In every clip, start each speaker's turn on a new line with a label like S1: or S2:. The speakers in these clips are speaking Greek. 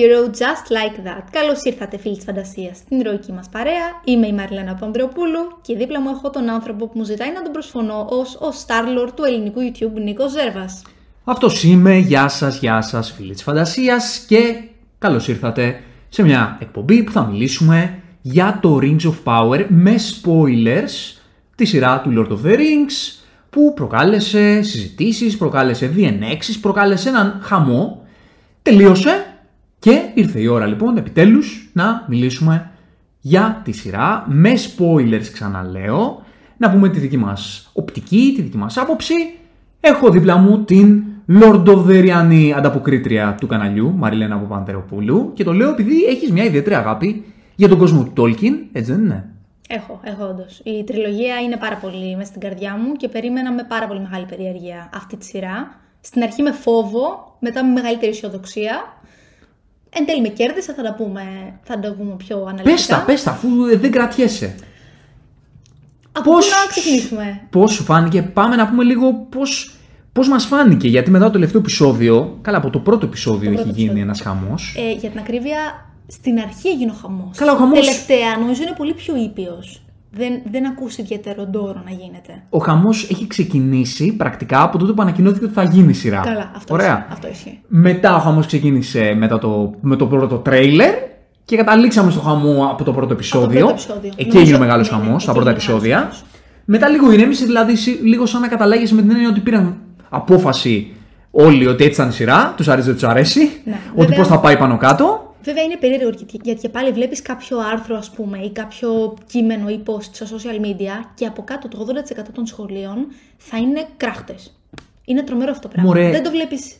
S1: hero just like that. Καλώς ήρθατε, φίλοι της φαντασίας, στην ηρωική μας παρέα. Είμαι η Μαριλένα Πανδρεοπούλου και δίπλα μου έχω τον άνθρωπο που μου ζητάει να τον προσφωνώ ως ο Starlord του ελληνικού YouTube, Νίκος Ζέρβας.
S2: Αυτός είμαι. Γεια σας, γεια σας, φίλοι της φαντασίας και καλώς ήρθατε σε μια εκπομπή που θα μιλήσουμε για το Rings of Power με spoilers τη σειρά του Lord of the Rings που προκάλεσε συζητήσεις, προκάλεσε διενέξεις, προκάλεσε έναν χαμό. Τελείωσε και ήρθε η ώρα λοιπόν επιτέλους να μιλήσουμε για τη σειρά με spoilers ξαναλέω, να πούμε τη δική μας οπτική, τη δική μας άποψη. Έχω δίπλα μου την λορντοβεριανή ανταποκρίτρια του καναλιού, Μαριλένα Παπανδρεοπούλου και το λέω επειδή έχεις μια ιδιαίτερη αγάπη για τον κόσμο του Tolkien, έτσι δεν είναι;
S1: Έχω, έχω όντως. Η τριλογία είναι πάρα πολύ μέσα στην καρδιά μου και περίμενα με πάρα πολύ μεγάλη περιέργεια αυτή τη σειρά. Στην αρχή με φόβο, μετά με μεγαλύτερη αισιοδοξία. Εν τέλει με κέρδισε, θα τα πούμε, θα τα πούμε πιο αναλυτικά.
S2: Πες τα, πες τα, αφού δεν κρατιέσαι.
S1: Από πώς, πού να ξεκινήσουμε;
S2: Πώς σου φάνηκε, πάμε να πούμε λίγο πώς, πώς μας φάνηκε, γιατί μετά το τελευταίο επεισόδιο, καλά από το πρώτο επεισόδιο το έχει γίνει ένας χαμός.
S1: Ε, για την ακρίβεια, στην αρχή έγινε ο χαμός.
S2: Καλά, ο χαμός.
S1: Τελευταία, νομίζω είναι πολύ πιο ήπιος. Δεν, δεν ακούσει ιδιαίτερο ντόρο να γίνεται.
S2: Ο χαμός έχει ξεκινήσει πρακτικά από τότε που ανακοινώθηκε ότι θα γίνει σειρά.
S1: Καλά, αυτό,
S2: Ωραία.
S1: Ισχύει, αυτό ισχύει.
S2: Μετά ο χαμός ξεκίνησε μετά το, με το πρώτο τρέιλερ και καταλήξαμε στο χαμό από το πρώτο επεισόδιο. Από το πρώτο επεισόδιο. Εκεί έγινε ο μεγάλος ναι, χαμός, ναι, τα πρώτα επεισόδια. Μετά λίγο ηρέμησε, δηλαδή λίγο σαν να καταλάγει με την έννοια ότι πήραν απόφαση όλοι ότι έτσι ήταν η σειρά, τους αρέσει δεν τους αρέσει, ναι, ότι πώς θα πάει πάνω κάτω.
S1: Βέβαια είναι περίεργο γιατί και πάλι βλέπεις κάποιο άρθρο, ας πούμε, ή κάποιο κείμενο ή post στα social media και από κάτω το 80% των σχολείων θα είναι κράχτες. Είναι τρομερό αυτό το πράγμα.
S2: Μωρέ.
S1: Δεν το βλέπεις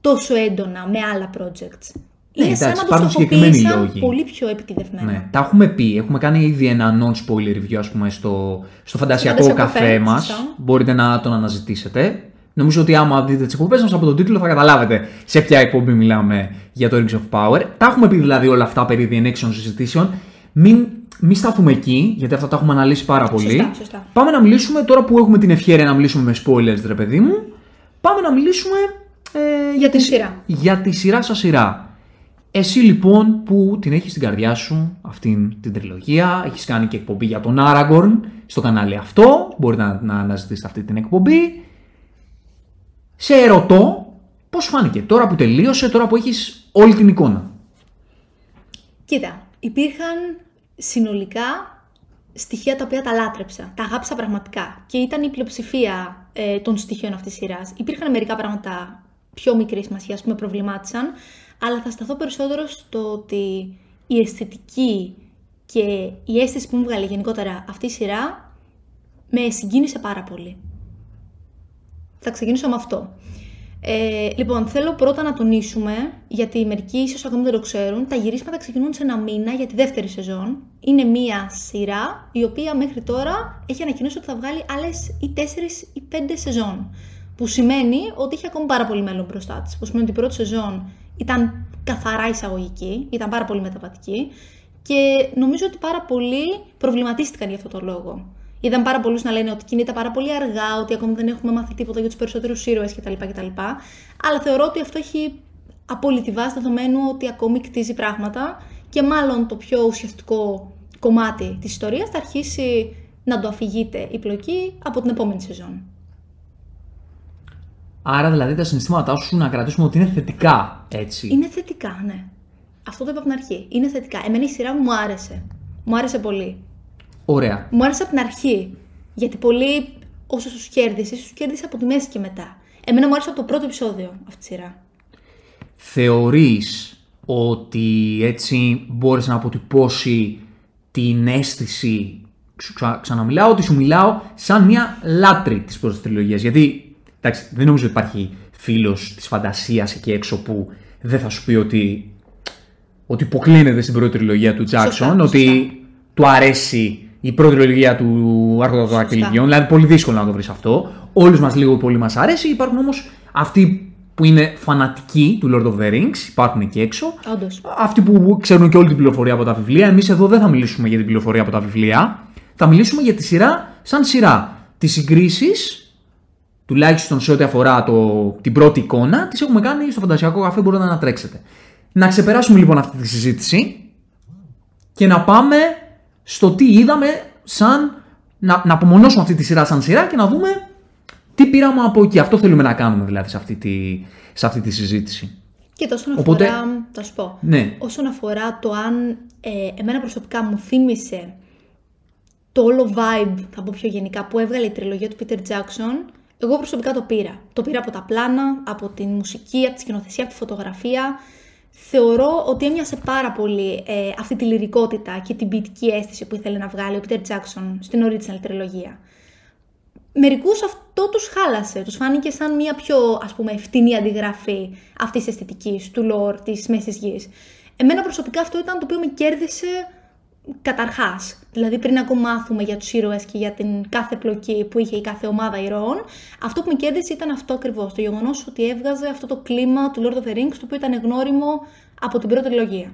S1: τόσο έντονα με άλλα projects.
S2: Ναι,
S1: είναι
S2: εντάξει,
S1: σαν να το στοχοποίησαν πολύ πιο επιτιδευμένα.
S2: Ναι, τα έχουμε πει. Έχουμε κάνει ήδη ένα non-spoiler review, ας πούμε, στο, στο φαντασιακό καφέ μας. Μπορείτε να τον αναζητήσετε. Νομίζω ότι άμα δείτε τις εκπομπές μα από τον τίτλο θα καταλάβετε σε ποια εκπομπή μιλάμε για το Rings of Power. Τα έχουμε πει δηλαδή όλα αυτά περί διενέξεων συζητήσεων. Μην, μην σταθούμε εκεί, γιατί αυτά τα έχουμε αναλύσει πάρα πολύ.
S1: Σωστά, σωστά.
S2: Πάμε να μιλήσουμε τώρα που έχουμε την ευχαίρεια να μιλήσουμε με spoilers, ρε παιδί μου. Πάμε να μιλήσουμε
S1: ε, για, τη σειρά.
S2: Για τη σειρά σα σειρά. Εσύ λοιπόν που την έχεις στην καρδιά σου αυτήν την τριλογία, έχεις κάνει και εκπομπή για τον Aragorn στο κανάλι αυτό, μπορείτε να, να αναζητήσετε αυτή την εκπομπή. Σε ερωτώ πώς φάνηκε τώρα που τελείωσε, τώρα που έχεις όλη την εικόνα.
S1: Κοίτα, υπήρχαν συνολικά στοιχεία τα οποία τα λάτρεψα, τα αγάπησα πραγματικά και ήταν η πλειοψηφία ε, των στοιχείων αυτής της σειράς. Υπήρχαν μερικά πράγματα πιο μικρή σημασία που με προβλημάτισαν, αλλά θα σταθώ περισσότερο στο ότι η αισθητική και η αίσθηση που μου βγάλε γενικότερα αυτή η σειρά με συγκίνησε πάρα πολύ. Θα ξεκινήσω με αυτό. Ε, λοιπόν, θέλω πρώτα να τονίσουμε, γιατί μερικοί ίσως ακόμη δεν το ξέρουν, τα γυρίσματα ξεκινούν σε ένα μήνα για τη δεύτερη σεζόν. Είναι μία σειρά η οποία μέχρι τώρα έχει ανακοινώσει ότι θα βγάλει άλλες ή 4 ή 5 σεζόν. Που σημαίνει ότι έχει ακόμη πάρα πολύ μέλλον μπροστά της. Που σημαίνει ότι η πρώτη σεζόν ήταν καθαρά εισαγωγική, ήταν πάρα πολύ μεταβατική και νομίζω ότι πάρα πολλοί προβληματίστηκαν για αυτό το λόγο. Είδαν πάρα πολλούς να λένε ότι κινείται πάρα πολύ αργά, ότι ακόμη δεν έχουμε μάθει τίποτα για τους περισσότερους ήρωες κτλ, κτλ. Αλλά θεωρώ ότι αυτό έχει απόλυτη βάση δεδομένου ότι ακόμη κτίζει πράγματα και μάλλον το πιο ουσιαστικό κομμάτι της ιστορίας θα αρχίσει να το αφηγείται η πλοκή από την επόμενη σεζόν.
S2: Άρα δηλαδή τα συναισθήματά σου να κρατήσουμε ότι είναι θετικά, έτσι.
S1: Είναι θετικά, ναι. Αυτό το είπα από την αρχή. Είναι θετικά. Εμένα η σειρά μου άρεσε. Μου άρεσε πολύ.
S2: Ωραία.
S1: Μου άρεσε από την αρχή. Γιατί πολύ όσο σου κέρδισες, σου κέρδισε από τη μέση και μετά. Εμένα μου άρεσε από το πρώτο επεισόδιο αυτή τη σειρά.
S2: Θεωρείς ότι έτσι μπόρεσε να αποτυπώσει την αίσθηση σου ξαναμιλάω ότι σου μιλάω σαν μια λάτρη της πρώτης τριλογίας γιατί εντάξει, δεν νομίζω ότι υπάρχει φίλος της φαντασίας εκεί έξω που δεν θα σου πει ότι ότι υποκλίνεται στην πρώτη τριλογία του Τζάξον, ότι του αρέσει η πρώτη τριλογία του Άρχοντα των Δακτυλιδιών. Δηλαδή, πολύ δύσκολο να το βρεις αυτό. Όλους μας λίγο πολύ μας αρέσει. Υπάρχουν όμως αυτοί που είναι φανατικοί του Lord of the Rings, υπάρχουν εκεί έξω.
S1: Όντως.
S2: Αυτοί που ξέρουν και όλη την πληροφορία από τα βιβλία. Εμείς εδώ δεν θα μιλήσουμε για την πληροφορία από τα βιβλία. Θα μιλήσουμε για τη σειρά σαν σειρά. Τις συγκρίσεις, τουλάχιστον σε ό,τι αφορά το, την πρώτη εικόνα, τις έχουμε κάνει στο φαντασιακό καφέ. Μπορείτε να ανατρέξετε. να ξεπεράσουμε λοιπόν αυτή τη συζήτηση και να πάμε στο τι είδαμε σαν να, να απομονώσουμε αυτή τη σειρά σαν σειρά και να δούμε τι πήραμε από εκεί. Αυτό θέλουμε να κάνουμε δηλαδή σε αυτή τη, σε αυτή τη συζήτηση.
S1: Και τόσο
S2: Οπότε-
S1: αφορά, θα σου πω,
S2: Ναι.
S1: όσον αφορά το αν ε, εμένα προσωπικά μου θύμισε το όλο vibe, θα πω πιο γενικά, που έβγαλε η τριλογία του Peter Jackson, εγώ προσωπικά το πήρα. Το πήρα από τα πλάνα, από τη μουσική, από τη σκηνοθεσία, από τη φωτογραφία. Θεωρώ ότι έμοιασε πάρα πολύ ε, αυτή τη λυρικότητα και την ποιητική αίσθηση που ήθελε να βγάλει ο Peter Jackson στην original τριλογία. Μερικούς αυτό τους χάλασε. Τους φάνηκε σαν μια πιο ας πούμε φτηνή αντιγραφή αυτής της αισθητικής, του lore της μέσης γης. Εμένα προσωπικά αυτό ήταν το οποίο με κέρδισε καταρχάς. Δηλαδή, πριν ακόμα μάθουμε για τους ήρωες και για την κάθε πλοκή που είχε η κάθε ομάδα ηρώων, αυτό που με κέρδισε ήταν αυτό ακριβώς. Το γεγονός ότι έβγαζε αυτό το κλίμα του Lord of the Rings, το οποίο ήταν γνώριμο από την πρώτη τριλογία.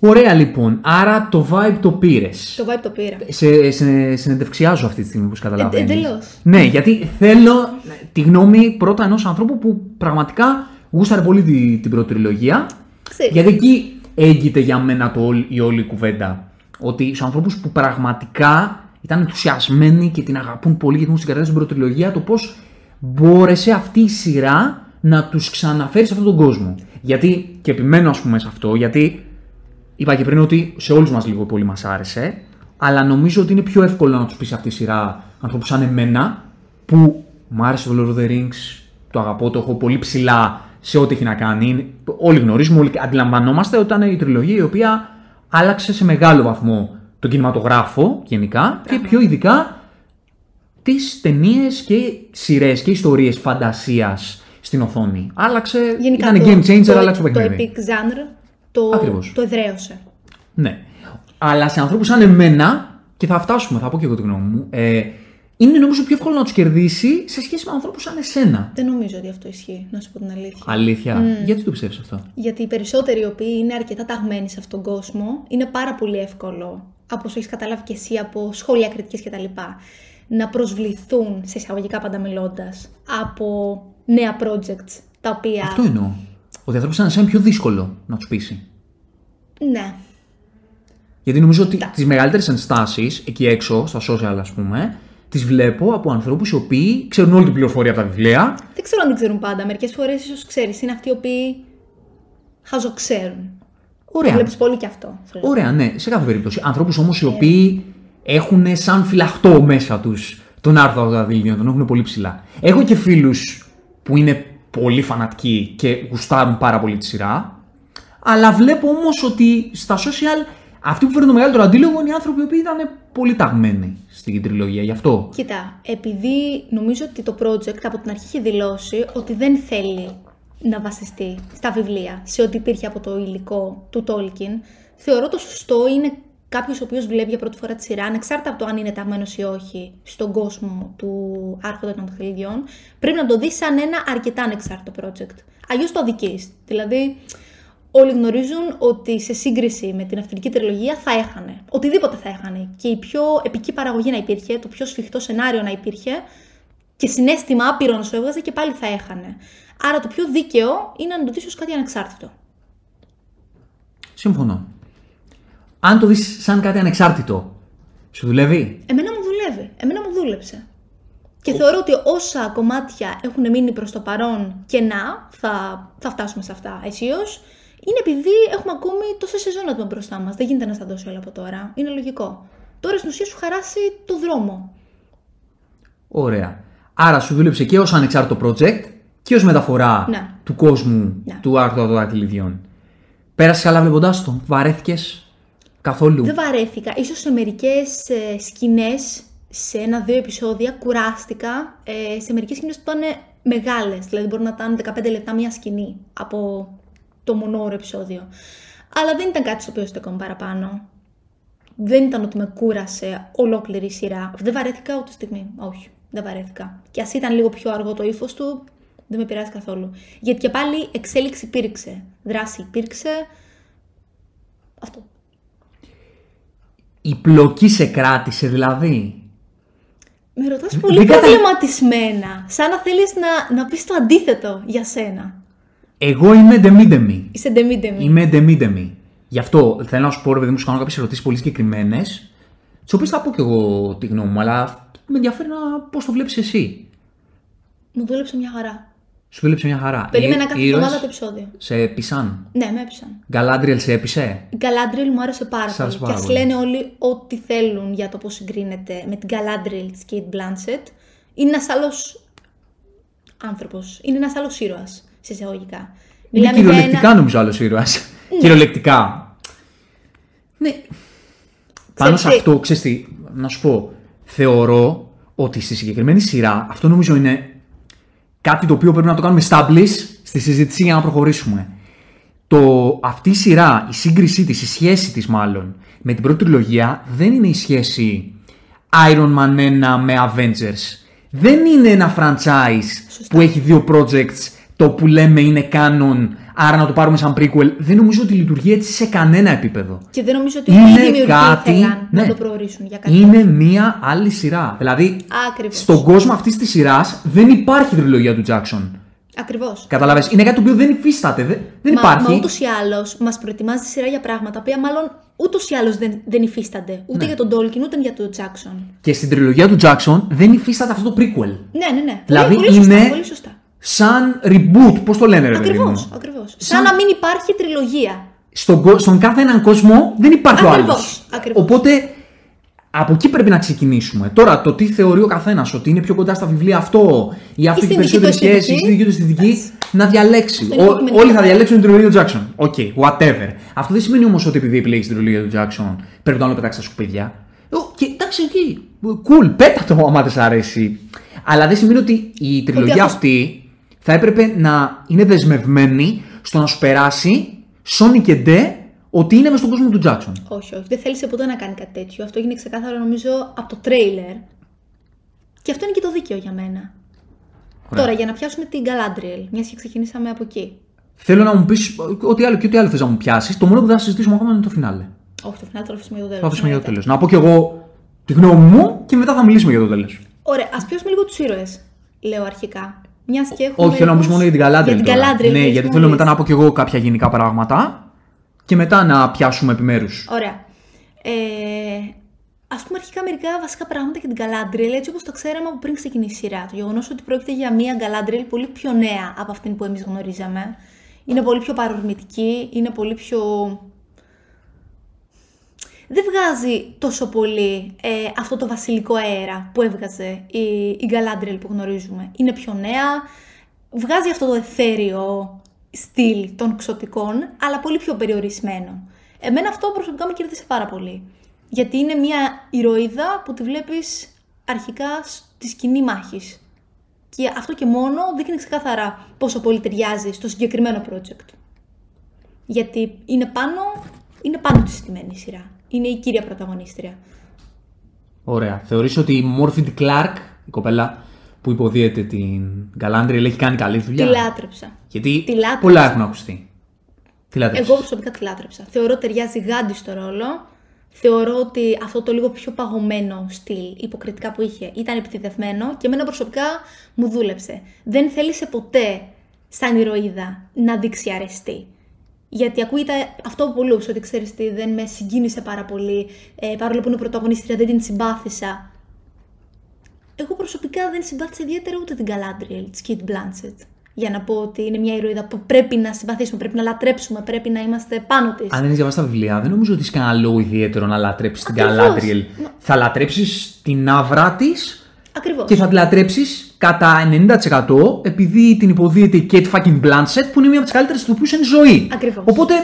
S2: Ωραία λοιπόν. Άρα το vibe το πήρες.
S1: Το vibe το πήρα.
S2: Σε, σε, συνεντευξιάζω αυτή τη στιγμή, όπως καταλαβαίνεις.
S1: Ε, εντελώς.
S2: Ναι, γιατί θέλω τη γνώμη πρώτα ενός ανθρώπου που πραγματικά γούσταρε πολύ τη- την πρώτη τριλογία.
S1: Ξέρεις.
S2: Γιατί εκεί έγκυται για μένα το, όλη- η όλη κουβέντα. Ότι στους ανθρώπους που πραγματικά ήταν ενθουσιασμένοι και την αγαπούν πολύ γιατί έχουν στην καρδιά στην πρώτη τριλογία, το πώς μπόρεσε αυτή η σειρά να τους ξαναφέρει σε αυτόν τον κόσμο. Γιατί, και επιμένω ας πούμε σε αυτό, γιατί Είπα και πριν ότι σε όλους μας λίγο πολύ μας άρεσε, αλλά νομίζω ότι είναι πιο εύκολο να τους πεις αυτή η σειρά ανθρώπους σαν εμένα, που μου άρεσε το Lord of the Rings, το αγαπώ, το έχω πολύ ψηλά σε ό,τι έχει να κάνει. Είναι- Όλοι γνωρίζουμε, όλοι αντιλαμβανόμαστε ότι ήταν η τριλογία η οποία άλλαξε σε μεγάλο βαθμό τον κινηματογράφο γενικά και πιο ειδικά τις ταινίες και σειρές και ιστορίες φαντασίας στην οθόνη. Άλλαξε,
S1: Γενικά
S2: ήταν
S1: το,
S2: game changer,
S1: το,
S2: άλλαξε το
S1: το
S2: παιχνίδι.
S1: epic genre το,
S2: Ακριβώς.
S1: το εδραίωσε.
S2: Ναι. Αλλά σε ανθρώπους σαν εμένα, και θα φτάσουμε, θα πω και εγώ τη γνώμη μου, ε, είναι νομίζω πιο εύκολο να τους κερδίσει σε σχέση με ανθρώπους σαν εσένα.
S1: Δεν νομίζω ότι αυτό ισχύει, να σου πω την αλήθεια.
S2: Αλήθεια. Γιατί το πιστεύεις αυτό;
S1: Γιατί οι περισσότεροι οι οποίοι είναι αρκετά ταγμένοι σε αυτόν τον κόσμο, είναι πάρα πολύ εύκολο, όπω έχεις καταλάβει και εσύ από σχόλια κριτική κτλ., να προσβληθούν, σε εισαγωγικά πάντα μιλώντας, από νέα projects τα οποία.
S2: Αυτό εννοώ. Ότι ανθρώπου σαν εσένα είναι πιο δύσκολο να τους πείσει.
S1: Ναι.
S2: Γιατί νομίζω ότι τις μεγαλύτερες ενστάσεις εκεί έξω, στα social ας πούμε, τις βλέπω από ανθρώπους οι οποίοι ξέρουν όλη την πληροφορία από τα βιβλία.
S1: Δεν ξέρω αν την ξέρουν πάντα. Μερικές φορές ίσως ξέρεις, είναι αυτοί οι οποίοι χαζοξέρουν.
S2: Ωραία.
S1: Βλέπεις πολύ και αυτό. θέλω να
S2: Ωραία, ναι, σε κάθε περίπτωση. Ανθρώπους όμως οι οποίοι έχουν σαν φυλαχτό μέσα τους τον Άρθρο Αγαδίλιο, τον έχουν πολύ ψηλά. Έχω και φίλους που είναι πολύ φανατικοί και γουστάρουν πάρα πολύ τη σειρά. Αλλά βλέπω όμως ότι στα social αυτοί που φέρνουν το μεγαλύτερο αντίλογο είναι οι άνθρωποι οι οποίοι ήταν πολύ ταγμένοι στην τριλογία. Γι' αυτό.
S1: Κοίτα, επειδή νομίζω ότι το project από την αρχή είχε δηλώσει ότι δεν θέλει να βασιστεί στα βιβλία, σε ό,τι υπήρχε από το υλικό του Tolkien, θεωρώ το σωστό είναι κάποιος ο οποίος βλέπει για πρώτη φορά τη σειρά, ανεξάρτητα από το αν είναι ταγμένος ή όχι στον κόσμο του Άρχοντα των Δαχτυλιδιών, πρέπει να το δεις σαν ένα αρκετά ανεξάρτητο project. Αλλιώς το αδικείς. Δηλαδή, όλοι γνωρίζουν ότι σε σύγκριση με την αυτοκινητική τριλογία θα έχανε. Οτιδήποτε θα έχανε. Και η πιο επική παραγωγή να υπήρχε, το πιο σφιχτό σενάριο να υπήρχε και συνέστημα άπειρο να σου έβγαζε και πάλι θα έχανε. Άρα το πιο δίκαιο είναι να το δεις ως κάτι ανεξάρτητο.
S2: Συμφωνώ. Αν το δεις σαν κάτι ανεξάρτητο, σου δουλεύει;
S1: Εμένα μου δουλεύει. Εμένα μου δούλεψε. Και θεωρώ ότι όσα κομμάτια έχουν μείνει προς το παρόν κενά, θα, θα φτάσουμε σε αυτά αισίως, είναι επειδή έχουμε ακόμη τόσα σεζόν άτομα μπροστά μας. Δεν γίνεται να στα δώσει όλα από τώρα. Είναι λογικό. Τώρα στην ουσία σου χαράσει το δρόμο.
S2: Ωραία. Άρα σου δούλεψε και ως ανεξάρτητο project και ως μεταφορά
S1: Ναι.
S2: του κόσμου
S1: Ναι.
S2: του άρθρου των δακτυλιδιών. Πέρασες καλά βλέποντάς το; Βαρέθηκες καθόλου;
S1: Δεν βαρέθηκα. Ίσως σε μερικές ε, σκηνές, σε ένα-δύο επεισόδια, κουράστηκα. Ε, σε μερικές σκηνές που ήταν μεγάλες. Δηλαδή μπορεί να ήταν 15 λεπτά μία σκηνή από το μονόωρο επεισόδιο. Αλλά δεν ήταν κάτι στο οποίο στεκόμαι παραπάνω. Δεν ήταν ότι με κούρασε ολόκληρη η σειρά. Δεν βαρέθηκα ούτε στιγμή. Όχι, δεν βαρέθηκα. Και ας ήταν λίγο πιο αργό το ύφος του, δεν με πειράζει καθόλου. Γιατί και πάλι εξέλιξη υπήρξε. Δράση υπήρξε. Αυτό.
S2: Η πλοκή σε κράτησε δηλαδή.
S1: Με ρωτάς πολύ
S2: δεν κατα-
S1: προβληματισμένα. Σαν να θέλεις να, να πεις το αντίθετο για σένα.
S2: Εγώ είμαι ντεμί-ντεμί.
S1: Είσαι ντεμί-ντεμι.
S2: Είμαι ντεμί-ντεμι. Γι' αυτό θέλω να σου πω, ρε παιδί μου, σου κάνω κάποιες ερωτήσεις πολύ συγκεκριμένες, τις οποίες θα πω κι εγώ τη γνώμη μου, αλλά με ενδιαφέρει να πώς το βλέπεις εσύ.
S1: Μου δούλεψε μια χαρά.
S2: Σου δούλεψε μια χαρά.
S1: Περίμενα
S2: Οι
S1: κάθε
S2: ήρωες
S1: εβδομάδα το επεισόδιο.
S2: Σε έπεισαν;
S1: Ναι, με έπεισαν.
S2: Γκαλάντριελ σε έπεισε;
S1: Η Galadriel μου άρεσε πάρα
S2: Σ' άρεσε
S1: πολύ.
S2: πάρα
S1: Και ας
S2: πολύ.
S1: λένε όλοι ό,τι θέλουν για το πώς συγκρίνεται με την Galadriel της Kate Blanchett. Είναι ένας άλλος άνθρωπος. Είναι ένας άλλος ήρωας, σε εισαγωγικά.
S2: Είναι
S1: Μιλάμε για
S2: κυριολεκτικά
S1: ένα-
S2: νομίζω άλλος ήρωας. Κυριολεκτικά. Ναι. Πάνω σε
S1: Ξέρεις τι;
S2: αυτό, ξέρεις τι, να σου πω, θεωρώ ότι στη συγκεκριμένη σειρά αυτό νομίζω είναι κάτι το οποίο πρέπει να το κάνουμε establish στη συζήτηση για να προχωρήσουμε. Το, αυτή η σειρά, η σύγκρισή της, η σχέση της μάλλον, με την πρώτη τριλογία δεν είναι η σχέση Iron Man 1 με Avengers. Δεν είναι ένα franchise που έχει δύο projects, το που λέμε είναι canon, άρα να το πάρουμε σαν prequel. Δεν νομίζω ότι λειτουργεί έτσι σε κανένα επίπεδο.
S1: Και δεν νομίζω ότι οι
S2: Είναι
S1: δημιουργοί
S2: κάτι.
S1: ήθελαν
S2: ναι.
S1: να το προορίσουν για κάτι.
S2: Είναι μία άλλη σειρά. Δηλαδή,
S1: Ακριβώς.
S2: στον κόσμο αυτής της σειράς δεν υπάρχει τριλογία του Jackson.
S1: Ακριβώς.
S2: Κατάλαβε. Είναι κάτι το οποίο δεν υφίσταται. Δεν, δεν
S1: Μα,
S2: υπάρχει.
S1: μα ούτως ή άλλως μας προετοιμάζει τη σειρά για πράγματα τα οποία μάλλον ούτως ή άλλως δεν, δεν υφίστανται.
S2: Ναι.
S1: Ούτε για τον Tolkien ούτε για τον Jackson.
S2: Και στην τριλογία του Jackson δεν υφίσταται αυτό το prequel.
S1: Ναι, ναι, ναι.
S2: Δηλαδή
S1: πολύ, πολύ
S2: είναι
S1: σωστά. Πολύ σωστά.
S2: Σαν reboot. Πώς το λένε, ρε παιδί
S1: Ακριβώ.
S2: μου;
S1: Ακριβώς. Σαν...
S2: Σαν-
S1: να μην υπάρχει τριλογία.
S2: Στον, κο- στον κάθε έναν κόσμο δεν υπάρχει ο άλλος.
S1: Ακριβώς, ακριβώς.
S2: Οπότε από εκεί πρέπει να ξεκινήσουμε. Τώρα, το τι θεωρεί ο καθένας, ότι είναι πιο κοντά στα βιβλία αυτό ή αυτή
S1: στην
S2: την
S1: δική του
S2: περισσότερη σχέση, ή
S1: αισθητική.
S2: στη δική του αισθητική,
S1: Εντάξει.
S2: να διαλέξει.
S1: Αυτό είναι
S2: Ο-
S1: υποκειμενικό.
S2: όλοι θα διαλέξουν την τριλογία του Jackson. Οκ, whatever. Αυτό δεν σημαίνει όμως ότι επειδή επιλέγεις την τριλογία του Jackson πρέπει να το πετάξεις στα σκουπίδια. Ω, Και εντάξει, εκεί. Cool, πέτα το άμα δεν σ' αρέσει. Αλλά δεν σημαίνει ότι η τριλογία
S1: αυτό-
S2: αυτή θα έπρεπε να είναι δεσμευμένη στο να σου περάσει Sonic και D ότι είναι μες στον κόσμο του Jackson.
S1: Όχι, όχι. Δεν θέλησε ποτέ να κάνει κάτι τέτοιο. Αυτό έγινε ξεκάθαρο νομίζω από το τρέιλερ. Και αυτό είναι και το δίκαιο για μένα.
S2: Ωραία.
S1: Τώρα, για να πιάσουμε την Galadriel, μιας και ξεκινήσαμε από εκεί.
S2: Θέλω να μου πεις ό,τι άλλο και ό,τι άλλο θες να μου πιάσεις. Το μόνο που θα συζητήσουμε ακόμα είναι το φινάλε.
S1: Όχι, το φινάλ το αφήσουμε για το τέλος.
S2: Θα αφήσουμε για το τέλος. Να πω κι εγώ τη γνώμη μου και μετά θα μιλήσουμε για το τέλος.
S1: Ωραία, ας πιάσουμε λίγο τους ήρωες. Λέω αρχικά. Μιας και έχουμε.
S2: Όχι, θέλω να μιλήσουμε μόνο για την Galadriel.
S1: Για την
S2: τώρα.
S1: Galadriel.
S2: Ναι,
S1: θες
S2: γιατί
S1: να
S2: θέλω
S1: μου
S2: μετά
S1: πεις.
S2: να πω κι εγώ κάποια γενικά πράγματα και μετά να πιάσουμε επιμέρους.
S1: Ωραία. Ε, Α πούμε αρχικά μερικά βασικά πράγματα για την Galadriel, έτσι όπως το ξέραμε από πριν ξεκινήσει η σειρά. Το γεγονός ότι πρόκειται για μια Galadriel πολύ πιο νέα από αυτήν που εμείς γνωρίζαμε. Είναι πολύ πιο παρορμητική, είναι πολύ πιο. Δεν βγάζει τόσο πολύ ε, αυτό το βασιλικό αέρα που έβγαζε η, η Galadriel που γνωρίζουμε. Είναι πιο νέα, βγάζει αυτό το εθέριο στυλ των ξωτικών, αλλά πολύ πιο περιορισμένο. Εμένα αυτό προσωπικά με κέρδισε πάρα πολύ. Γιατί είναι μια ηρωίδα που τη βλέπεις αρχικά στη σκηνή μάχης. Και αυτό και μόνο δείχνει ξεκάθαρα πόσο πολύ ταιριάζει στο συγκεκριμένο project. Γιατί είναι πάνω, είναι πάνω τη στημένη η σειρά. Είναι η κύρια πρωταγωνίστρια.
S2: Ωραία. Θεωρείς ότι η Μόρφιντ Κλάρκ, η κοπέλα που υποδίεται την Galadriel, έχει κάνει καλή δουλειά;
S1: Τη λάτρεψα.
S2: Γιατί
S1: Τη λάτρεψα.
S2: πολλά έχουν ακουστεί. Τι λάτρεψες.
S1: Εγώ προσωπικά τη λάτρεψα. Θεωρώ ταιριάζει γάντι στο ρόλο. Θεωρώ ότι αυτό το λίγο πιο παγωμένο στυλ υποκριτικά που είχε ήταν επιτιδευμένο και εμένα προσωπικά μου δούλεψε. Δεν θέλησε ποτέ σαν ηρωίδα να δείξει αρεστή. Γιατί ακούγεται αυτό από πολλού, ότι ξέρεις τι, δεν με συγκίνησε πάρα πολύ. Ε, παρόλο που είναι πρωταγωνίστρια, δεν την συμπάθησα. Εγώ προσωπικά δεν συμπάθησα ιδιαίτερα ούτε την Galadriel, της Kate Blanchett. Για να πω ότι είναι μια ηρωίδα που πρέπει να συμπαθήσουμε, πρέπει να λατρέψουμε, πρέπει να είμαστε πάνω της.
S2: Αν δεν έχει διαβάσει τα βιβλία, δεν νομίζω ότι έχει κανένα λόγο ιδιαίτερο να λατρέψεις την
S1: Ακριβώς.
S2: Galadriel.
S1: Μα-
S2: Θα λατρέψεις την άβρα της
S1: Ακριβώς.
S2: και θα τη λατρέψεις κατά 90% επειδή την υποδίεται η Kate fucking Blanchett που είναι μία από τις καλύτερες ηθοποιούς εν ζωή.
S1: Ακριβώς.
S2: Οπότε,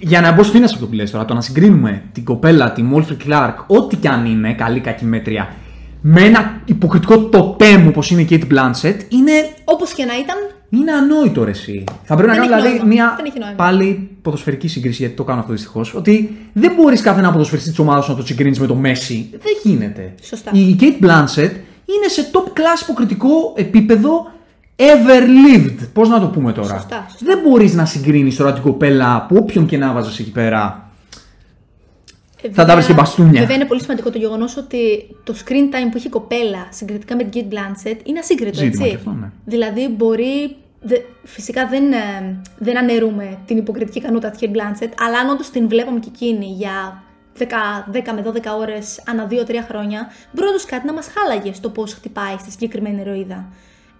S2: για να μπω σφίνα σε αυτό που λες τώρα, το να συγκρίνουμε την κοπέλα, τη Μόλφρι Κλάρκ, ό,τι κι αν είναι, καλή κακή μέτρια, με ένα υποκριτικό τοπέμ όπως είναι η Kate Blanchett, είναι
S1: Όπως και να ήταν,
S2: είναι ανόητο ρε εσύ. Θα πρέπει
S1: Δεν
S2: να
S1: έχει
S2: κάνω δηλαδή
S1: νόημα.
S2: μια
S1: Δεν έχει νόημα.
S2: πάλι ποδοσφαιρική σύγκριση, γιατί το κάνω αυτό δυστυχώς. Ότι δεν μπορείς κάθε ένα ποδοσφαιριστή της ομάδας σου να το συγκρίνεις με το Messi. Δεν γίνεται.
S1: Σωστά.
S2: Η Kate Blanchett είναι σε top class υποκριτικό επίπεδο ever lived. Πώς να το πούμε τώρα;
S1: Σωστά, σωστά.
S2: Δεν μπορείς να συγκρίνεις τώρα την κοπέλα από όποιον και να βάζεις εκεί πέρα.
S1: ε,
S2: Θα τα
S1: βέβαια-
S2: βρεις και μπαστούνια.
S1: Βέβαια είναι πολύ σημαντικό το γεγονός ότι το screen time που έχει η κοπέλα συγκριτικά με την Kate Blanchett είναι ασύγκριτο,
S2: Ζήτημα
S1: έτσι.
S2: και αυτό, ναι.
S1: Δηλαδή μπορεί Δε, φυσικά δεν, ε, δεν αναιρούμε την υποκριτική ικανότητα της Kate Blanchett, αλλά αν όντως την βλέπαμε και εκείνη για 10, 10 με 12 ώρες ανά 2-3 χρόνια, μπορεί όντω κάτι να μας χάλαγε στο πώς χτυπάει στη συγκεκριμένη ηρωίδα.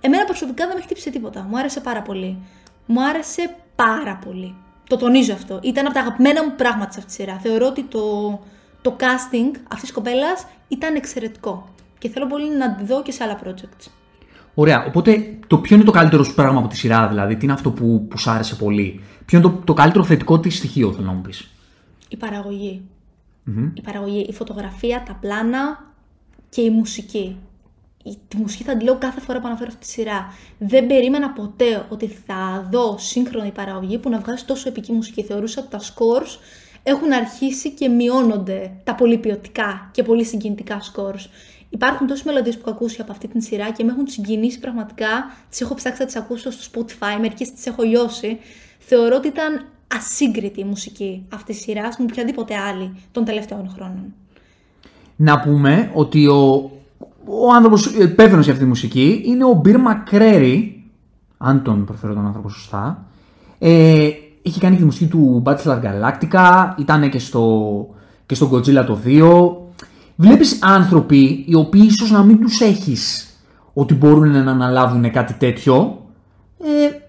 S1: Εμένα προσωπικά δεν με χτύπησε τίποτα. Μου άρεσε πάρα πολύ. Μου άρεσε πάρα πολύ. Το τονίζω αυτό. Ήταν από τα αγαπημένα μου πράγματα σε αυτή τη σειρά. Θεωρώ ότι το, το casting αυτής της κοπέλας ήταν εξαιρετικό. Και θέλω πολύ να τη δω και σε άλλα projects.
S2: Ωραία. Οπότε, το ποιο είναι το καλύτερο σου πράγμα από τη σειρά, δηλαδή, τι είναι αυτό που, που σου άρεσε πολύ; Ποιο είναι το, το καλύτερο θετικό της στοιχείο, θέλω να μου πεις;
S1: Η παραγωγη Η παραγωγή, η φωτογραφία, τα πλάνα και η μουσική. Η, τη μουσική θα τη λέω κάθε φορά που αναφέρω αυτή τη σειρά. Δεν περίμενα ποτέ ότι θα δω σύγχρονη παραγωγή που να βγάζει τόσο επική μουσική. Θεωρούσα ότι τα scores έχουν αρχίσει και μειώνονται τα πολύ ποιοτικά και πολύ συγκινητικά scores. Υπάρχουν τόσε μελωδίες που έχω ακούσει από αυτή την σειρά και με έχουν συγκινήσει πραγματικά. Τις έχω ψάξει να τις ακούσω στο Spotify, μερικές τις έχω λιώσει. Θεωρώ ότι ήταν ασύγκριτη η μουσική αυτής της σειράς με οποιαδήποτε άλλη των τελευταίων χρόνων.
S2: Να πούμε ότι ο, ο άνθρωπος υπεύθυνος για αυτή τη μουσική είναι ο Μπίρ Μακρέρι, αν τον προφέρω τον άνθρωπο σωστά. Ε, έχει κάνει και τη μουσική του Battlestar Galactica, ήταν και στο, και στο Godzilla το 2, Βλέπεις άνθρωποι οι οποίοι ίσως να μην τους έχεις ότι μπορούν να αναλάβουν κάτι τέτοιο. Ε,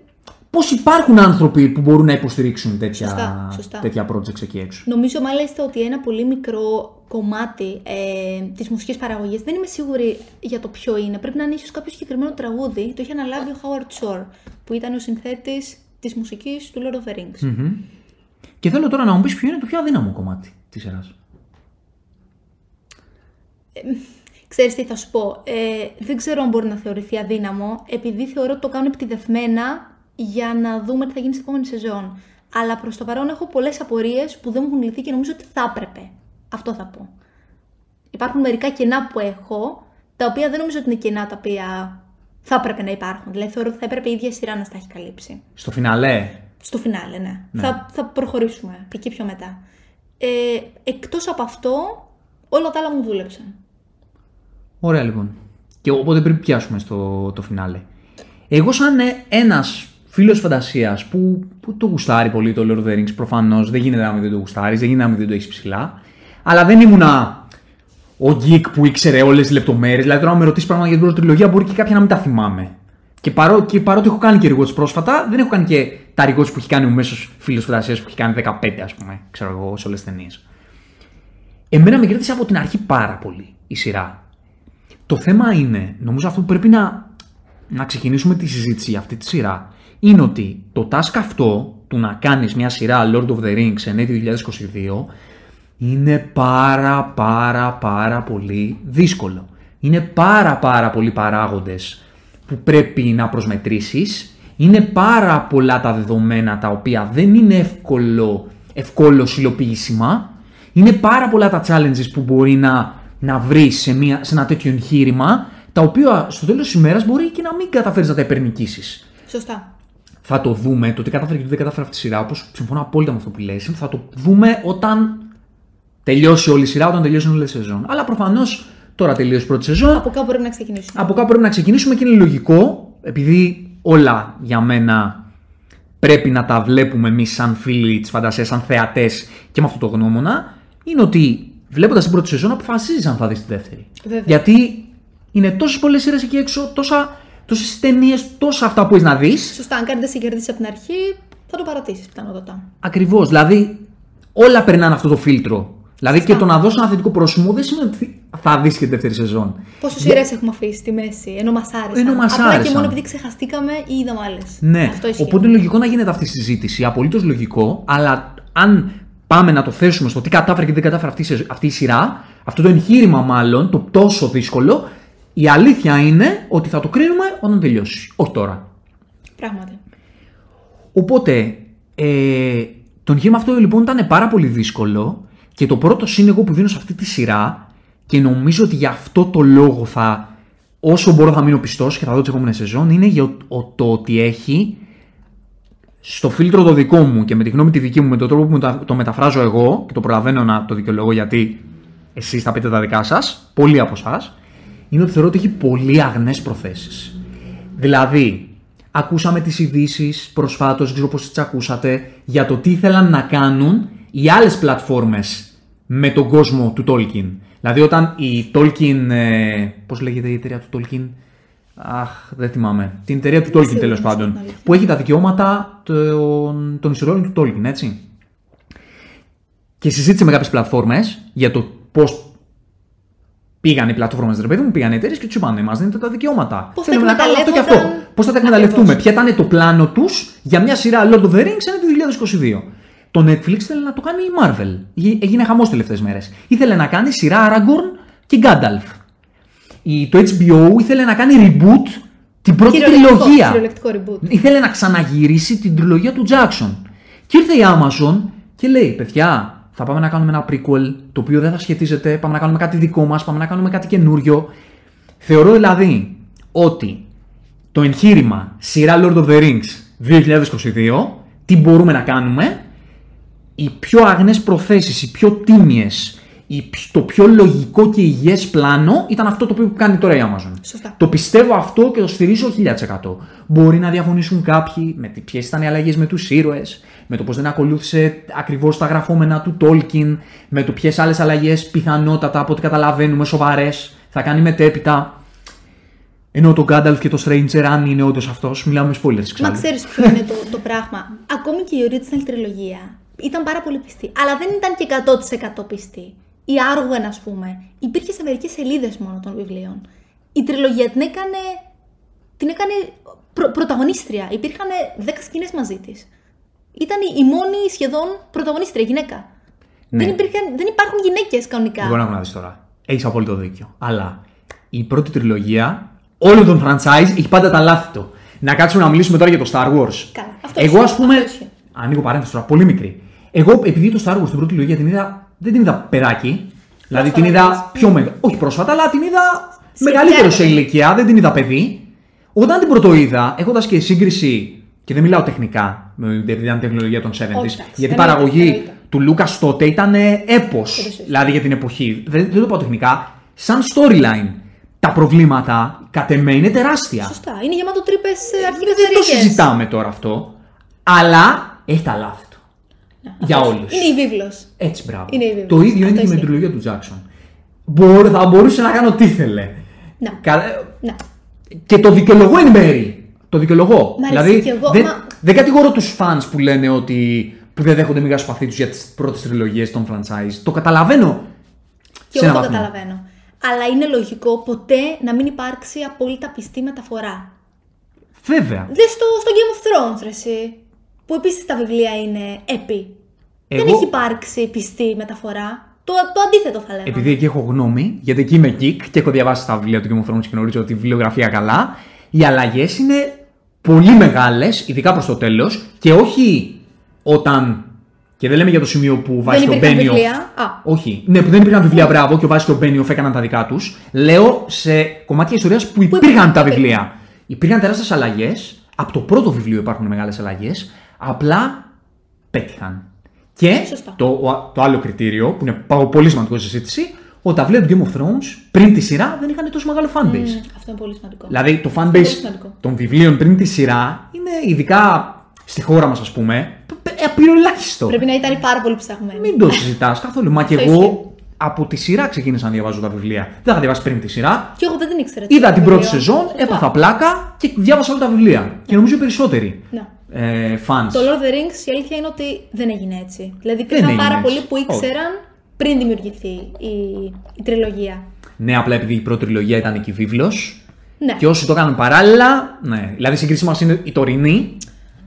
S2: πώς υπάρχουν άνθρωποι που μπορούν να υποστηρίξουν τέτοια,
S1: Σωστά, σωστά.
S2: τέτοια projects εκεί έξω;
S1: Νομίζω μάλιστα ότι ένα πολύ μικρό κομμάτι ε, της μουσικής παραγωγής, δεν είμαι σίγουρη για το ποιο είναι. Πρέπει να είναι ίσως κάποιο συγκεκριμένο τραγούδι. Το είχε αναλάβει ο Howard Shore, που ήταν ο συνθέτης της μουσικής του Lord of the Rings.
S2: Μμμ. Και θέλω τώρα να μου πεις ποιο είναι το πιο αδύναμο κομμάτι της σειράς.
S1: Ξέρεις τι θα σου πω, ε, δεν ξέρω αν μπορεί να θεωρηθεί αδύναμο, επειδή θεωρώ ότι το κάνουν επιτιδευμένα για να δούμε τι θα γίνει στην επόμενη σεζόν. Αλλά προς το παρόν έχω πολλές απορίες που δεν μου έχουν λυθεί και νομίζω ότι θα έπρεπε. Αυτό θα πω. Υπάρχουν μερικά κενά που έχω, τα οποία δεν νομίζω ότι είναι κενά τα οποία θα έπρεπε να υπάρχουν. Δηλαδή θεωρώ ότι θα έπρεπε η ίδια σειρά να στα έχει καλύψει.
S2: Στο φιναλέ,
S1: Στο φινάλε, ναι. Θα, θα προχωρήσουμε εκεί πιο μετά. Ε, εκτός από αυτό, όλα τα άλλα μου δούλεψαν.
S2: Ωραία λοιπόν. Και οπότε πριν πιάσουμε στο το φινάλε. Εγώ σαν ε, ένας φίλος φαντασίας που, που το γουστάρει πολύ το Lord of the Rings, προφανώς δεν γίνεται να μην δεν το γουστάρεις, δεν γίνεται να μην δεν το έχεις ψηλά. Αλλά δεν ήμουνα ο geek που ήξερε όλες τις λεπτομέρειες. Δηλαδή τώρα να με ρωτήσεις πράγματα για την πρώτη τριλογία μπορεί και κάποια να μην τα θυμάμαι. Και, παρό, και παρότι έχω κάνει και rewards πρόσφατα, δεν έχω κάνει και τα rewards που έχει κάνει ο μέσος φίλος φαντασίας που έχει κάνει 15 ας πούμε, ξέρω εγώ, σε όλες τις ταινίες. Εμένα με κράτησε από την αρχή πάρα πολύ η σειρά. Το θέμα είναι, νομίζω αυτό που πρέπει να, να ξεκινήσουμε τη συζήτηση για αυτή τη σειρά, είναι ότι το task αυτό του να κάνεις μια σειρά Lord of the Rings εν έτη 2022 είναι πάρα πάρα πάρα πολύ δύσκολο. Είναι πάρα πάρα πολλοί παράγοντες που πρέπει να προσμετρήσεις. Είναι πάρα πολλά τα δεδομένα τα οποία δεν είναι εύκολο, ευκόλως υλοποιήσιμα. Είναι πάρα πολλά τα challenges που μπορεί να, να βρεις σε, μια, σε ένα τέτοιο εγχείρημα, τα οποία στο τέλος της ημέρας μπορεί και να μην καταφέρεις να τα υπερνικήσεις.
S1: Σωστά.
S2: Θα το δούμε, το τι κατάφερε και το τι δεν κατάφερε αυτή τη σειρά, όπως συμφωνώ απόλυτα με αυτό που λες, θα το δούμε όταν τελειώσει όλη η σειρά, όταν τελειώσει όλη η σεζόν. Αλλά προφανώς τώρα τελείωσε η πρώτη σεζόν,
S1: Από κάπου πρέπει να ξεκινήσουμε.
S2: από κάπου πρέπει να ξεκινήσουμε και είναι λογικό, επειδή όλα για μένα πρέπει να τα βλέπουμε εμείς σαν φίλοι της φαντασίας, σαν θεατές και με αυτό το γνώμονα, είναι ότι βλέποντας την πρώτη σεζόν αποφασίζεις αν θα δεις τη δεύτερη.
S1: Βέβαια.
S2: Γιατί είναι τόσες πολλές σειρές εκεί έξω, τόσα, τόσες ταινίες, τόσα αυτά που έχεις να δεις.
S1: Σωστά, αν κάτι δεν σε κερδίσει από την αρχή, θα το παρατήσεις πιθανότατα.
S2: Ακριβώς. Δηλαδή, όλα περνάνε αυτό το φίλτρο. Δηλαδή και το να δώσω ένα θετικό πρόσημο δεν σημαίνει ότι θα δεις και τη δεύτερη σεζόν.
S1: Πόσες σειρές έχουμε αφήσει στη μέση, ενώ μας άρεσαν.
S2: Ενώ μας
S1: Απλά και
S2: άρεσαν.
S1: μόνο επειδή ξεχαστήκαμε ή είδαμε άλλες.
S2: Ναι,
S1: Αυτό ισχύει.
S2: οπότε είναι λογικό να γίνεται αυτή η συζήτηση. Απολύτως λογικό, αλλά αν πάμε να το θέσουμε στο τι κατάφερε και δεν κατάφερε αυτή, η σεζ- αυτή η σειρά, αυτό το εγχείρημα μάλλον, το τόσο δύσκολο, η αλήθεια είναι ότι θα το κρίνουμε όταν τελειώσει. Όχι τώρα.
S1: Πράγματι.
S2: Οπότε, ε, το εγχείρημα αυτό λοιπόν ήταν πάρα πολύ δύσκολο και το πρώτο συν εγώ που δίνω σε αυτή τη σειρά και νομίζω ότι για αυτό το λόγο θα, όσο μπορώ θα μείνω πιστός και θα δω τις επόμενες σεζόν είναι για ο- το ότι έχει στο φίλτρο το δικό μου και με τη γνώμη τη δική μου, με τον τρόπο που το, το μεταφράζω εγώ και το προλαβαίνω να το δικαιολογώ γιατί εσείς θα πείτε τα δικά σας, πολλοί από εσάς, είναι ότι θεωρώ ότι έχει πολύ αγνές προθέσεις. Δηλαδή, ακούσαμε τις ειδήσει προσφάτως, δεν ξέρω πώς τις ακούσατε, για το τι ήθελαν να κάνουν οι άλλες πλατφόρμες με τον κόσμο του Tolkien. Δηλαδή όταν η Tolkien, ε, πώς λέγεται η εταιρεία του Tolkien, Αχ, δεν θυμάμαι. Την εταιρεία του Tolkien τέλος πάντων. Που έχει τα δικαιώματα των, των ιστοριών του Tolkien, έτσι. Και συζήτησε με κάποιες πλατφόρμες για το πώς πήγαν οι πλατφόρμε, ρε παιδί μου, πήγαν οι εταιρείες και τους είπαν: Μα δίνετε τα δικαιώματα.
S1: Πώς
S2: Θέλουμε
S1: θα
S2: να κάνουμε αυτό και αυτό.
S1: εκμεταλλεύονταν-
S2: Πώς θα τα εκμεταλλευτούμε, ποια ήταν το πλάνο τους για μια σειρά Lord of the Rings ένα το 2022. Το Netflix ήθελε να το κάνει η Marvel. Γι- Έγινε χαμός τελευταίες μέρες. Ήθελε να κάνει σειρά Aragorn και Gandalf. Η, το HBO ήθελε να κάνει reboot την πρώτη
S1: Κυριολεκτικό-
S2: τριλογία.
S1: Κυριολεκτικό reboot.
S2: Ήθελε να ξαναγυρίσει την τριλογία του Jackson. Και ήρθε η Amazon και λέει: Παιδιά, θα πάμε να κάνουμε ένα prequel το οποίο δεν θα σχετίζεται. Πάμε να κάνουμε κάτι δικό μας, πάμε να κάνουμε κάτι καινούριο. Θεωρώ δηλαδή ότι το εγχείρημα σειρά Lord of the Rings 2022, τι μπορούμε να κάνουμε, οι πιο αγνές προθέσεις, οι πιο τίμιες, η π- το πιο λογικό και υγιές πλάνο ήταν αυτό το οποίο κάνει τώρα η Amazon.
S1: Σωστά.
S2: Το πιστεύω αυτό και το στηρίζω 1000%. Μπορεί να διαφωνήσουν κάποιοι με ποιες ήταν οι αλλαγές με τους ήρωες, με το πώς δεν ακολούθησε ακριβώς τα γραφόμενα του Tolkien, με το ποιες άλλες αλλαγές πιθανότατα από ό,τι καταλαβαίνουμε σοβαρές θα κάνει μετέπειτα. Ενώ το Gandalf και το Stranger, αν είναι όντως αυτός, μιλάμε με spoilers
S1: Μα
S2: εξάλλου.
S1: ξέρεις ποιο είναι το, το πράγμα. Ακόμη και η original τριλογία ήταν πάρα πολύ πιστή. Αλλά δεν ήταν και 100% πιστή. Η Άργουεν, ας πούμε, υπήρχε σε μερικές σελίδες μόνο των βιβλίων. Η τριλογία την έκανε. Την έκανε πρω- πρωταγωνίστρια. Υπήρχαν 10 σκηνές μαζί της. Ήταν η μόνη σχεδόν πρωταγωνίστρια γυναίκα.
S2: Ναι.
S1: Δεν, υπήρχαν, δεν υπάρχουν γυναίκες κανονικά.
S2: Λοιπόν, άκου να δεις τώρα. Έχεις απόλυτο δίκιο. Αλλά η πρώτη τριλογία, όλο τον franchise, έχει πάντα τα λάθη του. Να κάτσουμε να μιλήσουμε τώρα για το Star Wars.
S1: Καλά. Αυτό
S2: Εγώ,
S1: ισχύει,
S2: ας πούμε.
S1: αυτό ισχύει.
S2: Ανοίγω παρένθεση τώρα, πολύ μικρή. Εγώ, επειδή το Star Wars την πρώτη τριλογία την είδα, δεν την είδα παιδάκι. Δηλαδή την
S1: Πρόσφατα
S2: είδα πιο μεγάλη. Όχι πρόσφατα, αλλά την είδα
S1: Σε
S2: μεγαλύτερο σε
S1: ηλικία.
S2: ηλικία, δεν την είδα παιδί. Όταν την πρωτοείδα, έχοντας και σύγκριση. Και δεν μιλάω τεχνικά, με επειδή ήταν τεχνολογία των 70s.
S1: εντάξει,
S2: γιατί η
S1: εννοείται,
S2: παραγωγή
S1: εννοείται.
S2: του Λούκα τότε ήταν έπος.
S1: σωστό.
S2: Δηλαδή για την εποχή. Δεν, δεν το πάω τεχνικά. Σαν storyline, τα προβλήματα κατ' εμέ είναι τεράστια.
S1: Σωστά. Είναι γεμάτο τρύπες αρχικές
S2: Δεν το συζητάμε τώρα αυτό. Αλλά έχει τα λάθη του. Για όλους.
S1: Είναι η βίβλος.
S2: Έτσι, μπράβο.
S1: Είναι η βίβλος.
S2: Το ίδιο είναι
S1: Αυτός
S2: και με την
S1: ισχύει.
S2: τριλογία του Τζάξον. Μπορώ, θα μπορούσε να κάνω ό,τι ήθελε.
S1: Να.
S2: Κα-
S1: Να.
S2: Και το δικαιολογώ εν μέρη. Το δικαιολογώ.
S1: Μ' αρέσει
S2: δηλαδή,
S1: κι εγώ,
S2: δεν,
S1: μα-
S2: δεν κατηγορώ τους fans που λένε ότι που δεν δέχονται μίγα σπαθί τους για τις πρώτες τριλογίες των franchise. Το καταλαβαίνω.
S1: Και
S2: σε
S1: εγώ
S2: έναν
S1: το
S2: βαθμό.
S1: καταλαβαίνω. Αλλά είναι λογικό ποτέ να μην υπάρξει απόλυτα πιστή μεταφορά.
S2: Βέβαια.
S1: Δες στο, στο Game of Thrones, ρε, εσύ, που επίσης τα βιβλία είναι επί. Δεν
S2: Εγώ-
S1: έχει υπάρξει πιστή μεταφορά. Το, το αντίθετο θα λέγαμε.
S2: Επειδή εκεί έχω γνώμη, γιατί εκεί είμαι geek και έχω διαβάσει τα βιβλία του Game of Thrones και γνωρίζω τη βιβλιογραφία καλά, οι αλλαγές είναι πολύ μεγάλες, ειδικά προς το τέλος, και όχι όταν. Και δεν λέμε για το σημείο που βάζει και ο
S1: υπήρχαν
S2: Μπένιοφ.
S1: βιβλία. Α.
S2: Όχι. Ναι, που δεν υπήρχαν βιβλία, μπράβο, και ο Βάζη και ο Μπένιοφ έκαναν τα δικά τους. Λέω σε κομμάτια ιστορίας που υπήρχαν
S1: υπήρχαν
S2: τα
S1: τα
S2: βιβλία. Υπήρχαν τεράστιες αλλαγές. Από το πρώτο βιβλίο υπάρχουν μεγάλες αλλαγές. Απλά πέτυχαν. Και
S1: Σωστά.
S2: το, ο- το άλλο κριτήριο, που είναι πα- πολύ σημαντικό στη συζήτηση, ότι τα βιβλία του Game of Thrones πριν τη σειρά δεν είχαν τόσο μεγάλο fanbase.
S1: Μμ, αυτό είναι πολύ σημαντικό.
S2: Δηλαδή το
S1: πολύ
S2: fanbase
S1: σημαντικό.
S2: των βιβλίων πριν τη σειρά είναι ειδικά στη χώρα μας, ας πούμε, π- π- απειροελάχιστο.
S1: Πρέπει να ήταν πάρα πολύ ψαγμένο.
S2: Μην το συζητάς καθόλου. Μα και
S1: Αυτό
S2: εγώ
S1: ισχύει.
S2: από τη σειρά ξεκίνησα να διαβάζω τα βιβλία. Δεν τα είχα διαβάσεις πριν τη σειρά.
S1: Και εγώ δεν την ήξερα.
S2: Είδα
S1: το
S2: την πρώτη
S1: βιβλίο.
S2: σεζόν,
S1: Σωστά.
S2: έπαθα πλάκα και διάβασα όλα τα βιβλία. Και νομίζω οι περισσότεροι
S1: Ναι.
S2: ε, fans.
S1: Το Lord of the Rings η αλήθεια είναι ότι δεν έγινε έτσι. Δηλαδή υπήρχαν
S2: έγινε
S1: πάρα
S2: έτσι.
S1: πολλοί που ήξεραν πριν δημιουργηθεί η, η τριλογία.
S2: Ναι, απλά επειδή η πρώτη τριλογία ήταν εκεί βίβλος.
S1: Ναι.
S2: Και όσοι το κάνουν παράλληλα, ναι. Δηλαδή η σύγκρισή μας είναι η τωρινή.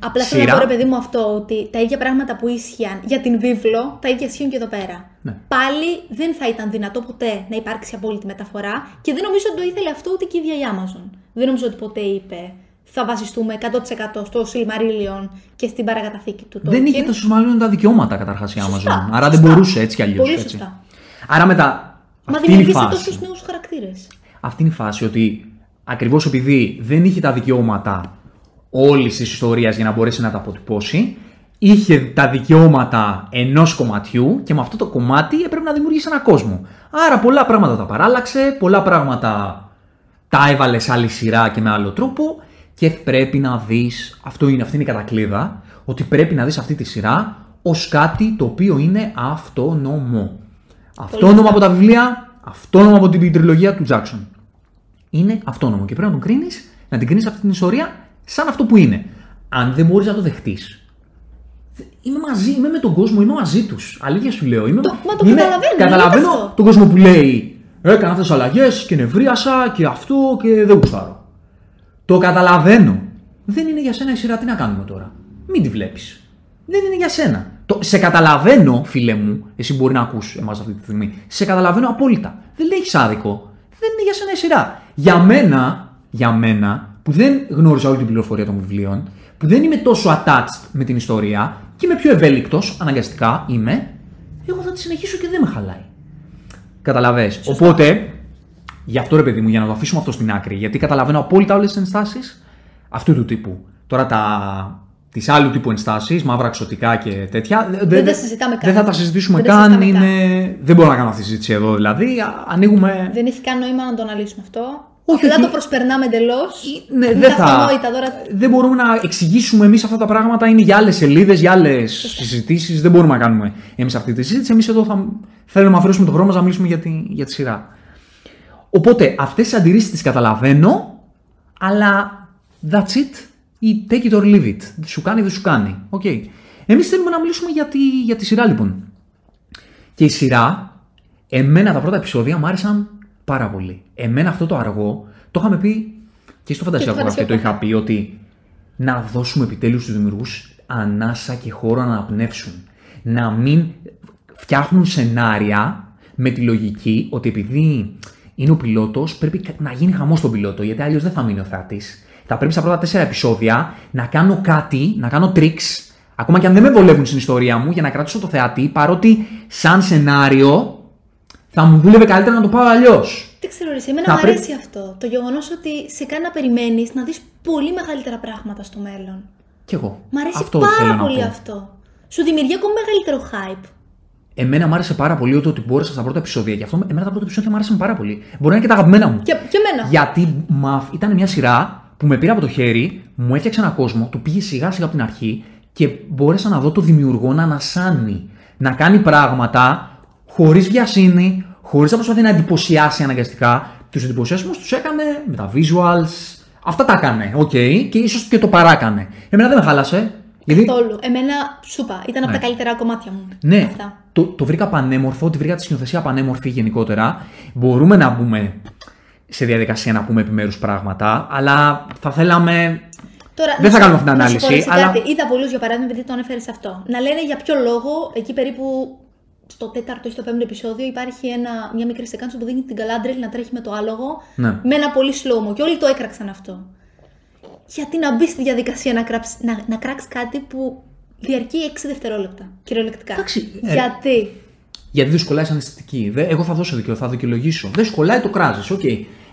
S1: Απλά θέλω να
S2: Σειρά.
S1: πω, ρε παιδί μου, αυτό ότι τα ίδια πράγματα που ίσχυαν για την βίβλο, τα ίδια ισχύουν και εδώ πέρα.
S2: Ναι.
S1: Πάλι δεν θα ήταν δυνατό ποτέ να υπάρξει απόλυτη μεταφορά και δεν νομίζω ότι το ήθελε αυτό ούτε και η ίδια η Amazon. Δεν νομίζω ότι ποτέ είπε θα βασιστούμε 100% στο Silmarillion και στην παρακαταθήκη του.
S2: Δεν
S1: Tolkien.
S2: είχε τόσο μάλλον τα δικαιώματα καταρχά η Amazon.
S1: Σωστά,
S2: Άρα δεν
S1: σωστά.
S2: μπορούσε έτσι κι αλλιώς.
S1: Πολύ σωστά.
S2: Άρα μετά.
S1: Μα
S2: αυτή είναι η
S1: δημιουργήσε
S2: φάση.
S1: τόσους νέους χαρακτήρες.
S2: Αυτή είναι η φάση ότι ακριβώς επειδή δεν είχε τα δικαιώματα όλης της ιστορίας για να μπορέσει να τα αποτυπώσει, είχε τα δικαιώματα ενός κομματιού και με αυτό το κομμάτι έπρεπε να δημιουργήσει ένα κόσμο. Άρα πολλά πράγματα τα παράλλαξε, πολλά πράγματα τα έβαλε σε άλλη σειρά και με άλλο τρόπο και πρέπει να δεις. Αυτό είναι, αυτή είναι η κατακλείδα. Ότι πρέπει να δεις αυτή τη σειρά ως κάτι το οποίο είναι αυτόνομο. Αυτόνομο από τα βιβλία, αυτόνομο από την τριλογία του Τζάξον. Είναι αυτόνομο και πρέπει να τον κρίνεις, να την κρίνεις αυτή την ιστορία σαν αυτό που είναι. Αν δεν μπορείς να το δεχτείς, Είμαι μαζί, είμαι με τον κόσμο, είμαι μαζί τους. Αλήθεια σου λέω. Είμαι,
S1: Το- μα το
S2: είμαι-
S1: καταλαβαίνω,
S2: Καταλαβαίνω
S1: είναι αυτό.
S2: τον κόσμο που λέει Έκανα αυτές τις αλλαγές και νευρίασα και αυτό και δεν γουστάρω. Το καταλαβαίνω. Δεν είναι για σένα η σειρά, τι να κάνουμε τώρα; Μην τη βλέπεις. Δεν είναι για σένα. Το, σε καταλαβαίνω, φίλε μου, εσύ μπορεί να ακούσει εμάς αυτή τη στιγμή. Σε καταλαβαίνω απόλυτα. Δεν έχεις άδικο. Δεν είναι για σένα η σειρά. Για μένα, για μένα, που δεν γνώριζα όλη την πληροφορία των βιβλίων, που δεν είμαι τόσο attached με την ιστορία και είμαι πιο ευέλικτος, αναγκαστικά είμαι, εγώ θα τη συνεχίσω και δεν με χαλάει. Καταλαβες. Οπότε, γι' αυτό ρε παιδί μου, για να το αφήσουμε αυτό στην άκρη, γιατί καταλαβαίνω απόλυτα όλες τις ενστάσεις αυτού του τύπου. Τώρα τα. Τις άλλου τύπου ενστάσεις, μαύρα ξωτικά και τέτοια. δε-
S1: Δεν
S2: δε-
S1: τα συζητάμε καν.
S2: Δεν θα τα συζητήσουμε
S1: Δεν τα
S2: καν.
S1: συζητάμε
S2: είναι... Δεν μπορώ να κάνω αυτή τη συζήτηση εδώ. Δηλαδή, α- ανοίγουμε.
S1: Δεν έχει καν νόημα να το αναλύσουμε αυτό.
S2: Όχι,
S1: Απλά
S2: όχι.
S1: το προσπερνάμε εντελώς.
S2: Ναι,
S1: είναι
S2: δεν θα.
S1: αυτονόητα τώρα.
S2: Δεν μπορούμε να εξηγήσουμε εμείς αυτά τα πράγματα. Είναι για άλλες σελίδες, για άλλες συζητήσεις. Δεν μπορούμε να κάνουμε εμείς αυτή τη συζήτηση. Εμείς εδώ θα θέλουμε να αφαιρέσουμε τον χρόνο μας να μιλήσουμε για τη, για τη σειρά. Οπότε αυτές τι αντιρρήσεις τις καταλαβαίνω, αλλά that's it. Ή take it or leave it. Σου κάνει, δεν σου κάνει. Okay. Εμείς θέλουμε να μιλήσουμε για τη, για τη σειρά λοιπόν. Και η σειρά, εμένα τα πρώτα επεισόδια μου άρεσαν πάρα πολύ. Εμένα αυτό το αργό, το είχαμε πει και στο φαντασιακό
S1: στο
S2: γραφείο, το είχα
S1: Φαντασιακό.
S2: πει ότι να δώσουμε επιτέλους στους δημιουργούς ανάσα και χώρο να αναπνεύσουν. Να μην φτιάχνουν σενάρια με τη λογική ότι επειδή είναι ο πιλότος πρέπει να γίνει χαμός στον πιλότο γιατί αλλιώς δεν θα μείνει ο θεατής. Θα πρέπει στα πρώτα τέσσερα επεισόδια να κάνω κάτι, να κάνω tricks ακόμα και αν δεν με βολεύουν στην ιστορία μου για να κρατήσω το θεατή παρότι σαν σενάριο θα μου δούλευε καλύτερα να το πάω αλλιώς.
S1: Δεν ξέρω, ρε, εμένα
S2: Θα
S1: μου
S2: πρέπει-
S1: αρέσει αυτό. Το γεγονός ότι σε κάνει να περιμένεις να δεις πολύ μεγαλύτερα πράγματα στο μέλλον.
S2: Κι εγώ.
S1: Μ' αρέσει
S2: Αυτό θέλω
S1: πάρα
S2: να
S1: πολύ
S2: πω.
S1: αυτό. Σου δημιουργεί ακόμα μεγαλύτερο hype.
S2: Εμένα μου άρεσε πάρα πολύ το ότι μπόρεσα στα πρώτα επεισόδια. Γι' αυτό εμένα τα πρώτα επεισόδια μου άρεσαν πάρα πολύ. Μπορεί να είναι και τα αγαπημένα μου.
S1: Και, και εμένα.
S2: Γιατί μαφ, ήταν μια σειρά που με πήρε από το χέρι, μου έφτιαξε ένα κόσμο, του πήγε σιγά σιγά από την αρχή και μπόρεσα να δω το δημιουργό να ανασάνει. Να κάνει πράγματα χωρίς βιασύνη, χωρίς να προσπαθεί να εντυπωσιάσει αναγκαστικά. Τους εντυπωσιασμούς τους έκανε με τα visuals. Αυτά τα έκανε, οκ, και ίσως και το παράκανε. Εμένα δεν με χάλασε. Γιατί
S1: Καθόλου. Εμένα, σου είπα, ήταν από
S2: Ναι.
S1: τα καλύτερα κομμάτια μου.
S2: ναι,
S1: Αυτά.
S2: το, το βρήκα πανέμορφο, τη βρήκα τη σκηνοθεσία πανέμορφη γενικότερα. Μπορούμε να μπούμε σε διαδικασία να πούμε επιμέρους πράγματα, αλλά θα θέλαμε.
S1: Τώρα,
S2: Δεν
S1: να
S2: θα
S1: σου-
S2: κάνουμε αυτή την
S1: να σου
S2: ανάλυση,
S1: πω εσύ
S2: αλλά-
S1: Κάτι. Είδα πολλούς για παράδειγμα, επειδή το ανέφερες αυτό, να λένε για ποιο λόγο εκεί περίπου στο τέταρτο ή στο πέμπτο επεισόδιο υπάρχει ένα, μια μικρή σεκάνση που δίνει την Galadriel να τρέχει με το άλογο
S2: Ναι.
S1: με ένα πολύ slow και όλοι το έκραξαν αυτό. Γιατί να μπει στη διαδικασία να, κράψεις, να, να κράξεις κάτι που διαρκεί 6 δευτερόλεπτα. Κυριολεκτικά.
S2: Εντάξει, ε,
S1: Γιατί;
S2: Γιατί δεν σου κολλάει σαν αισθητική. Δε- εγώ θα δώσω δικαιώ, θα δικαιολογήσω. Δεν σου κολλάει, το κράζεις. Οκ.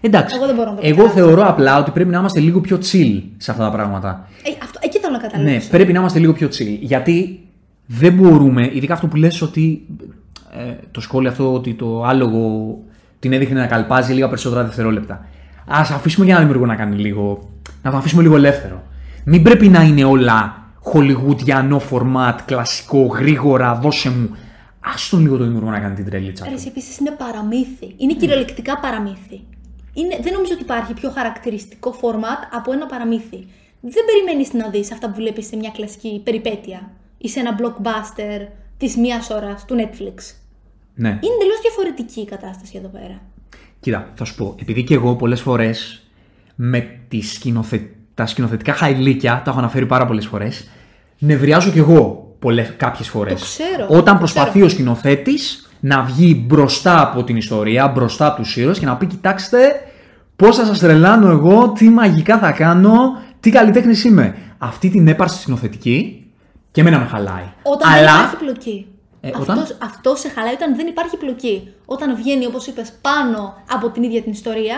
S2: Εντάξει.
S1: Εγώ δεν μπορώ να το
S2: Εγώ
S1: κράζω.
S2: θεωρώ απλά ότι πρέπει να είμαστε λίγο πιο chill σε αυτά τα πράγματα.
S1: Ε, αυτό, εκεί θέλω να
S2: Ναι,
S1: καταλήξω.
S2: πρέπει να είμαστε λίγο πιο chill. Γιατί δεν μπορούμε, ειδικά αυτό που λες ότι ε, το σχόλιο αυτό ότι το άλογο την έδειχνε να καλπάζει λίγα περισσότερα δευτερόλεπτα. Α αφήσουμε για να δημιουργό να κάνει λίγο. Να το αφήσουμε λίγο ελεύθερο. Μην πρέπει να είναι όλα χολιγούτιανό format, κλασικό, γρήγορα, δώσε μου. Άστον λίγο το δημιουργό να κάνει την τρελίτσα. του.
S1: Αρέσει επίσης είναι παραμύθι. Είναι κυριολεκτικά παραμύθι. Είναι, δεν νομίζω ότι υπάρχει πιο χαρακτηριστικό format από ένα παραμύθι. Δεν περιμένεις να δεις αυτά που βλέπεις σε μια κλασική περιπέτεια ή σε ένα blockbuster της μία ώρας του Netflix.
S2: Ναι.
S1: Είναι εντελώς διαφορετική η κατάσταση εδώ πέρα.
S2: Κοίτα, θα σου πω, επειδή και εγώ πολλές φορές με τις σκηνοθε... τα σκηνοθετικά χαϊλίκια, τα έχω αναφέρει πάρα πολλές φορές, νευριάζω κι εγώ κάποιες φορές.
S1: Το ξέρω,
S2: Όταν
S1: το
S2: προσπαθεί
S1: ξέρω.
S2: ο σκηνοθέτης να βγει μπροστά από την ιστορία, μπροστά από τους ήρωες και να πει: Κοιτάξτε, πώς θα σας τρελάνω εγώ, τι μαγικά θα κάνω, τι καλλιτέχνη είμαι. Αυτή την έπαρση σκηνοθετική και εμένα με χαλάει.
S1: Όταν
S2: Αλλά
S1: δεν υπάρχει πλοκή.
S2: Ε,
S1: αυτός,
S2: όταν;
S1: αυτό σε χαλάει όταν δεν υπάρχει πλοκή. Όταν βγαίνει, όπως είπες, πάνω από την ίδια την ιστορία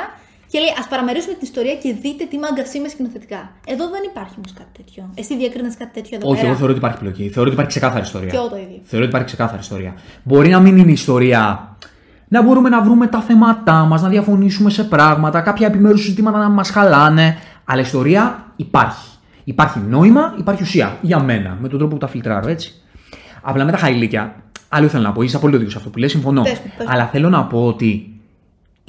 S1: και λέει: Α παραμερίσουμε την ιστορία και δείτε τι μάγκα είμαι σκηνοθετικά. Εδώ δεν υπάρχει όμως κάτι τέτοιο. Εσύ διακρίνεις κάτι τέτοιο εδώ
S2: Όχι,
S1: πέρα;
S2: εγώ θεωρώ ότι υπάρχει πλοκή. Θεωρώ ότι υπάρχει ξεκάθαρη ιστορία.
S1: Και εγώ το ίδιο.
S2: Θεωρώ ότι υπάρχει ξεκάθαρη ιστορία. Μπορεί να μην είναι ιστορία να μπορούμε να βρούμε τα θέματά μας, να διαφωνήσουμε σε πράγματα, κάποια επιμέρους ζητήματα να μας χαλάνε. Αλλά η ιστορία υπάρχει. Υπάρχει νόημα, υπάρχει ουσία. Για μένα, με τον τρόπο που τα φιλτράρω, έτσι. Απλά με τα χαϊλίκια, άλλο ήθελα να πω, είσαι απόλυτο δίκιο σε αυτό που λες, συμφωνώ.
S1: Πες μου, πες μου.
S2: Αλλά θέλω να πω ότι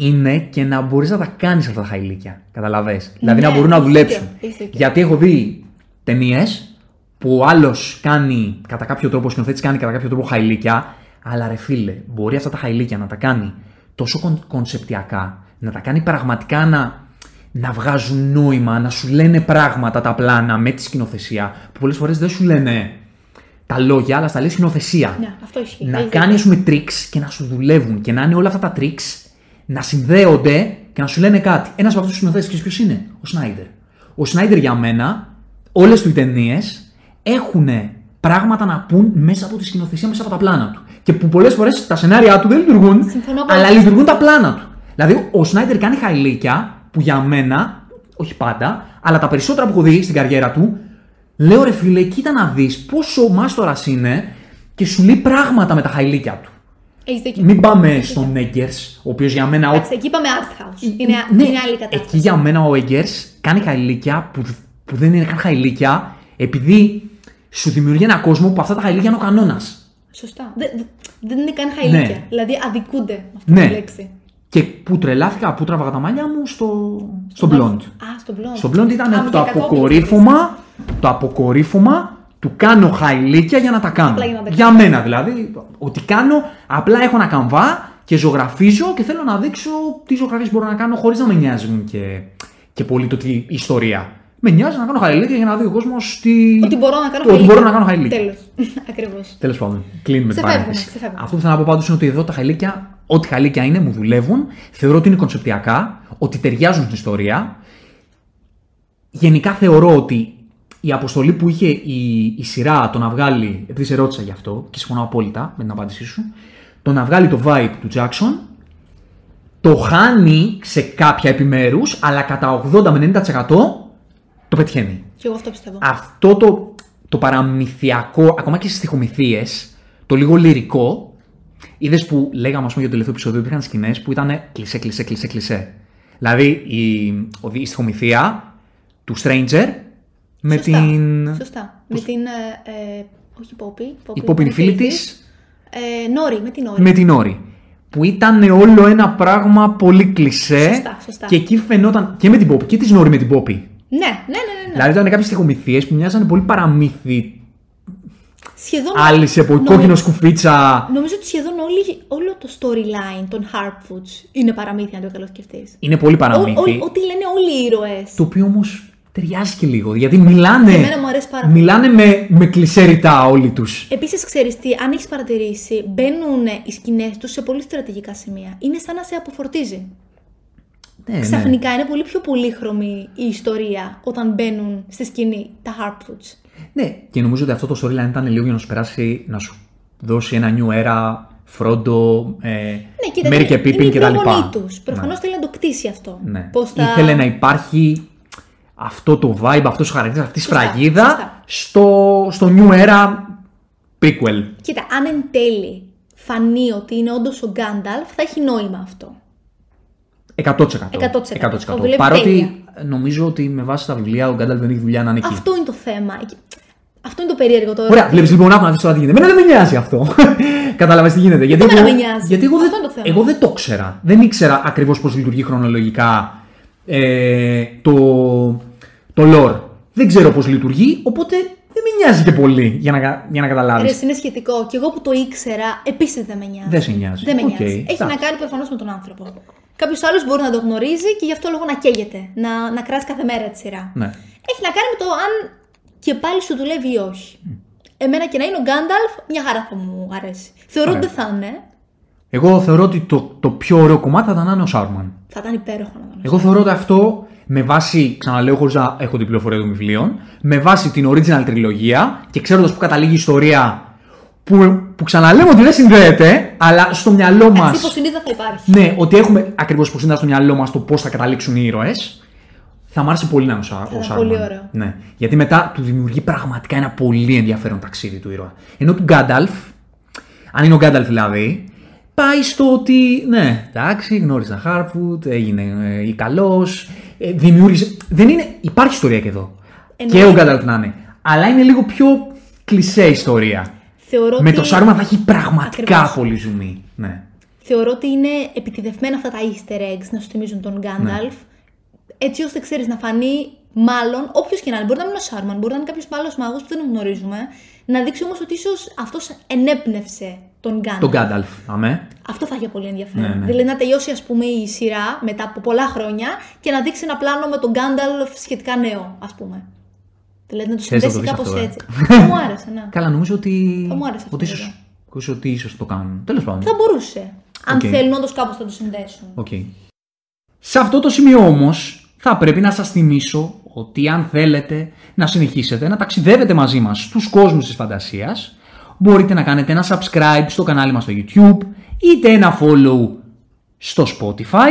S2: είναι και να μπορείς να τα κάνεις αυτά τα χαϊλίκια. Καταλαβέ. Δηλαδή να
S1: Ναι,
S2: μπορούν να
S1: έχεις
S2: δουλέψουν.
S1: δίκιο, έχεις δίκιο.
S2: Γιατί έχω δει ταινίες που ο άλλος κάνει κατά κάποιο τρόπο, ο σκηνοθέτης κάνει κατά κάποιο τρόπο χαϊλίκια, αλλά ρε φίλε, μπορεί αυτά τα χαϊλίκια να τα κάνει τόσο κον, κονσεπτιακά, να τα κάνει πραγματικά να, να βγάζουν νόημα, να σου λένε πράγματα τα πλάνα με τη σκηνοθεσία, που πολλές φορές δεν σου λένε τα λόγια, αλλά στα λέει σκηνοθεσία
S1: Ναι, αυτό ισχύει.
S2: να
S1: Έχεις
S2: κάνει
S1: δίκιο.
S2: ας πούμε tricks και να σου δουλεύουν και να είναι όλα αυτά τα tricks να συνδέονται και να σου λένε κάτι. Ένας από αυτούς του σκηνοθέτε, ποιος είναι, ο Σνάιντερ. Ο Σνάιντερ για μένα, όλες του οι ταινίες έχουν πράγματα να πούν μέσα από τη σκηνοθεσία, μέσα από τα πλάνα του. Και που πολλές φορές τα σενάρια του δεν λειτουργούν,
S1: Συμφωνώ
S2: αλλά
S1: πολύ.
S2: λειτουργούν τα πλάνα του. Δηλαδή, ο Σνάιντερ κάνει χαϊλίκια που για μένα, όχι πάντα, αλλά τα περισσότερα που έχω δει στην καριέρα του, λέω ρε φίλε, κοίτα να δεις πόσο μάστορας είναι και σου λέει πράγματα με τα χαϊλίκια του.
S1: Έχεις δίκιο.
S2: Μην πάμε στον Έγκερ, ο οποίος για μένα.
S1: Εντάξει, εκεί είπαμε art house. Είναι,
S2: ναι,
S1: είναι άλλη κατάσταση.
S2: εκεί για μένα ο Έγκερ κάνει χαϊλίκια που, που δεν είναι καν χαϊλίκια, επειδή σου δημιουργεί ένα κόσμο που αυτά τα χαϊλίκια είναι ο κανόνας.
S1: Σωστά. Δεν, δεν- δεν είναι καν χαϊλίκια.
S2: Ναι.
S1: Δηλαδή αδικούνται με αυτή
S2: Ναι.
S1: τη λέξη.
S2: Και που τρελάθηκα, που τραβάγα τα μαλλιά μου στο, στο
S1: Μα-
S2: blond.
S1: Α, στο blonde.
S2: Στο blond ήταν
S1: Α, με
S2: το
S1: και κακό
S2: αποκορύφωμα, το αποκορύφωμα του κάνω χαϊλίκια για να τα κάνω.
S1: Απλά για να τα
S2: για μένα δηλαδή. Ότι κάνω, απλά έχω ένα καμβά και ζωγραφίζω και θέλω να δείξω τι ζωγραφίες μπορώ να κάνω χωρίς να με νοιάζουν και, και πολύ το τι ιστορία. Με νοιάζει να κάνω χαϊλίκια για να δει ο κόσμος τι.
S1: Ότι μπορώ να κάνω
S2: Ότι μπορώ να κάνω χαϊλίκια.
S1: Τέλος. Ακριβώς.
S2: Τέλος πάντων, κλείνουμε την
S1: Ξεφεύγουμε,
S2: παρένθεση.
S1: ξεφεύγουμε.
S2: Αυτό που θέλω να πω πάντως είναι ότι εδώ τα χαλίκια, ό,τι χαλίκια είναι, μου δουλεύουν. Θεωρώ ότι είναι κονσεπτιακά, ότι ταιριάζουν στην ιστορία. Γενικά θεωρώ ότι η αποστολή που είχε η, η σειρά το να βγάλει, επειδή σε ρώτησα γι' αυτό και συμφωνώ απόλυτα με την απάντησή σου, το να βγάλει το vibe του Jackson το χάνει σε κάποια επιμέρους, αλλά κατά 80 με 90% το πετυχαίνει
S1: Και εγώ αυτό πιστεύω.
S2: αυτό το, το παραμυθιακό, ακόμα και στις τυχομηθίε, το λίγο λυρικό, είδες που λέγαμε ας πούμε, για το τελευταίο επεισόδιο, υπήρχαν σκηνές που ήταν κλισέ, κλισέ, κλισέ, κλισέ. Δηλαδή η, ο- η στοιχομηθεία του Stranger με
S1: Σωστά.
S2: την.
S1: Σωστά. Με την. Ε, ε, όχι Poppy.
S2: Η Pop είναι φίλη της
S1: Ε, Νόρι, με την Νόρι.
S2: με την Όρη. Που ήταν όλο ένα πράγμα πολύ κλισέ.
S1: Σωστά, σωστά.
S2: Και εκεί φαινόταν και με την Poppy και της Νόρη με την Poppy.
S1: Ναι, ναι, ναι. ναι, ναι.
S2: Δηλαδή ήταν κάποιες τυχομηθίε που μοιάζανε πολύ παραμύθι
S1: Σχεδόν.
S2: Άλυσε από
S1: Νομίζω-
S2: κόκκινο σκουφίτσα.
S1: Νομίζω ότι σχεδόν όλη, όλο το storyline των Harpfoots είναι παραμύθια, αν το καλοσκεφτεί.
S2: Είναι πολύ παραμύθι.
S1: Ό,τι λένε όλοι οι ήρωες.
S2: Το οποίο όμως ταιριάζει και λίγο. Γιατί μιλάνε.
S1: Και εμένα μου αρέσει πάρα πολύ.
S2: Μιλάνε με, με κλεισέριτά όλοι τους.
S1: Επίσης, ξέρεις τι, αν έχεις παρατηρήσει, μπαίνουν οι σκηνές τους σε πολύ στρατηγικά σημεία. Είναι σαν να σε αποφορτίζει.
S2: Ναι,
S1: Ξαφνικά είναι πολύ πιο πολύχρωμη η ιστορία όταν μπαίνουν στη σκηνή τα Harpfoots.
S2: ναι. Και νομίζω ότι αυτό το storyline ήταν λίγο για να σου περάσει, να σου δώσει ένα new era, Φρόντο, ε,
S1: Ναι, κοίτα,
S2: Μέρη και
S1: είναι-
S2: Πίπιν
S1: είναι η
S2: κτλ.
S1: προγονή τους. Προφανώς θέλει να το κτίσει αυτό.
S2: Ναι.
S1: Πώς θα...
S2: Ήθελε να υπάρχει αυτό το vibe, αυτός ο χαρακτήρας, αυτή η
S1: Σωστά,
S2: σφραγίδα
S1: σωστά.
S2: στο, στο new era prequel.
S1: Κοίτα, αν εν τέλει φανεί ότι είναι όντως ο Γκάνταλφ, θα έχει νόημα αυτό.
S2: 100%.
S1: 100%. Το δουλεύει
S2: Παρότι
S1: τέλεια.
S2: νομίζω ότι με βάση τα βιβλία ο Γκάνταλ δεν έχει δουλειά να είναι εκεί.
S1: Αυτό είναι το θέμα. Εκεί- Αυτό είναι το περίεργο τώρα.
S2: Ωραία, βλέπεις λοιπόν, άκου να δεις τώρα τι γίνεται. Εμένα δεν με νοιάζει αυτό. Κατάλαβε τι γίνεται. Γιατί,
S1: εμένα
S2: εγώ,
S1: με νοιάζει.
S2: γιατί εγώ,
S1: Αυτό
S2: δεν,
S1: είναι το θέμα.
S2: εγώ δεν το ξέρα. Δεν ήξερα ακριβώς πώς λειτουργεί χρονολογικά ε, το, το lore. Δεν ξέρω πώς λειτουργεί, οπότε δεν με νοιάζει και πολύ για να, κα- για να καταλάβεις.
S1: Ρε, είναι σχετικό. Και εγώ που το ήξερα, επίσης δεν με νοιάζει.
S2: Δεν σε νοιάζει.
S1: Δεν με
S2: Οκ,
S1: νοιάζει. Έχει
S2: εντάξει.
S1: να κάνει προφανώς με τον άνθρωπο. Κάποιος άλλος μπορεί να το γνωρίζει και γι' αυτό λόγο να καίγεται. Να, να κράζει κάθε μέρα τη σειρά.
S2: Ναι.
S1: Έχει να κάνει με το αν και πάλι σου δουλεύει ή όχι. Εμένα και να είναι ο Γκάνταλφ, μια χαρά θα μου αρέσει. Θεωρώ ότι
S2: Ωραία.
S1: δεν θα είναι.
S2: Εγώ θεωρώ ότι το, το πιο ωραίο κομμάτι θα ήταν να είναι ο Σάρμαν.
S1: Θα ήταν υπέροχο να τον
S2: Εγώ θεωρώ ότι αυτό με βάση, ξαναλέω χωρίς να έχω την πληροφορία των βιβλίων, με βάση την original τριλογία και ξέροντας που καταλήγει η ιστορία, που, που ξαναλέμε ότι δεν συνδέεται, αλλά στο μυαλό μα.
S1: Αυτή υποσυνείδητα θα υπάρχει.
S2: Ναι, ότι έχουμε ακριβώς που στο μυαλό μας το πώς θα καταλήξουν οι ήρωες. Θα μ' άρεσε πολύ να είναι ο, Σα- ο
S1: ήταν
S2: Σάρμαν.
S1: πολύ ωραίο.
S2: Ναι. Γιατί μετά του δημιουργεί πραγματικά ένα πολύ ενδιαφέρον ταξίδι του ήρωα. Ενώ του Γκάνταλφ, αν είναι ο Γκάνταλφ δηλαδή, πάει στο ότι ναι, εντάξει, γνώρισε ένα Χάρφουτ, έγινε ε, ή καλός, ε, δημιούργησε. Δεν είναι. Υπάρχει ιστορία και εδώ.
S1: Εννοείται.
S2: Και ο Γκάνταλφ να είναι. Αλλά είναι λίγο πιο κλισέ ιστορία.
S1: Θεωρώ
S2: Με
S1: ότι...
S2: το Σάρουμαν θα έχει πραγματικά
S1: Ακριβώς.
S2: πολύ ζουμί. Ναι.
S1: Θεωρώ ότι είναι επιτιδευμένα αυτά τα easter eggs να σου θυμίζουν τον Γκάνταλφ.
S2: Ναι.
S1: Έτσι ώστε ξέρεις να φανεί, μάλλον, όποιος και να είναι. Μπορεί να μην είναι ο Σάρμαν, μπορεί να είναι κάποιος άλλος μάγος που δεν τον γνωρίζουμε. Να δείξει όμως ότι ίσως αυτός ενέπνευσε τον Γκάνταλφ.
S2: Τον Γκάνταλφ. Αμέ.
S1: Αυτό θα έχει πολύ ενδιαφέρον.
S2: Ναι, ναι.
S1: Δηλαδή να τελειώσει, ας πούμε, η σειρά μετά από πολλά χρόνια και να δείξει ένα πλάνο με τον Γκάνταλφ σχετικά νέο, ας πούμε. Δηλαδή να του
S2: Θες να το
S1: συνδέσει
S2: δεις
S1: κάπως
S2: αυτό, ε;
S1: έτσι. θα μου άρεσε, ναι.
S2: Καλά, νομίζω ότι.
S1: Θα μου άρεσε αυτό,
S2: ότι ίσως,
S1: βέβαια.
S2: νομίζω ότι ίσως το κάνουν. Τέλος πάντων.
S1: Θα μπορούσε. Αν
S2: Οκ.
S1: θέλουν, όντως κάπως θα το συνδέσουν.
S2: Οκ. Σε αυτό το σημείο όμως θα πρέπει να σας θυμίσω ότι αν θέλετε να συνεχίσετε να ταξιδεύετε μαζί μας στους κόσμους της φαντασίας μπορείτε να κάνετε ένα subscribe στο κανάλι μας στο YouTube είτε ένα follow στο Spotify.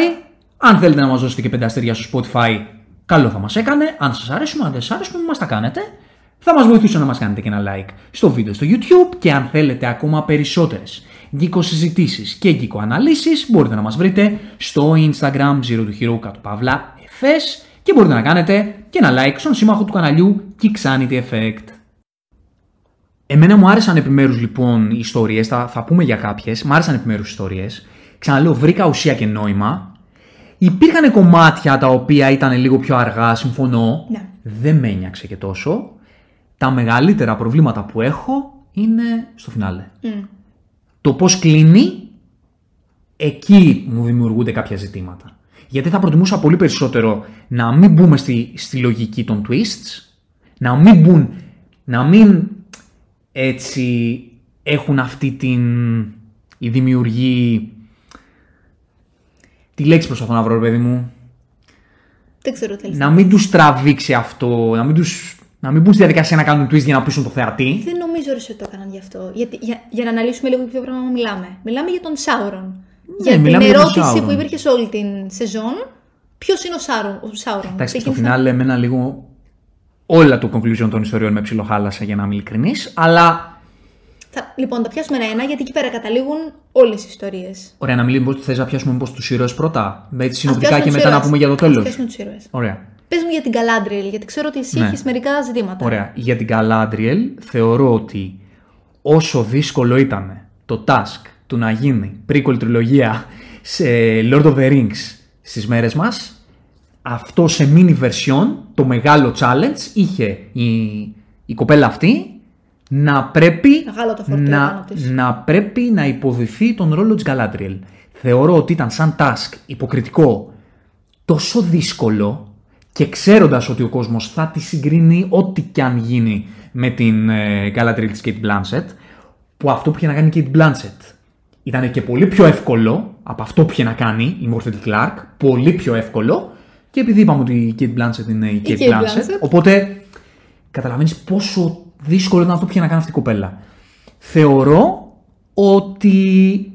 S2: Αν θέλετε να μας δώσετε και πέντε αστέρια στο Spotify καλό θα μας έκανε. Αν σας αρέσουμε, αν δεν σας αρέσουμε, μας τα κάνετε. Θα μας βοηθούσε να μας κάνετε και ένα like στο βίντεο στο YouTube και αν θέλετε ακόμα περισσότερες συζητήσεις και γκικοαναλύσεις μπορείτε να μας βρείτε στο Instagram Zero to Hero κάτω παύλα FS και μπορείτε να κάνετε και ένα like στον σύμμαχο του καναλιού Kixanity Effect. Εμένα μου άρεσαν επιμέρους λοιπόν οι ιστορίες, θα, θα πούμε για κάποιες, μου άρεσαν επιμέρους ιστορίες. Ξαναλέω, βρήκα ουσία και νόημα. Υπήρχαν κομμάτια τα οποία ήταν λίγο πιο αργά, συμφωνώ.
S1: Ναι.
S2: Δεν με ένιαξε και τόσο. Τα μεγαλύτερα προβλήματα που έχω είναι στο φινάλε.
S1: Μμ.
S2: Το πώς κλείνει, εκεί μου δημιουργούνται κάποια ζητήματα. Γιατί θα προτιμούσα πολύ περισσότερο να μην μπούμε στη, στη λογική των twists, να μην μπουν, να μην έτσι έχουν αυτή την η δημιουργή... Τι λέξη προσπαθώ να βρω, ρε παιδί μου.
S1: Δεν ξέρω τι θέλεις
S2: Να μην τους τραβήξει αυτό, να μην, τους, να μην μπουν στη διαδικασία να κάνουν twist για να πείσουν το θεατή.
S1: Δεν νομίζω ρε, ότι το έκαναν γι' αυτό. Γιατί, για, για να αναλύσουμε λίγο ποιο πράγμα μιλάμε. Μιλάμε για τον Σάουρον. Για την
S2: Ναι, μιλάμε για τον
S1: ερώτηση
S2: Σάουρον.
S1: που υπήρχε σε όλη την σεζόν. Ποιος είναι ο Σάουρον. Ο Σάουρον.
S2: Εντάξει, στο
S1: Ξεκίνησα-
S2: φινάλε εμένα λίγο όλα το conclusion των ιστοριών με ψιλοχάλασε για να είμαι ειλικρινής, αλλά
S1: Θα, λοιπόν, τα πιάσουμε ένα-ένα γιατί εκεί πέρα καταλήγουν όλες οι ιστορίες.
S2: ωραία να μιλήσουμε πώς θες να πιάσουμε μήπως τους ήρωες πρώτα, με έτσι συνοπτικά
S1: πιάσουμε
S2: και
S1: τους
S2: μετά να
S1: ήρωες.
S2: πούμε για το
S1: Ας
S2: τέλος.
S1: πιάσουμε τους ήρωες.
S2: Ωραία.
S1: Πες μου για την Galadriel, γιατί ξέρω ότι εσύ
S2: Ναι.
S1: έχεις μερικά ζητήματα.
S2: Ωραία. Για την Galadriel θεωρώ ότι όσο δύσκολο ήταν το task του να γίνει prequel τριλογία σε Lord of the Rings στις μέρες μας, αυτό σε mini version, το μεγάλο challenge, είχε η, η κοπέλα αυτή να πρέπει
S1: Μεγάλο το φορτίο πάνω
S2: να,
S1: της.
S2: να πρέπει να υποδηθεί τον ρόλο της Galadriel. Θεωρώ ότι ήταν σαν task υποκριτικό τόσο δύσκολο και ξέροντας ότι ο κόσμος θα τη συγκρίνει ό,τι κι αν γίνει με την ε, Galadriel της Kate Blanchett που αυτό που είχε να κάνει η Kate Blanchett ήταν και πολύ πιο εύκολο από αυτό που είχε να κάνει η Morphet Clark, πολύ πιο εύκολο και επειδή είπαμε ότι η Kate Blanchett είναι η Kate,
S1: Kate
S2: Blanchett,
S1: Blanchett.
S2: οπότε καταλαβαίνεις πόσο δύσκολο ήταν αυτό που είχε να κάνει αυτή η κοπέλα. Θεωρώ ότι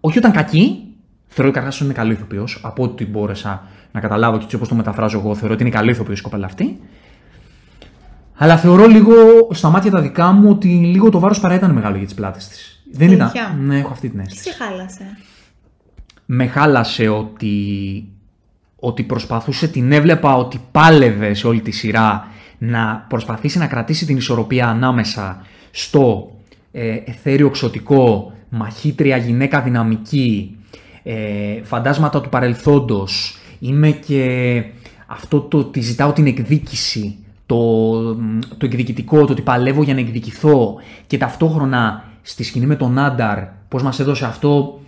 S2: όχι όταν κακή, θεωρώ ότι καταρχά είναι καλή ηθοποιός, από ό,τι μπόρεσα να καταλάβω και έτσι όπως το μεταφράζω εγώ, θεωρώ ότι είναι καλή ηθοποιός η κοπέλα αυτή. Αλλά θεωρώ λίγο στα μάτια τα δικά μου ότι λίγο το βάρος παρά ήταν μεγάλο για τις πλάτες της. Δεν ήταν.
S1: Αλήθεια;
S2: Ναι, έχω αυτή την
S1: Τι
S2: αίσθηση.
S1: σε χάλασε.
S2: Με χάλασε ότι, ότι προσπαθούσε, την έβλεπα ότι πάλευε σε όλη τη σειρά να προσπαθήσει να κρατήσει την ισορροπία ανάμεσα στο ε, εθέριο ξωτικό, μαχήτρια γυναίκα δυναμική, ε, φαντάσματα του παρελθόντος, είμαι και αυτό το ότι ζητάω την εκδίκηση, το, το εκδικητικό, το ότι παλεύω για να εκδικηθώ και ταυτόχρονα στη σκηνή με τον Άνταρ, πώς μας έδωσε αυτό,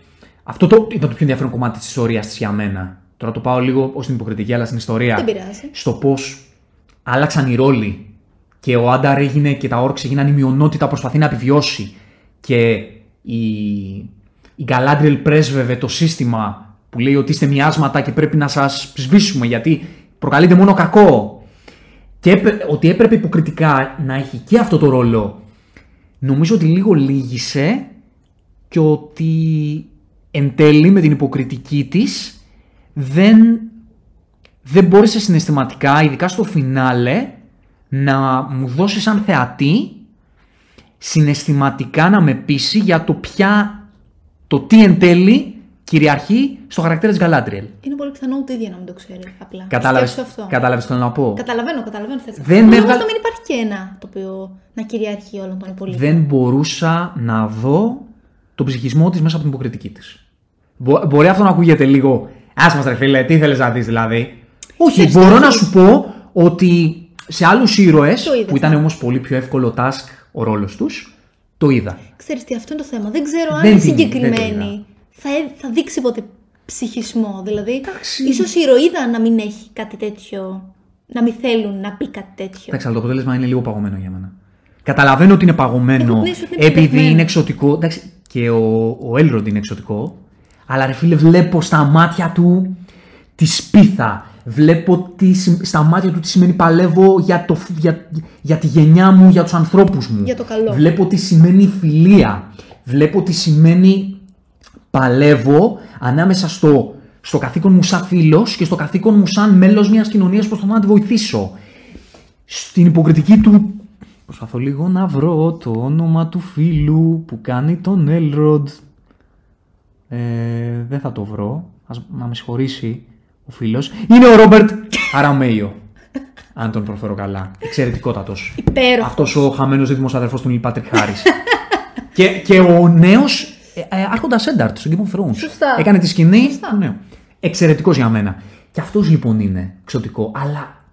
S2: αυτό το, ήταν το πιο ενδιαφέρον κομμάτι της ιστορίας της για μένα. Τώρα το πάω λίγο ως την υποκριτική, αλλά στην ιστορία.
S1: Δεν πειράζει.
S2: Στο πώς άλλαξαν οι ρόλοι και ο Άνταρ έγινε και τα όρξ έγιναν η μειονότητα, προσπαθεί να επιβιώσει και η, η Galadriel πρέσβευε το σύστημα που λέει ότι είστε μοιάσματα και πρέπει να σας σβήσουμε γιατί προκαλείτε μόνο κακό και έπε- ότι έπρεπε υποκριτικά να έχει και αυτό το ρόλο νομίζω ότι λίγο λύγησε και ότι εν τέλει με την υποκριτική της δεν, δεν μπόρεσε συναισθηματικά, ειδικά στο φινάλε, να μου δώσει σαν θεατή συναισθηματικά να με πείσει για το ποια, το τι εν τέλει κυριαρχεί στο χαρακτήρα της Γκαλάντριελ.
S1: Είναι πολύ πιθανό ούτε η ίδια να μην το ξέρει. Απλά.
S2: Κατάλαβε
S1: Σκέψου αυτό.
S2: κατάλαβες τι θέλω να πω;
S1: Καταλαβαίνω, καταλαβαίνω. θες.
S2: Δεν
S1: Μπορεί
S2: έβγαλε-
S1: όμως να μην υπάρχει και ένα το οποίο να κυριαρχεί όλων των υπολείπων.
S2: Δεν μπορούσα να δω τον ψυχισμό της μέσα από την υποκριτική της. μπορεί αυτό να ακούγεται λίγο. Α μας ρε φίλε, τι θέλεις να δεις δηλαδή. Όχι,
S1: Ξέρεις τι,
S2: μπορώ να
S1: όχι.
S2: σου πω ότι σε άλλους ήρωες
S1: Το είδες,
S2: που ήταν
S1: ναι.
S2: όμως πολύ πιο εύκολο task ο ρόλος τους, το είδα.
S1: Ξέρεις τι, αυτό είναι το θέμα. Δεν ξέρω αν
S2: Δεν
S1: η
S2: την- δεν το
S1: συγκεκριμένη θα, ε- θα δείξει ποτέ ψυχισμό. Δηλαδή,
S2: Εντάξει.
S1: ίσως η ηρωίδα να μην έχει κάτι τέτοιο, να μην θέλουν να πει κάτι τέτοιο.
S2: Εντάξει, αλλά το αποτέλεσμα είναι λίγο παγωμένο για μένα. Καταλαβαίνω ότι είναι παγωμένο
S1: Έχω την αίσθηση ότι είναι
S2: επειδή
S1: επιλεγμένο.
S2: είναι εξωτικό. Εντάξει, και ο, ο Elrond είναι εξωτικό. Αλλά ρε φίλε, βλέπω στα μάτια του τη σπίθα. Βλέπω τι, συμ- στα μάτια του τι σημαίνει παλεύω για, το, φ- για, για τη γενιά μου, για τους ανθρώπους μου.
S1: Για το καλό.
S2: Βλέπω τι σημαίνει φιλία. Βλέπω τι σημαίνει παλεύω ανάμεσα στο, στο καθήκον μου σαν φίλος και στο καθήκον μου σαν μέλος μιας κοινωνίας που προσπαθώ να τη βοηθήσω. Στην υποκριτική του προσπαθώ λίγο να βρω το όνομα του φίλου που κάνει τον Elrond. Ε, δεν θα το βρω. Ας, να με συγχωρήσει ο φίλος. Είναι ο Ρόμπερτ Αραμέιο. αν τον προφέρω καλά. Εξαιρετικότατος.
S1: Υπέροχος.
S2: Αυτός ο χαμένος δίδυμος αδερφός του Νίλ Πάτρικ Χάρης. και, και ο νέος ε, ε, άρχοντας Ένταρτ στο Game of Thrones.
S1: Σωστά.
S2: Έκανε τη σκηνή
S1: Σωστά.
S2: του νέου. Εξαιρετικός για μένα. Και αυτός λοιπόν είναι εξωτικό. Αλλά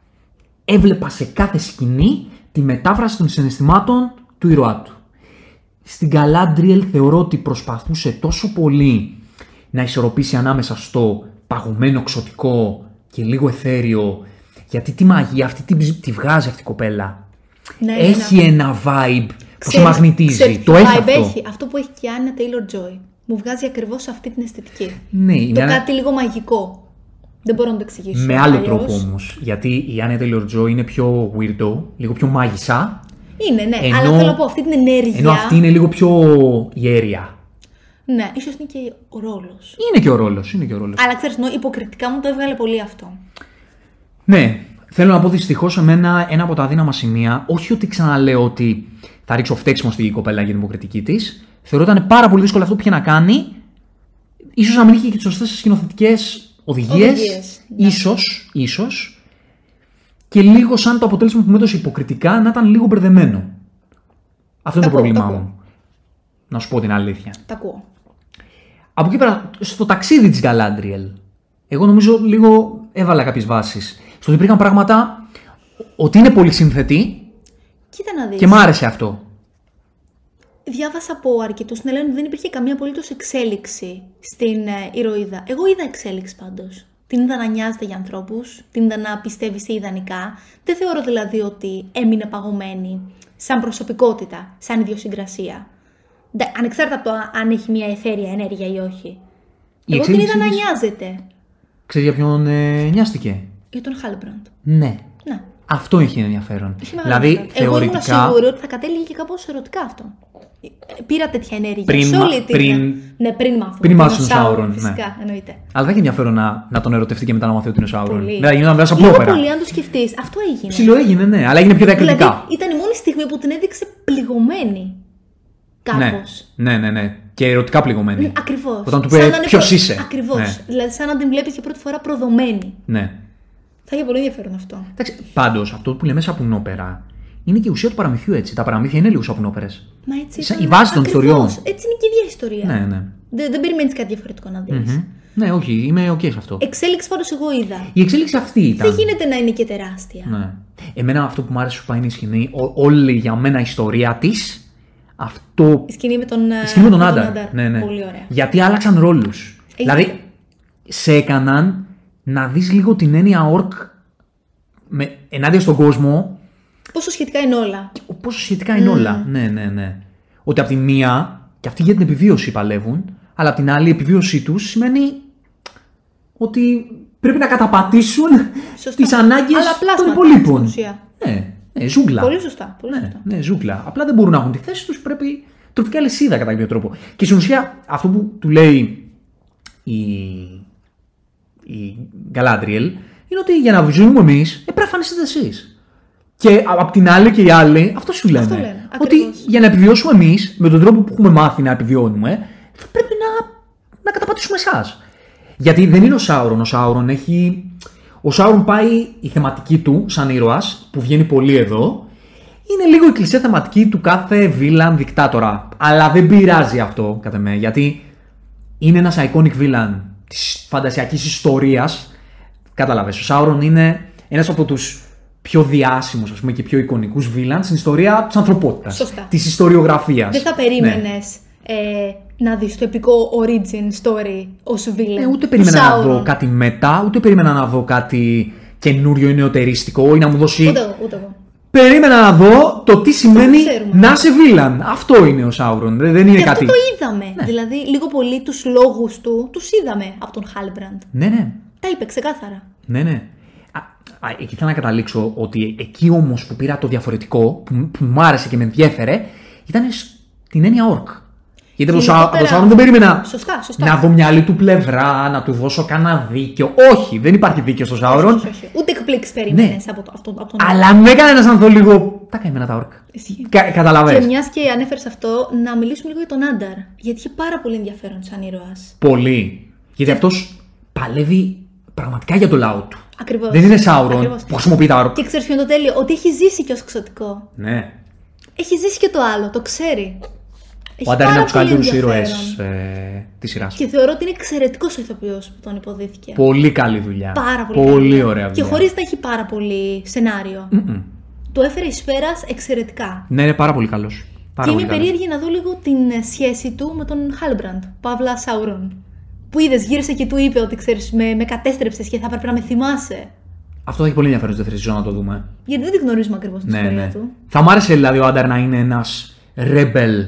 S2: έβλεπα σε κάθε σκηνή τη μετάφραση των συναισθημάτων του ήρωά του. Στην Galadriel θεωρώ ότι προσπαθούσε τόσο πολύ να ισορροπήσει ανάμεσα στο παγωμένο ξωτικό και λίγο εθέριο. Γιατί τη μαγεία αυτή τη, τη βγάζει αυτή η κοπέλα.
S1: Ναι, ναι,
S2: έχει
S1: ναι.
S2: ένα vibe που σε
S1: Ξέρεις-
S2: μαγνητίζει.
S1: ξέρεις
S2: Το
S1: τι
S2: έχει
S1: vibe
S2: αυτό.
S1: Έχει. Αυτό που έχει και η Άννα Taylor Joy. Μου βγάζει ακριβώς αυτή την αισθητική.
S2: Ναι, είναι
S1: Το
S2: ένα-
S1: κάτι λίγο μαγικό. Δεν μπορώ να το εξηγήσω.
S2: με άλλο
S1: αλλιώς.
S2: τρόπο όμως. Γιατί η Άνια Taylor Joy είναι πιο weirdo, λίγο πιο μάγισσα.
S1: Είναι, ναι.
S2: Ενώ-
S1: Αλλά θέλω να πω αυτή την ενέργεια.
S2: Ενώ αυτή είναι λίγο πιο ιέρια.
S1: Ναι, ίσως είναι και ο ρόλος.
S2: Είναι και ο ρόλος. Είναι και ο ρόλος.
S1: Αλλά ξέρεις, ενώ υποκριτικά μου το έβγαλε πολύ αυτό.
S2: Ναι, θέλω να πω δυστυχώς εμένα ένα από τα αδύναμα σημεία, όχι ότι ξαναλέω ότι θα ρίξω φταίξιμο στην κοπέλα για την υποκριτική της. Θεωρώ ότι ήταν πάρα πολύ δύσκολο αυτό που είχε να κάνει. σω να μην είχε και τις σωστές σκηνοθετικές οδηγίες.
S1: Οδηγίες, ναι.
S2: Ίσως, ίσως. Και λίγο σαν το αποτέλεσμα που μου έδωσε υποκριτικά να ήταν λίγο μπερδεμένο. Αυτό είναι το
S1: ακούω,
S2: πρόβλημά
S1: το ακούω.
S2: μου. Να σου πω την αλήθεια.
S1: Τα ακούω.
S2: Από εκεί πέρα, στο ταξίδι της Galadriel, εγώ νομίζω λίγο έβαλα κάποιες βάσεις. Στο ότι υπήρχαν πράγματα ότι είναι πολύ συνθετή
S1: Κοίτα να δεις.
S2: και μ' άρεσε αυτό.
S1: Διάβασα από αρκετούς να λένε ότι δεν υπήρχε καμία απολύτως εξέλιξη στην ε, ηρωίδα. Εγώ είδα εξέλιξη πάντως. Την είδα να νοιάζεται για ανθρώπους, την είδα να πιστεύει σε ιδανικά. Δεν θεωρώ δηλαδή ότι έμεινε παγωμένη σαν προσωπικότητα, σαν ιδιοσυγκρασία. Ντε- Ανεξάρτητα από το α- αν έχει μια εθέρια ενέργεια ή όχι.
S2: Η
S1: Εγώ την είδα
S2: εξέλιξη
S1: να
S2: της-
S1: νοιάζεται
S2: Ξέρεις για ποιον ε, νοιάστηκε;
S1: για τον Χάλμπραντ.
S2: Ναι.
S1: Ναι.
S2: Αυτό έχει ενδιαφέρον.
S1: Είχε μεγάλο
S2: Δηλαδή,
S1: ενδιαφέρον. Εγώ ήμουν
S2: θεωρητικά.
S1: σίγουρη ότι θα κατέληγε και κάπως ερωτικά αυτό. Ε, Πήρα τέτοια ενέργεια.
S2: Πριν
S1: σε
S2: μα-
S1: όλη την...
S2: πριν-
S1: Ναι, πριν μάθουμε.
S2: πριν μάθουμε
S1: τον
S2: τον Σάουρον, ναι.
S1: Φυσικά, εννοείται.
S2: Αλλά δεν έχει ενδιαφέρον να, να τον ερωτευτεί και μετά να μάθει ότι είναι ο Σάουρον.
S1: Πολύ.
S2: Δηλαδή, γινόταν μέσα
S1: Λίγο
S2: απλόπερα.
S1: πολύ, αν το σκεφτείς. Αυτό έγινε.
S2: Ψηλό έγινε, ναι, αλλά έγινε πιο διακριτικά.
S1: Δηλαδή, ήταν η μόνη στιγμή που την έδειξε πληγωμένη. Κάπως.
S2: ναι, ναι, ναι, ναι. Και ερωτικά πληγωμένη.
S1: Ακριβώς.
S2: Όταν του είπε, «Ποιος είσαι;»
S1: Ακριβώς.
S2: Ναι.
S1: Δηλαδή, σαν να την βλέπεις για πρώτη φορά προδομένη.
S2: Ναι.
S1: Θα είχε πολύ ενδιαφέρον αυτό.
S2: Εντάξει, πάντως αυτό που λέμε σαπουνόπερα είναι και η ουσία του παραμυθιού έτσι. Τα παραμύθια είναι λίγο σαπουνόπερες.
S1: Μα έτσι.
S2: Σαν
S1: ήταν-
S2: η βάση των
S1: ακριβώς.
S2: ιστοριών.
S1: Έτσι είναι και η ίδια ιστορία.
S2: Ναι, ναι.
S1: Δεν, δεν περιμένεις κάτι διαφορετικό να δεις.
S2: Μμμ. Ναι, όχι, είμαι οκ σε αυτό.
S1: Εξέλιξη πάντως εγώ είδα.
S2: Η εξέλιξη αυτή ήταν.
S1: Δεν γίνεται να είναι και τεράστια.
S2: Ναι. Εμένα αυτό που μου άρεσε σου πάει είναι η σκηνή, ό- όλη για μένα η ιστορία της. Αυτό.
S1: Η σκηνή με τον,
S2: Η σκηνή με τον
S1: με
S2: Άνταρ. Ναι, ναι.
S1: Πολύ ωραία.
S2: Γιατί άλλαξαν ρόλους. Δηλαδή, σε έκαναν να δεις λίγο την έννοια orc με, ενάντια στον κόσμο
S1: Πόσο σχετικά είναι όλα.
S2: πόσο σχετικά είναι όλα. Ναι, ναι, ναι. Ότι από τη μία, και αυτοί για την επιβίωση παλεύουν, αλλά από την άλλη η επιβίωσή τους σημαίνει ότι πρέπει να καταπατήσουν
S1: Σωστά.
S2: τις ανάγκες
S1: Αλλά
S2: των
S1: πλάσματα,
S2: υπολείπων.
S1: στην ουσία.
S2: Ναι, ναι, ζούγκλα.
S1: Πολύ σωστά. Πολύ
S2: Ναι,
S1: σωστά.
S2: ναι, ζούγκλα. Απλά δεν μπορούν να έχουν τη θέση τους, πρέπει τροφική αλυσίδα κατά κάποιο τρόπο. Και στην ουσία αυτό που του λέει η, η Γκαλάντριελ είναι ότι για να ζούμε εμείς, ε, πρέπει να φανιστείτε εσείς. Και α- απ' την άλλη και οι άλλοι αυτό σου λένε.
S1: Αυτό λένε,
S2: ότι
S1: ακριβώς.
S2: για να επιβιώσουμε εμείς, με τον τρόπο που έχουμε μάθει να επιβιώνουμε, θα πρέπει να να καταπατήσουμε εσάς. Γιατί δεν είναι ο Σάουρον. Ο Σάουρον έχει. Ο Σάουρον πάει η θεματική του σαν ήρωας, που βγαίνει πολύ εδώ. Είναι λίγο η κλεισέ θεματική του κάθε βίλαν δικτάτορα. Αλλά δεν πειράζει αυτό, κατά με, γιατί είναι ένας iconic villain της φαντασιακής ιστορίας. Κατάλαβες. Ο Σάουρον είναι ένας από τους πιο διάσημους και πιο εικονικούς villains στην ιστορία της ανθρωπότητας.
S1: Σωστά.
S2: Της ιστοριογραφίας.
S1: Δεν θα περίμενες ε, να δεις το επικό origin story ως villain.
S2: Ε, ούτε
S1: του
S2: περίμενα να
S1: Sauron.
S2: δω κάτι μετά, ούτε περίμενα να δω κάτι καινούριο ή νεοτερίστικο ή να μου δώσει.
S1: Ούτε εγώ, ούτε εγώ.
S2: Περίμενα να δω το τι σημαίνει
S1: ξέρουμε.
S2: να είσαι βίλαν. Αυτό είναι ο Σάουρον. Δεν δεν είναι
S1: Και
S2: κάτι.
S1: αυτό το είδαμε. Δηλαδή, λίγο πολύ τους λόγους του τους είδαμε από τον Χάλμπραντ.
S2: Ναι, ναι.
S1: Τα είπε ξεκάθαρα.
S2: Ναι, ναι. Α, α, εκεί θέλω να καταλήξω ότι εκεί όμως που πήρα το διαφορετικό, που, που μου άρεσε και με ενδιέφερε, ήταν στην έννοια ορκ. Γιατί από το Σά- από το
S1: Γενικότερα-
S2: Σάουρον δεν περίμενα
S1: Σωστά, σωστά.
S2: να δω μια άλλη του πλευρά, να του δώσω κανένα δίκιο. Όχι, δεν υπάρχει δίκιο στο Σάουρον.
S1: Όχι, όχι. Ούτε εκπλήξεις περίμενες
S2: Ναι.
S1: από, το, από, τον- από τον.
S2: Αλλά με έκανε να δω λίγο. Τα καημένα τα ορκ.
S1: Ισχύει.
S2: Κα, καταλαβες.
S1: Και μιας και ανέφερες αυτό, να μιλήσουμε λίγο για τον Άνταρ. Γιατί είχε πάρα πολύ ενδιαφέρον σαν ήρωας.
S2: Πολύ. Γιατί αυτός παλεύει πραγματικά για το λαό του.
S1: Ακριβώς.
S2: Δεν είναι Σάουρον που χρησιμοποιεί τα ορκ.
S1: Και ξέρεις ποιο είναι το τέλειο, ότι έχει ζήσει και ως εξωτικό.
S2: Ναι.
S1: Έχει ζήσει και το άλλο, το ξέρει. Έχει
S2: Ο Άνταρ είναι
S1: πάρα
S2: από του καλύτερου
S1: πολύ
S2: ήρωες
S1: ενδιαφέρον.
S2: ε, της σειράς.
S1: Και θεωρώ ότι είναι εξαιρετικός ο ηθοποιός που τον υποδίθηκε.
S2: Πολύ καλή δουλειά.
S1: Πάρα πολύ.
S2: Πολύ
S1: καλή.
S2: ωραία
S1: Και
S2: δουλειά.
S1: χωρίς να έχει πάρα πολύ σενάριο.
S2: Μμμ.
S1: Το έφερε εις πέρας εξαιρετικά.
S2: Ναι, είναι πάρα πολύ καλός. Πάρα
S1: και
S2: πολύ
S1: είμαι
S2: καλός.
S1: περίεργη να δω λίγο την ε, σχέση του με τον Χάλμπραντ, Παύλα Σαουρόν. Που είδες, γύρισε και του είπε ότι ξέρεις, με, με κατέστρεψες και θα έπρεπε να με θυμάσαι.
S2: Αυτό θα έχει πολύ ενδιαφέρον στη δεύτερη σεζόν να το δούμε.
S1: Γιατί δεν τη γνωρίζουμε ακριβώς την
S2: Ναι,
S1: ιστορία
S2: ναι.
S1: του.
S2: Θα μ' άρεσε δηλαδή ο Άνταρ να είναι ένας rebel.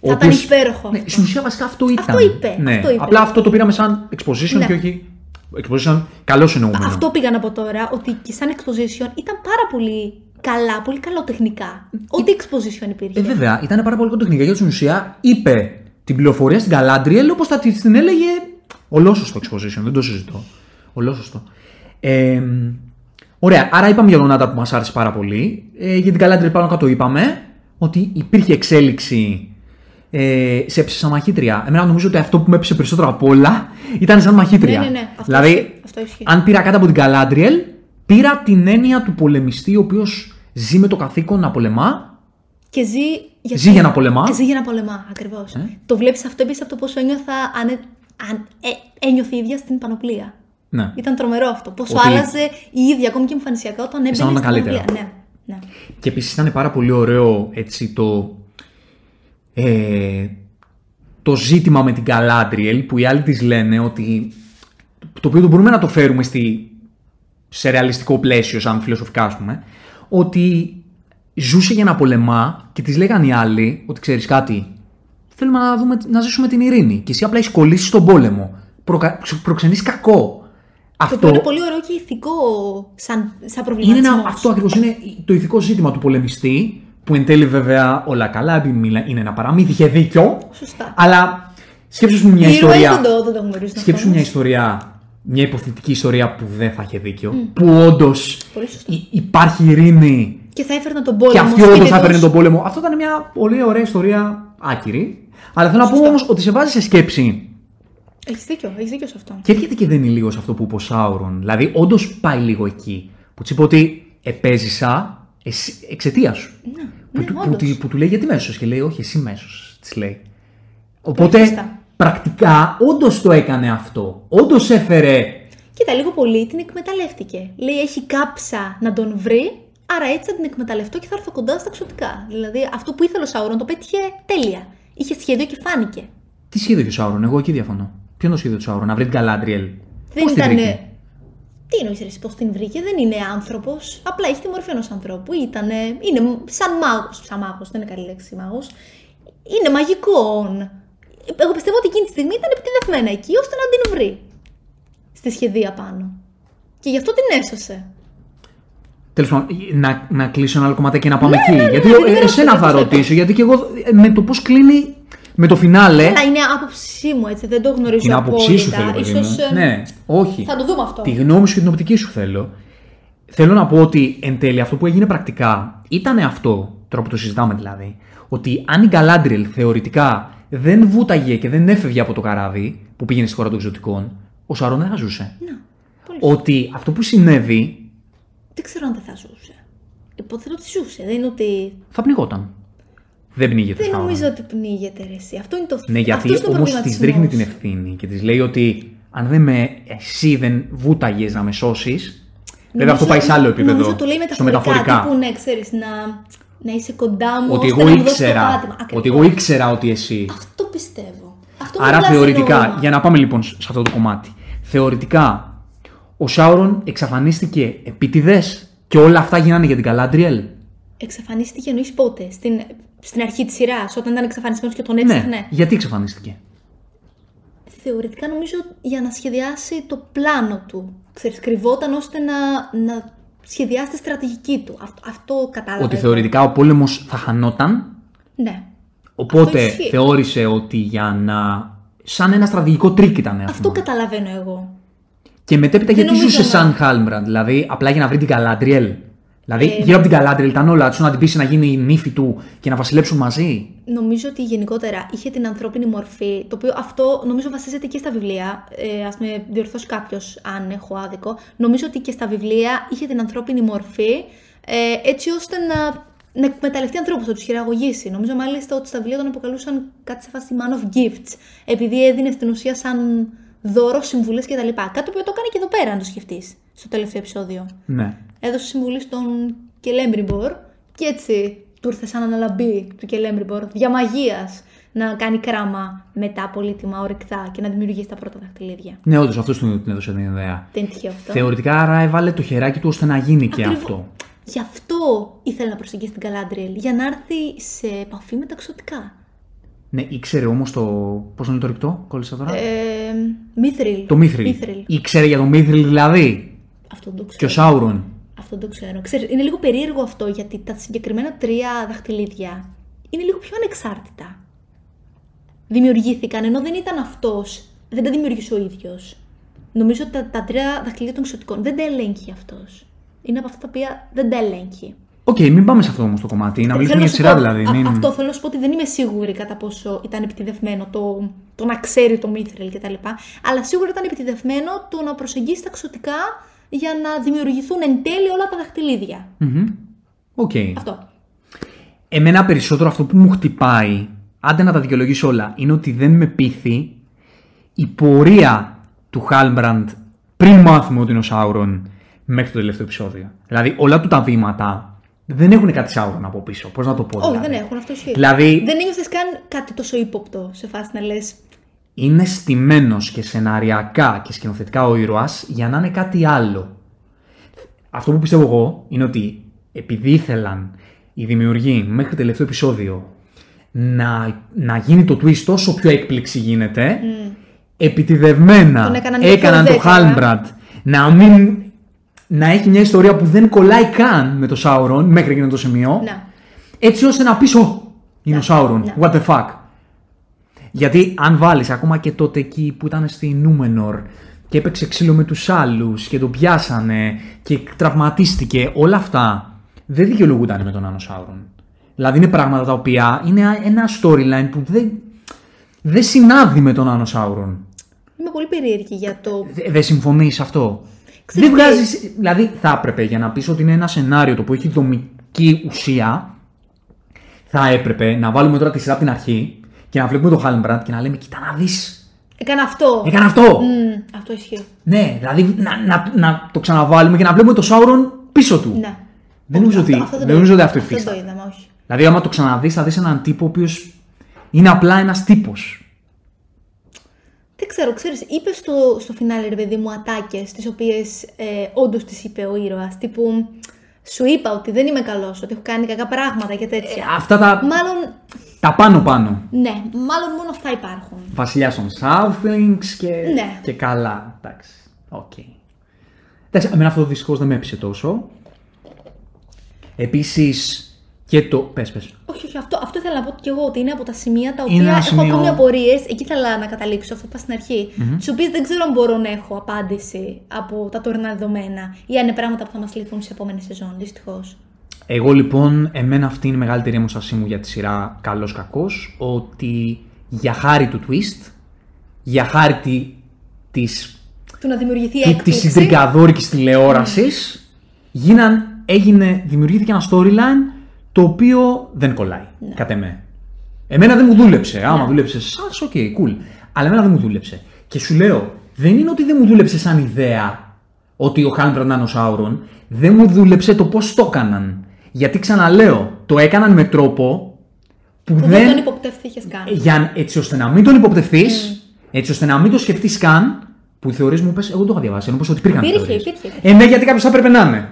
S2: Ο
S1: Θα ήταν
S2: οποίος-
S1: υπέροχο
S2: Ναι,
S1: αυτό.
S2: στην ουσία βασικά αυτό ήταν.
S1: Αυτό είπε,
S2: Ναι.
S1: αυτό είπε.
S2: Απλά αυτό το πήραμε σαν exposition
S1: Ναι.
S2: και όχι. Exposition καλώς εννοούμενο.
S1: Αυτό πήγα να πω τώρα, ότι και σαν exposition ήταν πάρα πολύ καλά, πολύ καλό τεχνικά. Ό,τι exposition υπήρχε.
S2: Ε, βέβαια, ήταν πάρα πολύ τεχνικά γιατί στην ουσία είπε την πληροφορία στην Galadriel όπως θα τη- την έλεγε. Ολόσωστο exposition, δεν το συζητώ. Ολόσωστο. Ε, ωραία, άρα είπαμε για τον Άντα που μας άρεσε πάρα πολύ. Ε, για την Galadriel πάνω κάτω είπαμε ότι υπήρχε εξέλιξη ε, σε έψη σαν μαχήτρια. Εμένα νομίζω ότι αυτό που με έπεισε περισσότερο απ' όλα ήταν σαν μαχήτρια.
S1: Ναι, ναι, ναι. Αυτό
S2: δηλαδή,
S1: ισχύει, αυτό ισχύει.
S2: αν πήρα κάτι από την Galadriel, πήρα την έννοια του πολεμιστή ο οποίος ζει με το καθήκον να πολεμά
S1: Και ζει για,
S2: Ζει για να πολεμά.
S1: Ζει για να πολεμά, ακριβώς.
S2: Ε.
S1: Το βλέπεις αυτό επίσης από το πόσο ένιωθα αν, αν ε, ένιωθε η ίδια στην πανοπλία.
S2: Ναι.
S1: Ήταν τρομερό αυτό. Πόσο
S2: Ότι-
S1: άλλαζε η ίδια ακόμη και εμφανισιακά όταν έμπαινε στην
S2: Αισθανόταν καλύτερα.
S1: πανοπλία. Ναι, ναι.
S2: Και επίσης ήταν πάρα πολύ ωραίο έτσι το. Ε, το ζήτημα με την Galadriel που οι άλλοι της λένε ότι το οποίο το μπορούμε να το φέρουμε στη, σε ρεαλιστικό πλαίσιο σαν φιλοσοφικά ας πούμε ότι ζούσε για να πολεμά και της λέγανε οι άλλοι ότι ξέρεις κάτι θέλουμε να, δούμε, να ζήσουμε την ειρήνη και εσύ απλά έχεις κολλήσει στον πόλεμο Προκα, προξενείς κακό
S1: Το
S2: αυτό
S1: οποίο είναι πολύ ωραίο και ηθικό σαν, σαν
S2: είναι
S1: προβληματισμός.
S2: ένα, αυτό ακριβώς είναι το ηθικό ζήτημα του πολεμιστή που εν τέλει βέβαια όλα καλά επειδή μιλά- είναι ένα παραμύθι, είχε δίκιο
S1: Σωστά.
S2: αλλά σκέψου μου μια
S1: Οι ήρωες
S2: ιστορία
S1: δεν το, δεν το γνωρίζουν
S2: Σκέψου
S1: αυτό,
S2: μια
S1: όμως.
S2: ιστορία, μια υποθετική ιστορία που δεν θα είχε δίκιο. Που όντως
S1: Πολύ σωστά.
S2: υπάρχει ειρήνη
S1: Και θα έφερναν τον
S2: και
S1: πόλεμο.
S2: αυτή
S1: σπίτι
S2: όντως θα
S1: τους.
S2: έπαιρνε τον πόλεμο. Αυτό ήταν μια πολύ ωραία ιστορία, άκυρη. Αλλά θέλω να πω
S1: Σωστά.
S2: όμως ότι σε βάζει σε σκέψη.
S1: Έχεις δίκιο, έχεις δίκιο σε αυτό.
S2: Και έρχεται και δεν είναι λίγο σε αυτό που είπε ο Σάουρον. Δηλαδή, όντως πάει λίγο εκεί. Που της είπε ότι επέζησα εξαιτίας σου.
S1: Ναι,
S2: Που,
S1: ναι,
S2: του, που,
S1: όντως.
S2: τη- που του λέει γιατί μέσος; Και λέει όχι εσύ μέσος. Της λέει. Οπότε
S1: σωστά.
S2: πρακτικά όντως το έκανε αυτό. Όντως έφερε
S1: Κοίτα, λίγο πολύ την εκμεταλλεύτηκε. Λέει, έχει κάψα να τον βρει, άρα έτσι θα την εκμεταλλευτώ και θα έρθω κοντά στα εξωτικά. Δηλαδή, αυτό που ήθελε ο Σάουρον το πέτυχε τέλεια. Είχε σχέδιο και φάνηκε.
S2: Τι σχέδιο του Σάουρον, εγώ εκεί διαφωνώ. Ποιο είναι το σχέδιο του Σάουρον, να βρει την Καλάντριελ.
S1: Δεν
S2: Πώς τη
S1: ήταν.
S2: Βρήκε;
S1: Τι εννοείς εσύ, πώς την βρήκε, δεν είναι άνθρωπος. Απλά έχει τη μορφή ενός ανθρώπου. Ήταν. Είναι σαν μάγος. Σαν μάγος, δεν είναι καλή λέξη μάγος. Είναι μαγικών. Εγώ πιστεύω ότι εκείνη τη στιγμή ήταν επιτεδευμένα εκεί ώστε να την βρει. Στη σχεδία πάνω. Και γι' αυτό την έσωσε.
S2: Τέλος πάντων, να, να κλείσω ένα άλλο κομμάτι και να πάμε
S1: Ναι,
S2: εκεί.
S1: ναι, ναι,
S2: γιατί
S1: ναι,
S2: ε,
S1: ναι, ναι,
S2: εσένα
S1: ναι,
S2: θα
S1: ναι, ναι.
S2: ρωτήσω, γιατί και εγώ ε, με το πώς κλείνει με το φινάλε.
S1: Αλλά είναι άποψή μου, έτσι. Δεν το γνωρίζω
S2: Την άποψή σου θέλω,
S1: απόλυτα.
S2: παιδί
S1: Ίσως,
S2: μου.
S1: ε,
S2: Ναι, όχι.
S1: Θα το δούμε αυτό.
S2: Τη γνώμη σου και την οπτική σου θέλω. Θέλω να πω ότι εν τέλει αυτό που έγινε πρακτικά ήταν αυτό, τώρα που το συζητάμε δηλαδή, ότι αν η Γκαλάντριελ θεωρητικά δεν βούταγε και δεν έφευγε από το καράβι, που πήγαινε στη χώρα των εξωτικών, ο Σάρον δεν θα ζούσε.
S1: Ναι. Πολύ
S2: Ότι αυτό που συνέβη
S1: Δεν ξέρω αν δεν θα ζούσε. Υπόθετω ότι ζούσε. Δεν είναι ότι.
S2: θα πνιγόταν. Δεν πνίγεται ο
S1: Δεν
S2: Σάουρον.
S1: νομίζω ότι πνίγεται ρε, εσύ. Αυτό είναι το
S2: Ναι, γιατί
S1: αυτός είναι ο
S2: όμως της
S1: προβληματισμός.
S2: ρίχνει την ευθύνη και της λέει ότι αν δεν με, εσύ δεν βούταγες να με σώσεις. Βέβαια αυτό πάει σε άλλο επίπεδο.
S1: Νομίζω το λέει
S2: στο
S1: μεταφορικά.
S2: μεταφορικά.
S1: Τύπου, ναι, ξέρεις, να, να είσαι κοντά μου.
S2: Ότι
S1: ώστε
S2: εγώ
S1: να μου δώσεις το
S2: ήξερα.
S1: πάτημα.
S2: Ότι
S1: Ακριβώς.
S2: εγώ ήξερα ότι εσύ.
S1: Αυτό πιστεύω. Αυτό μου
S2: Άρα
S1: βγάζει
S2: θεωρητικά,
S1: νόημα.
S2: για να πάμε λοιπόν σε αυτό το κομμάτι. Θεωρητικά, ο Σάουρον εξαφανίστηκε επίτηδες και όλα αυτά γίνανε για την Καλάντριελ.
S1: Εξαφανίστηκε εννοείς πότε. Στην, στην αρχή της σειράς, όταν ήταν εξαφανισμένος και τον
S2: Ναι.
S1: έψαχνε.
S2: Γιατί εξαφανίστηκε;
S1: Θεωρητικά νομίζω για να σχεδιάσει το πλάνο του. Ξέρεις, κρυβόταν ώστε να, να σχεδιάσει τη στρατηγική του. Αυτό, αυτό κατάλαβα.
S2: Ότι
S1: εγώ.
S2: θεωρητικά ο πόλεμος θα χανόταν,
S1: Ναι.
S2: οπότε
S1: ισχύει.
S2: θεώρησε ότι για να... Σαν ένα στρατηγικό τρικ ήταν
S1: Αυτό
S2: αυτό.
S1: καταλαβαίνω εγώ.
S2: Και μετέπειτα
S1: Δεν
S2: γιατί
S1: νομίζω
S2: ζούσε
S1: να-
S2: σαν Halbrand, δηλαδή απλά για να βρει την Galadriel. Δηλαδή
S1: Ε,
S2: γύρω από την Galadriel ήταν όλα, του να την πείσει να γίνει η νύφη του και να βασιλέψουν μαζί.
S1: Νομίζω ότι γενικότερα είχε την ανθρώπινη μορφή, το οποίο αυτό νομίζω βασίζεται και στα βιβλία. Ε, ας με διορθώσει κάποιος αν έχω άδικο. Νομίζω ότι και στα βιβλία είχε την ανθρώπινη μορφή ε, έτσι ώστε να, να εκμεταλλευτεί ανθρώπους, να τους χειραγωγήσει. Νομίζω μάλιστα ότι στα βιβλία τον αποκαλούσαν κάτι σε φάση man of gifts, επειδή έδινε στην ουσία σαν δώρο συμβουλές κτλ. Κάτι το οποίο το έκανε και εδώ πέρα, αν το σκεφτείς, στο τελευταίο επεισόδιο.
S2: Ναι.
S1: Έδωσε συμβουλή στον Κελέμπριμπορ και έτσι του ήρθε σαν αναλαμπή του Κελέμπριμπορ διαμαγεία να κάνει κράμα με τα πολύτιμα ορυκτά και να δημιουργήσει τα πρώτα δαχτυλίδια.
S2: Ναι, όντως αυτός του την έδωσε την ιδέα.
S1: Δεν είναι τυχαίο αυτό.
S2: Θεωρητικά άρα έβαλε το χεράκι του ώστε να γίνει και
S1: Ακριβώς.
S2: αυτό.
S1: Γι' αυτό ήθελε να προσεγγίσει την Καλάντριελ, για να έρθει σε επαφή με τα εξωτικά.
S2: Ναι, ήξερε όμως το. Πώς είναι το ρηκτό, κόλλησα τώρα.
S1: Ε, Μίθριλ.
S2: το Μίθριλ.
S1: Μίθριλ.
S2: Ήξερε για το mithril δηλαδή;
S1: Αυτό δεν το
S2: Και ο
S1: ξέρω.
S2: Σάουρον.
S1: Αυτό δεν το ξέρω. Ξέρεις, είναι λίγο περίεργο αυτό γιατί τα συγκεκριμένα τρία δαχτυλίδια είναι λίγο πιο ανεξάρτητα. Δημιουργήθηκαν ενώ δεν ήταν αυτός, δεν τα δημιούργησε ο ίδιος. Νομίζω ότι τα, τα τρία δαχτυλίδια των ξωτικών δεν τα ελέγχει αυτός. Είναι από αυτά τα οποία δεν τα ελέγχει.
S2: Οκ, μην πάμε σε αυτό όμως το κομμάτι. Να μιλήσουμε
S1: Θέλω
S2: για τη
S1: σου
S2: σειρά
S1: πω,
S2: δηλαδή.
S1: α-
S2: μην-
S1: Αυτό θέλω να σου πω ότι δεν είμαι σίγουρη κατά πόσο ήταν επιτηδευμένο το, το να ξέρει το mithril κτλ. Αλλά σίγουρα ήταν επιτηδευμένο το να προσεγγίσει τα ξωτικά για να δημιουργηθούν εν τέλει όλα τα δαχτυλίδια.
S2: Μμμ. Οκ.
S1: Αυτό.
S2: Εμένα περισσότερο αυτό που μου χτυπάει, άντε να τα δικαιολογήσω όλα, είναι ότι δεν με πείθει η πορεία του Halbrand πριν μάθουμε ότι είναι ο Σάουρον μέχρι το τελευταίο επεισόδιο. Δηλαδή όλα του τα βήματα δεν έχουν κάτι Σάουρον από πίσω. Πώς να το πω.
S1: Όχι,
S2: δηλαδή.
S1: δεν έχουν αυτό ισχύει.
S2: Δηλαδή
S1: Δεν ένιωθε καν κάτι τόσο ύποπτο σε φάση να λες.
S2: είναι στημένος και σεναριακά και σκηνοθετικά ο ήρωας για να είναι κάτι άλλο. Αυτό που πιστεύω εγώ είναι ότι επειδή ήθελαν οι δημιουργοί μέχρι το τελευταίο επεισόδιο να, να γίνει το twist όσο πιο έκπληξη γίνεται, επιτιδευμένα
S1: Τον έκαναν λίγο
S2: έκαναν
S1: πιο
S2: το
S1: δέκαρα.
S2: Χάλμπραντ να μην να έχει μια ιστορία που δεν κολλάει καν με το Σάουρον μέχρι εκείνο το σημείο
S1: Να.
S2: έτσι ώστε να πεις «Ω, είναι ο Σάουρον,
S1: ναι.
S2: what the fuck». Γιατί αν βάλεις ακόμα και τότε εκεί που ήταν στη Νούμενορ και έπαιξε ξύλο με τους άλλους και τον πιάσανε και τραυματίστηκε, όλα αυτά δεν δικαιολογούνταν με τον Άνω Σάουρον. Δηλαδή είναι πράγματα τα οποία είναι ένα storyline που δεν, δεν συνάδει με τον Άνω Σάουρον.
S1: Είμαι πολύ περίεργη για το.
S2: Δε- Δεν συμφωνείς σε αυτό;
S1: Ξέρεις
S2: δεν
S1: τι-
S2: βγάζεις, δηλαδή θα έπρεπε για να πεις ότι είναι ένα σενάριο το που έχει δομική ουσία, θα έπρεπε να βάλουμε τώρα τη σειρά από την αρχή και να βλέπουμε το Χάλμπραντ και να λέμε κοίτα να δεις,
S1: Έκανα αυτό.
S2: έκανε αυτό.
S1: Μμμ, αυτό ισχύει.
S2: Ναι, δηλαδή να, να, να το ξαναβάλουμε και να βλέπουμε το Σάουρον πίσω του.
S1: Ναι.
S2: Δεν νομίζω ότι
S1: Αυτό-
S2: δεν
S1: το
S2: νομίζω ότι
S1: είδαμε.
S2: αυτό
S1: Αυτό δεν το
S2: υφίσταται.
S1: είδαμε, όχι.
S2: Δηλαδή άμα το ξαναδείς θα δεις έναν τύπο ο οποίος είναι απλά ένας τύπος.
S1: Δεν ξέρω, ξέρεις, είπες στο, στο φινάλε, ρε παιδί μου, ατάκες, τις οποίες ε, όντως τις είπε ο ήρωας. Τύπου, σου είπα ότι δεν είμαι καλός, ότι έχω κάνει κακά πράγματα και τέτοια.
S2: Αυτά τα,
S1: Μάλλον,
S2: τα πάνω πάνω.
S1: ναι, μάλλον μόνο αυτά υπάρχουν.
S2: Βασιλιά των Southlands και,
S1: Ναι.
S2: και καλά. Εντάξει. Οκ. Εντάξει, εμένα αυτό δυστυχώς δεν με έπεισε τόσο. Επίσης και το. Πες, πες.
S1: Όχι, όχι, αυτό, αυτό ήθελα να πω και εγώ, ότι είναι από τα σημεία τα
S2: Είναι
S1: οποία
S2: ένα
S1: έχω
S2: σημείο-
S1: ακόμη απορίες. Εκεί ήθελα να καταλήξω, αυτό που είπα στην αρχή Τις οποίες δεν ξέρω αν μπορώ να έχω απάντηση από τα τωρινά δεδομένα ή αν είναι πράγματα που θα μας λυθούν σε επόμενη σεζόν, δυστυχώς.
S2: Εγώ λοιπόν, εμένα αυτή είναι η μεγαλύτερη ένστασή μου για τη σειρά Καλός Κακός. Ότι για χάρη του twist, για χάρη τη, της,
S1: Του να δημιουργηθεί
S2: τη, της
S1: έκπληξη.
S2: τρικαδόρικης τηλεόρασης γίναν, έγινε, δημιουργήθηκε ένα storyline το οποίο δεν κολλάει,
S1: Ναι.
S2: κατ' εμέ. Εμένα δεν μου δούλεψε. Άμα δούλεψε σε εσάς, οκ, cool. Αλλά εμένα δεν μου δούλεψε. Και σου λέω, δεν είναι ότι δεν μου δούλεψε σαν ιδέα ότι ο Χάλιν πρέπει να είναι ο Σάουρον. Δεν μου δούλεψε το πώς το έκαναν. Γιατί ξαναλέω, το έκαναν με τρόπο που,
S1: Που
S2: δεν.
S1: δεν τον υποπτεύθηκες καν.
S2: για, έτσι ώστε να μην τον υποπτευθείς, έτσι ώστε να μην το σκεφτείς καν. Που οι θεωρίε μου πες, εγώ το είχα διαβάσει. Ενώ πως ότι υπήρχαν
S1: Υπήρχε,
S2: θεωρίες.
S1: υπήρχε.
S2: Ε, ναι, γιατί κάποιος θα έπρεπε να είναι.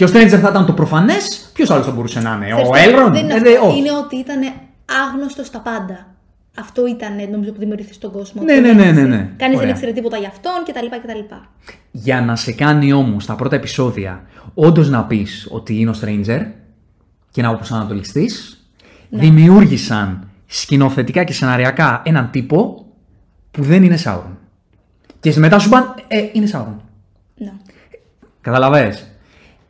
S1: Να.
S2: Και ο Stranger θα ήταν το προφανές, ποιος άλλος θα μπορούσε να είναι, ο
S1: Ξέρεις τι,
S2: Έλρον.
S1: δεν είναι,
S2: Ε,
S1: αυτό.
S2: δε- όχι.
S1: είναι ότι ήταν άγνωστος στα πάντα. Αυτό ήταν νομίζω που δημιουργήθηκε στον κόσμο.
S2: Ναι, ναι, ναι, ναι, ναι.
S1: Κανεί δεν
S2: Ωραία.
S1: ήξερε τίποτα για αυτόν κτλ. κτλ.
S2: Για να σε κάνει όμως τα πρώτα επεισόδια όντως να πεις ότι είναι ο Stranger και να προσανατολιστεί,
S1: Ναι.
S2: δημιούργησαν σκηνοθετικά και σεναριακά έναν τύπο που δεν είναι Sauron. Και μετά σου πάνε, ε, είναι Sauron.
S1: Ναι.
S2: Καταλαβες;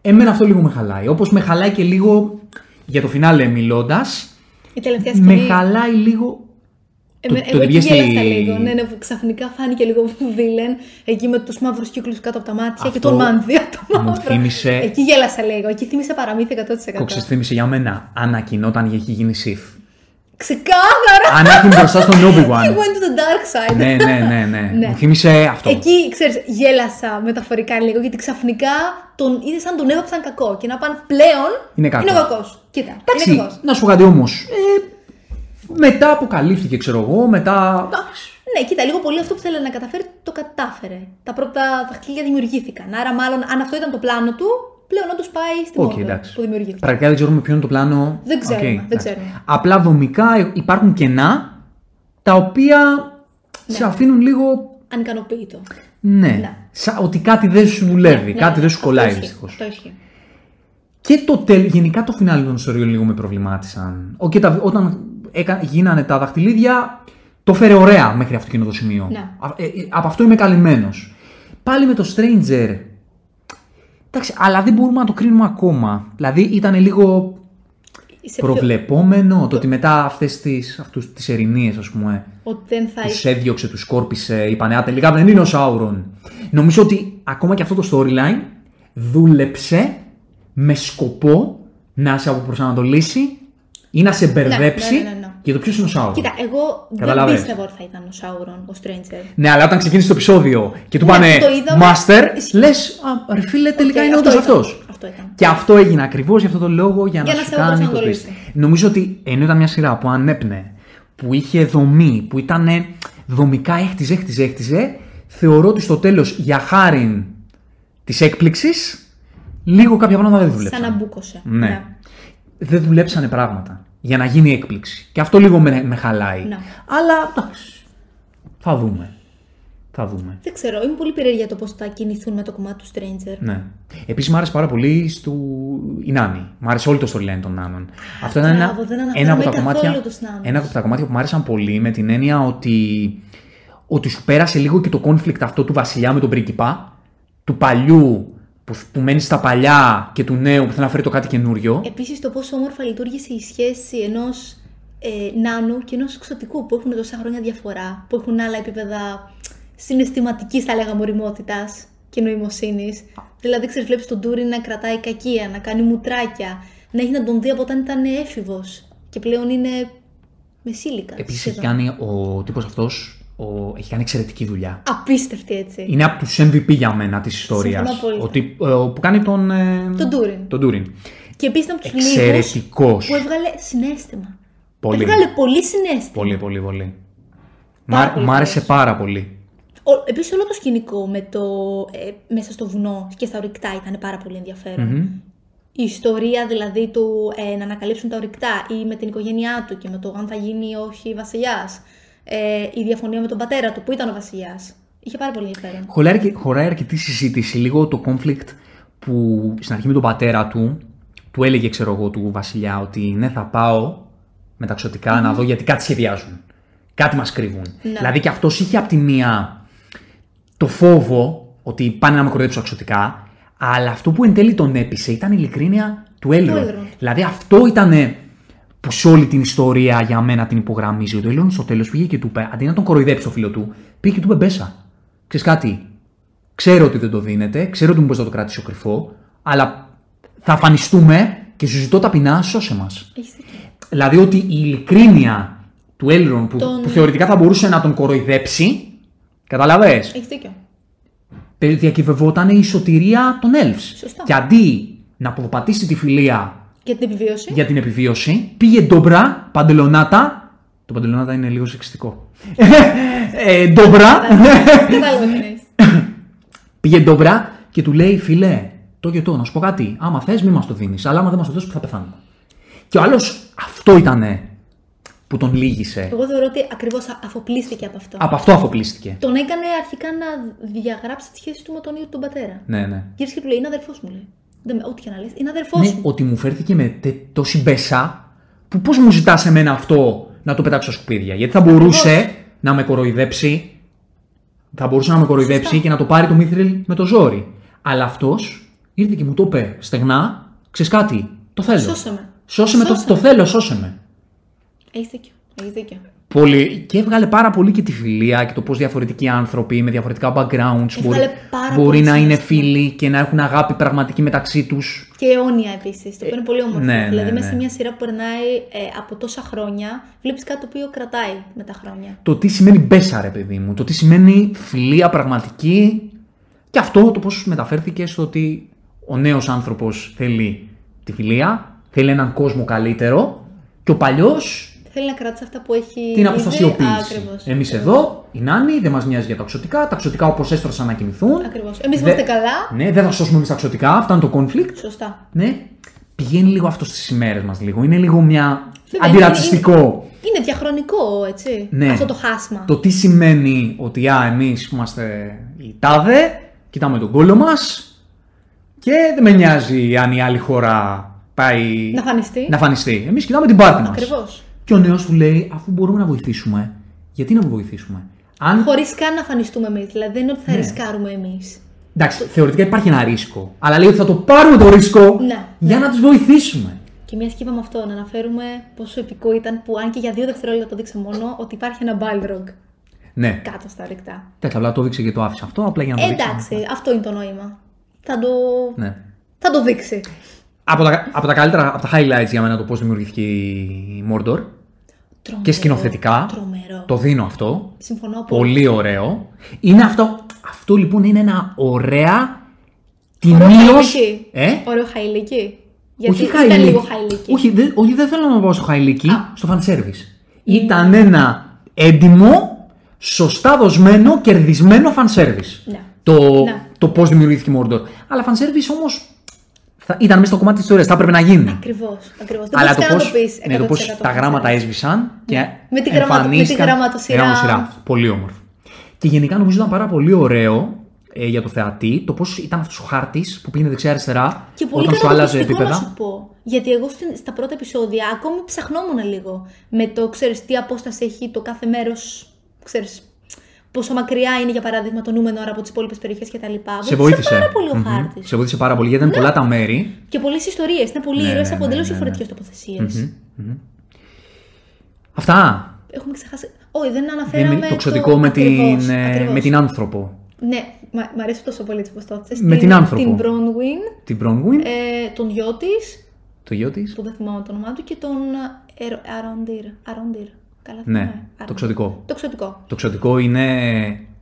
S2: Εμένα αυτό λίγο με χαλάει. Όπως με χαλάει και λίγο για το φινάλε μιλώντας,
S1: Η τελευταία
S2: με
S1: σκηνή.
S2: χαλάει λίγο.
S1: Εμέ-
S2: το-
S1: εγώ
S2: το
S1: εκεί
S2: βγες στη-
S1: γέλασα λίγο. Ναι, ναι, που ξαφνικά φάνηκε λίγο βίλεν εκεί με τους μαύρους κύκλους κάτω από τα μάτια και
S2: Αυτό
S1: τον μανδύα το
S2: μου
S1: μαύρο.
S2: θύμισε-
S1: Εκεί γέλασα λίγο. Εκεί θύμισε παραμύθι 100%.
S2: Κόξε θύμισε για μένα. Ανακοινώ όταν είχε γίνει Sith.
S1: Ξεκάθαρα!
S2: Ανάκοινε μπροστά στον
S1: He
S2: Obi-Wan.
S1: went to the dark side.
S2: ναι, ναι, ναι, ναι.
S1: Ναι.
S2: Μου θύμισε αυτό.
S1: Εκεί, ξέρεις, γέλασα μεταφορικά λίγο, γιατί ξαφνικά τον είδες σαν τον έβαψαν κακό. Και να πάνε πλέον
S2: Είναι κακός.
S1: Είναι ο κακός. Κοίτα, είναι
S2: Εντάξει,
S1: κακός.
S2: να σου πω κάτι όμως. Ε, μετά αποκαλύφθηκε, ξέρω εγώ, μετά.
S1: Ναι, κοίτα, λίγο πολύ αυτό που θέλει να καταφέρει το κατάφερε. Τα πρώτα δαχτυλίδια δημιουργήθηκαν. Άρα, μάλλον, αν αυτό ήταν το πλάνο του, πλέον όντως πάει στη
S2: Οκ,
S1: Μόρντορ
S2: εντάξει.
S1: που δημιουργήθηκε.
S2: Πρακτικά δεν ξέρουμε ποιο είναι το πλάνο.
S1: Δεν ξέρουμε,
S2: Οκ,
S1: δεν
S2: εντάξει.
S1: ξέρουμε.
S2: Απλά δομικά υπάρχουν κενά τα οποία σε αφήνουν λίγο.
S1: Ανικανοποίητο.
S2: Ναι.
S1: Ναι.
S2: Σαν ότι κάτι δεν σου δουλεύει,
S1: Ναι,
S2: κάτι
S1: ναι,
S2: δεν σου
S1: αυτό
S2: κολλάει
S1: ισχύει,
S2: δυστυχώς.
S1: Αυτό ισχύει.
S2: Και το τέλ, γενικά το φινάλι των ιστοριών λίγο με προβλημάτισαν. Ο, και τα, όταν έκα, γίνανε τα δαχτυλίδια, το φέρε ωραία μέχρι αυτό εκείνο το σημείο.
S1: Ναι.
S2: Α- ε, ε, από αυτό είμαι καλυμμένος. Πάλι με το Stranger. Εντάξει, αλλά δεν μπορούμε να το κρίνουμε ακόμα. Δηλαδή ήταν λίγο
S1: Είσαι πιο-
S2: προβλεπόμενο το ότι μετά αυτές τις, αυτούς, τις ερηνίες, ας πούμε,
S1: Ότι δεν θα
S2: τους έδιωξε, τους σκόρπισε, είπανε «Α, τελικά δεν είναι ο Σάουρον». Νομίζω ότι ακόμα και αυτό το storyline δούλεψε με σκοπό να σε αποπροσανατολίσει ή να σε μπερδέψει
S1: ναι, ναι, ναι.
S2: Για το ποιος είναι ο Σάουρον;
S1: Κοίτα, εγώ δεν
S2: Καταλαβες.
S1: πίστευα ότι θα ήταν ο Σάουρον, ο Stranger.
S2: Ναι, αλλά όταν ξεκίνησε το επεισόδιο και του
S1: Ναι,
S2: πάνε
S1: το είδαμε.
S2: Master,
S1: Ισχύει.
S2: λες, Α, ρε φίλε, τελικά
S1: Οκέι,
S2: είναι
S1: αυτό
S2: όντως
S1: ήταν.
S2: αυτός.
S1: Αυτό ήταν.
S2: Και αυτό έγινε ακριβώς για αυτό το λόγο για,
S1: Για
S2: να
S1: να
S2: σου
S1: σε
S2: κάνει
S1: αποπροσανατολίσει.
S2: twist. Νομίζω ότι ενώ ήταν μια σειρά που ανέπνεε, που είχε δομή, που ήταν δομικά έχτιζε, έχτιζε, έχτιζε, θεωρώ ότι στο τέλος για χάρη της έκπληξης, λίγο κάποια πράγματα δεν
S1: Σαν
S2: δούλεψαν.
S1: να μπούκωσε.
S2: Ναι. Δεν δουλέψανε πράγματα για να γίνει έκπληξη. Και αυτό λίγο με, με χαλάει.
S1: Ναι.
S2: Αλλά εντάξει. Θα δούμε. Θα δούμε.
S1: Δεν ξέρω, είμαι πολύ περίεργη για το πώς θα κινηθούν με το κομμάτι του Stranger.
S2: Ναι. Επίσης, μου άρεσε πάρα πολύ στο... η Νάνη. Μου άρεσε όλο το storyline των Νάνων. Αυτό ήταν ένα,
S1: μπράβο, δεν αναφέραμε
S2: ένα, από τα
S1: καθόλου
S2: κομμάτια,
S1: τους Νάνους.
S2: ένα από τα κομμάτια που μου άρεσαν πολύ με την έννοια ότι, ότι σου πέρασε λίγο και το conflict αυτό του βασιλιά με τον πρίγκιπα, του παλιού που, που μένεις στα παλιά και του νέου που θέλει να φέρει το κάτι καινούριο.
S1: Επίσης, το πόσο όμορφα λειτουργήσε η σχέση ενός ε, νάνου και ενός εξωτικού που έχουν τόσα χρόνια διαφορά, που έχουν άλλα επίπεδα συναισθηματικής, θα λέγαμε, οριμότητας και νοημοσύνης. Δηλαδή, ξέρεις, βλέπεις τον Τούρι να κρατάει κακία, να κάνει μουτράκια, να έχει να τον δει από όταν ήταν έφηβος και πλέον είναι μεσήλικα.
S2: Επίσης, έχει κάνει ο τύπος αυτός έχει κάνει εξαιρετική δουλειά.
S1: Απίστευτη έτσι.
S2: Είναι από τους MVP για μένα της ιστορίας.
S1: Συμφωνώ απόλυτα.
S2: Που κάνει τον. ε,
S1: Τον Τούριν.
S2: Τον Τούριν.
S1: Και επίσης ήταν από τους λίγους
S2: Εξαιρετικός.
S1: που έβγαλε συνέστημα.
S2: Πολύ.
S1: Έβγαλε πολύ συνέστημα.
S2: Πολύ, πολύ, πολύ.
S1: Πάρα
S2: Μ'
S1: πολύ
S2: μ' άρεσε
S1: καλός.
S2: πάρα πολύ.
S1: Επίσης, όλο το σκηνικό με το, ε, μέσα στο βουνό και στα ορυκτά ήταν πάρα πολύ ενδιαφέρον.
S2: Μμμ.
S1: Η ιστορία δηλαδή του ε, να ανακαλύψουν τα ορυκτά ή με την οικογένειά του και με το αν θα γίνει ή όχι βασιλιάς. Ε, η διαφωνία με τον πατέρα του που ήταν ο βασιλιάς. Είχε πάρα πολύ ενδιαφέρον.
S2: Χωράει, αρκε- χωράει αρκετή συζήτηση. Λίγο το conflict που στην αρχή με τον πατέρα του, του έλεγε, ξέρω εγώ, του βασιλιά, ότι ναι, θα πάω με τα ξωτικά να δω γιατί κάτι σχεδιάζουν. Κάτι μας κρύβουν.
S1: Ναι.
S2: Δηλαδή και αυτός είχε από τη μία το φόβο ότι πάνε να με κοροϊδέψουν εξωτικά, αλλά αυτό που εν τέλει τον έπεισε ήταν η ειλικρίνεια του Έλρον.
S1: Elrond.
S2: Δηλαδή αυτό ήταν που σε όλη την ιστορία για μένα την υπογραμμίζει. Ότι ο Elon στο τέλος πήγε και του είπε, αντί να τον κοροϊδέψει το φίλο του, πήγε και του είπε μπέσα. Ξέρεις κάτι, ξέρω ότι δεν το δίνετε, ξέρω ότι μου μπορείς να το κρατήσω κρυφό, αλλά θα αφανιστούμε και σου ζητώ ταπεινά, σώσε μας.
S1: Έχεις δίκιο.
S2: Δηλαδή ότι η ειλικρίνεια του Elrond που,
S1: Τον-
S2: που θεωρητικά θα μπορούσε να τον κοροϊδέψει, καταλαβες,
S1: Έχεις δίκιο.
S2: διακυβευόταν η σωτηρία των Elves.
S1: Σωστά.
S2: Και αντί να αποπατήσει τη φιλία
S1: Για την επιβίωση.
S2: για την επιβίωση, πήγε ντόμπρα, παντελονάτα. Το παντελονάτα είναι λίγο σεξιστικό. ε, ντόμπρα.
S1: Κατάλαβα τι εννοείς.
S2: πήγε ντόμπρα και του λέει, φιλέ, το και το, να σου πω κάτι. Άμα θες, μη μας το δίνεις. Αλλά άμα δεν μας το δώσει, θα πεθάνουμε. Και ο άλλος αυτό ήτανε που τον λύγησε.
S1: Εγώ θεωρώ ότι ακριβώς αφοπλίστηκε από αυτό.
S2: Από αυτό αφοπλίστηκε.
S1: Τον έκανε αρχικά να διαγράψει τη σχέση του με τον ίδιο τον πατέρα.
S2: Ναι, ναι.
S1: Γύρισε και του λέει: Είναι αδερφός μου, λέει. Δεν με- Ό,τι και να λες, είναι αδερφός
S2: Ναι,
S1: μου.
S2: ότι μου φέρθηκε με τε, τόση μπέσα που πώς μου ζητάς εμένα αυτό να το πετάξω στα σκουπίδια; Γιατί θα μπορούσε να με κοροϊδέψει. Θα μπορούσε να με κοροϊδέψει
S1: Σωστά.
S2: και να το πάρει το Μήθριλ με το ζόρι. Αλλά αυτός ήρθε και μου το είπε στεγνά, ξέρεις κάτι, το θέλω.
S1: Σώσε με.
S2: Σώσε με, το,
S1: Σώσε
S2: το
S1: με.
S2: θέλω, σώσε με.
S1: Έχεις δίκιο. Έχεις δίκιο.
S2: Πολύ, και έβγαλε πάρα πολύ και τη φιλία και το πώς διαφορετικοί άνθρωποι με διαφορετικά backgrounds μπορεί,
S1: Έβγαλε πάρα
S2: μπορεί
S1: πολύ
S2: να είναι
S1: συναίσθημα.
S2: φίλοι και να έχουν αγάπη πραγματική μεταξύ τους.
S1: Και αιώνια επίσης. Το οποίο είναι πολύ όμορφο.
S2: ναι, ναι,
S1: δηλαδή, μέσα
S2: ναι.
S1: σε μια σειρά που περνάει ε, από τόσα χρόνια, βλέπεις κάτι το οποίο κρατάει με τα χρόνια.
S2: το τι σημαίνει μπέσα, ρε παιδί μου, το τι σημαίνει φιλία πραγματική και αυτό το πώς μεταφέρθηκε στο ότι ο νέος άνθρωπος θέλει τη φιλία, θέλει έναν κόσμο καλύτερο και ο παλιός
S1: Θέλει να κρατήσει αυτά που έχει.
S2: την αποστασιοποίηση.
S1: Ακριβώς.
S2: Εμείς εδώ, η Νάνη, δεν μας νοιάζει για τα ξωτικά, τα ξωτικά όπως έστρωσαν να κινηθούν.
S1: Ακριβώς. Εμείς
S2: Δε-
S1: είμαστε καλά.
S2: Ναι, δεν θα σώσουμε εμείς τα ξωτικά, αυτά είναι το conflict.
S1: Σωστά.
S2: Ναι, πηγαίνει λίγο αυτό στις ημέρες μας λίγο, είναι λίγο μια
S1: Βέβαια,
S2: αντιρατσιστικό.
S1: Είναι διαχρονικό, έτσι.
S2: Ναι.
S1: Αυτό το χάσμα.
S2: Το τι σημαίνει ότι α, εμείς που είμαστε οι τάδε, κοιτάμε τον κόλλο μας και δεν με νοιάζει αν η άλλη χώρα πάει
S1: Να φανιστεί.
S2: να φανιστεί. Εμείς κοιτάμε την πάρτη μας.
S1: Ακριβώς.
S2: Και ο νέος του λέει, αφού μπορούμε να βοηθήσουμε, γιατί να βοηθήσουμε; Αν...
S1: Χωρίς καν να φανιστούμε εμείς. Δηλαδή δεν είναι ότι θα
S2: Ναι.
S1: ρισκάρουμε εμείς.
S2: Εντάξει, θεωρητικά υπάρχει ένα ρίσκο. Αλλά λέει ότι θα το πάρουμε το ρίσκο
S1: Ναι.
S2: για να τους βοηθήσουμε.
S1: Και μια και είπαμε αυτό, να αναφέρουμε πόσο επικό ήταν που αν και για δύο δευτερόλεπτα το δείξε μόνο ότι υπάρχει ένα Balrog
S2: Ναι.
S1: κάτω στα ρηκτά.
S2: Εντάξει, απλά το έδειξε και το άφησε αυτό, απλά για να το
S1: Ε,
S2: δείξει.
S1: εντάξει, αυτό είναι το νόημα. Θα το,
S2: Ναι.
S1: θα το δείξει.
S2: Από τα, από τα καλύτερα, από τα highlights για μένα το πώς δημιουργήθηκε η Mordor.
S1: Τρομερό,
S2: και σκηνοθετικά.
S1: Τρομερό.
S2: Το δίνω αυτό.
S1: Συμφωνώ πολύ.
S2: Πολύ ωραίο. Είναι αυτό. Αυτό λοιπόν είναι ένα ωραία
S1: Ωραίο
S2: τιμίω.
S1: χαϊλίκι.
S2: Ε;
S1: Ωραίο χαϊλίκι. Γιατί
S2: όχι
S1: ήταν
S2: χαϊλίκι.
S1: λίγο χαϊλίκι.
S2: Όχι, δεν, όχι, δεν θέλω να πάω στο χαϊλίκι,
S1: Α.
S2: στο fan service. Ήταν ένα έντιμο, σωστά δοσμένο, κερδισμένο fan service.
S1: Ναι.
S2: Το,
S1: Ναι.
S2: το πώς δημιουργήθηκε η Mordor. Αλλά fan service όμως ήταν μέσα στο κομμάτι της ιστορίας. Θα έπρεπε να γίνει.
S1: Ακριβώς. Ακριβώς. Δεν
S2: Αλλά
S1: μπορείς
S2: το
S1: καν
S2: πώ
S1: να το πεις
S2: ναι, το πώς
S1: 100%
S2: τα γράμματα έσβησαν και
S1: Με τη γραμματο- με τη
S2: εμφανίστηκαν-
S1: γραμματοσυρά.
S2: γραμματοσυρά. Πολύ όμορφο. Και γενικά νομίζω ήταν πάρα πολύ ωραίο ε, για το θεατή το πώς ήταν αυτός ο χάρτης που πήγαινε δεξιά-αριστερά
S1: Και πολύ
S2: όταν σου
S1: καλά
S2: άλλαζε
S1: προσωπικό να
S2: επίπεδα.
S1: σου πω. Γιατί εγώ στην- στα πρώτα επεισόδια ακόμη ψαχνόμουν λίγο με το, ξέρεις, τι απόσταση έχει το κάθε μέρος, ξέρεις, πόσο μακριά είναι για παράδειγμα το νούμενο ώρα από τις υπόλοιπες περιοχές κτλ.
S2: Σε βοήθησε.
S1: πάρα πολύ ο
S2: Μμμ.
S1: χάρτης.
S2: Σε βοήθησε πάρα πολύ γιατί ήταν πολλά τα μέρη.
S1: Και πολλές ιστορίες, είναι πολλοί
S2: Ναι,
S1: ήρωες
S2: ναι,
S1: από
S2: ναι,
S1: εντελώς
S2: ναι, ναι.
S1: διαφορετικές τοποθεσίες.
S2: Αυτά.
S1: Έχουμε ξεχάσει. Όχι, δεν
S2: Δεν
S1: αναφέραμε.
S2: είναι το ξωτικό με,
S1: ακριβώς,
S2: την, ε,
S1: ακριβώς.
S2: με την άνθρωπο.
S1: Ναι, μ' μ' αρέσει τόσο πολύ έτσι πως το έθεσες.
S2: Με την άνθρωπο.
S1: Την Bronwyn,
S2: Την Bronwyn,
S1: ε, τον γιο της,
S2: το γιο της.
S1: που δεν θυμάμαι το όνομά του, και τον ε, Ερο- Αροντήρ. Αροντήρ. Καλά
S2: Ναι,
S1: θυμάμαι.
S2: το
S1: Αροντήρ.
S2: ξωτικό.
S1: Το ξωτικό.
S2: Το ξωτικό είναι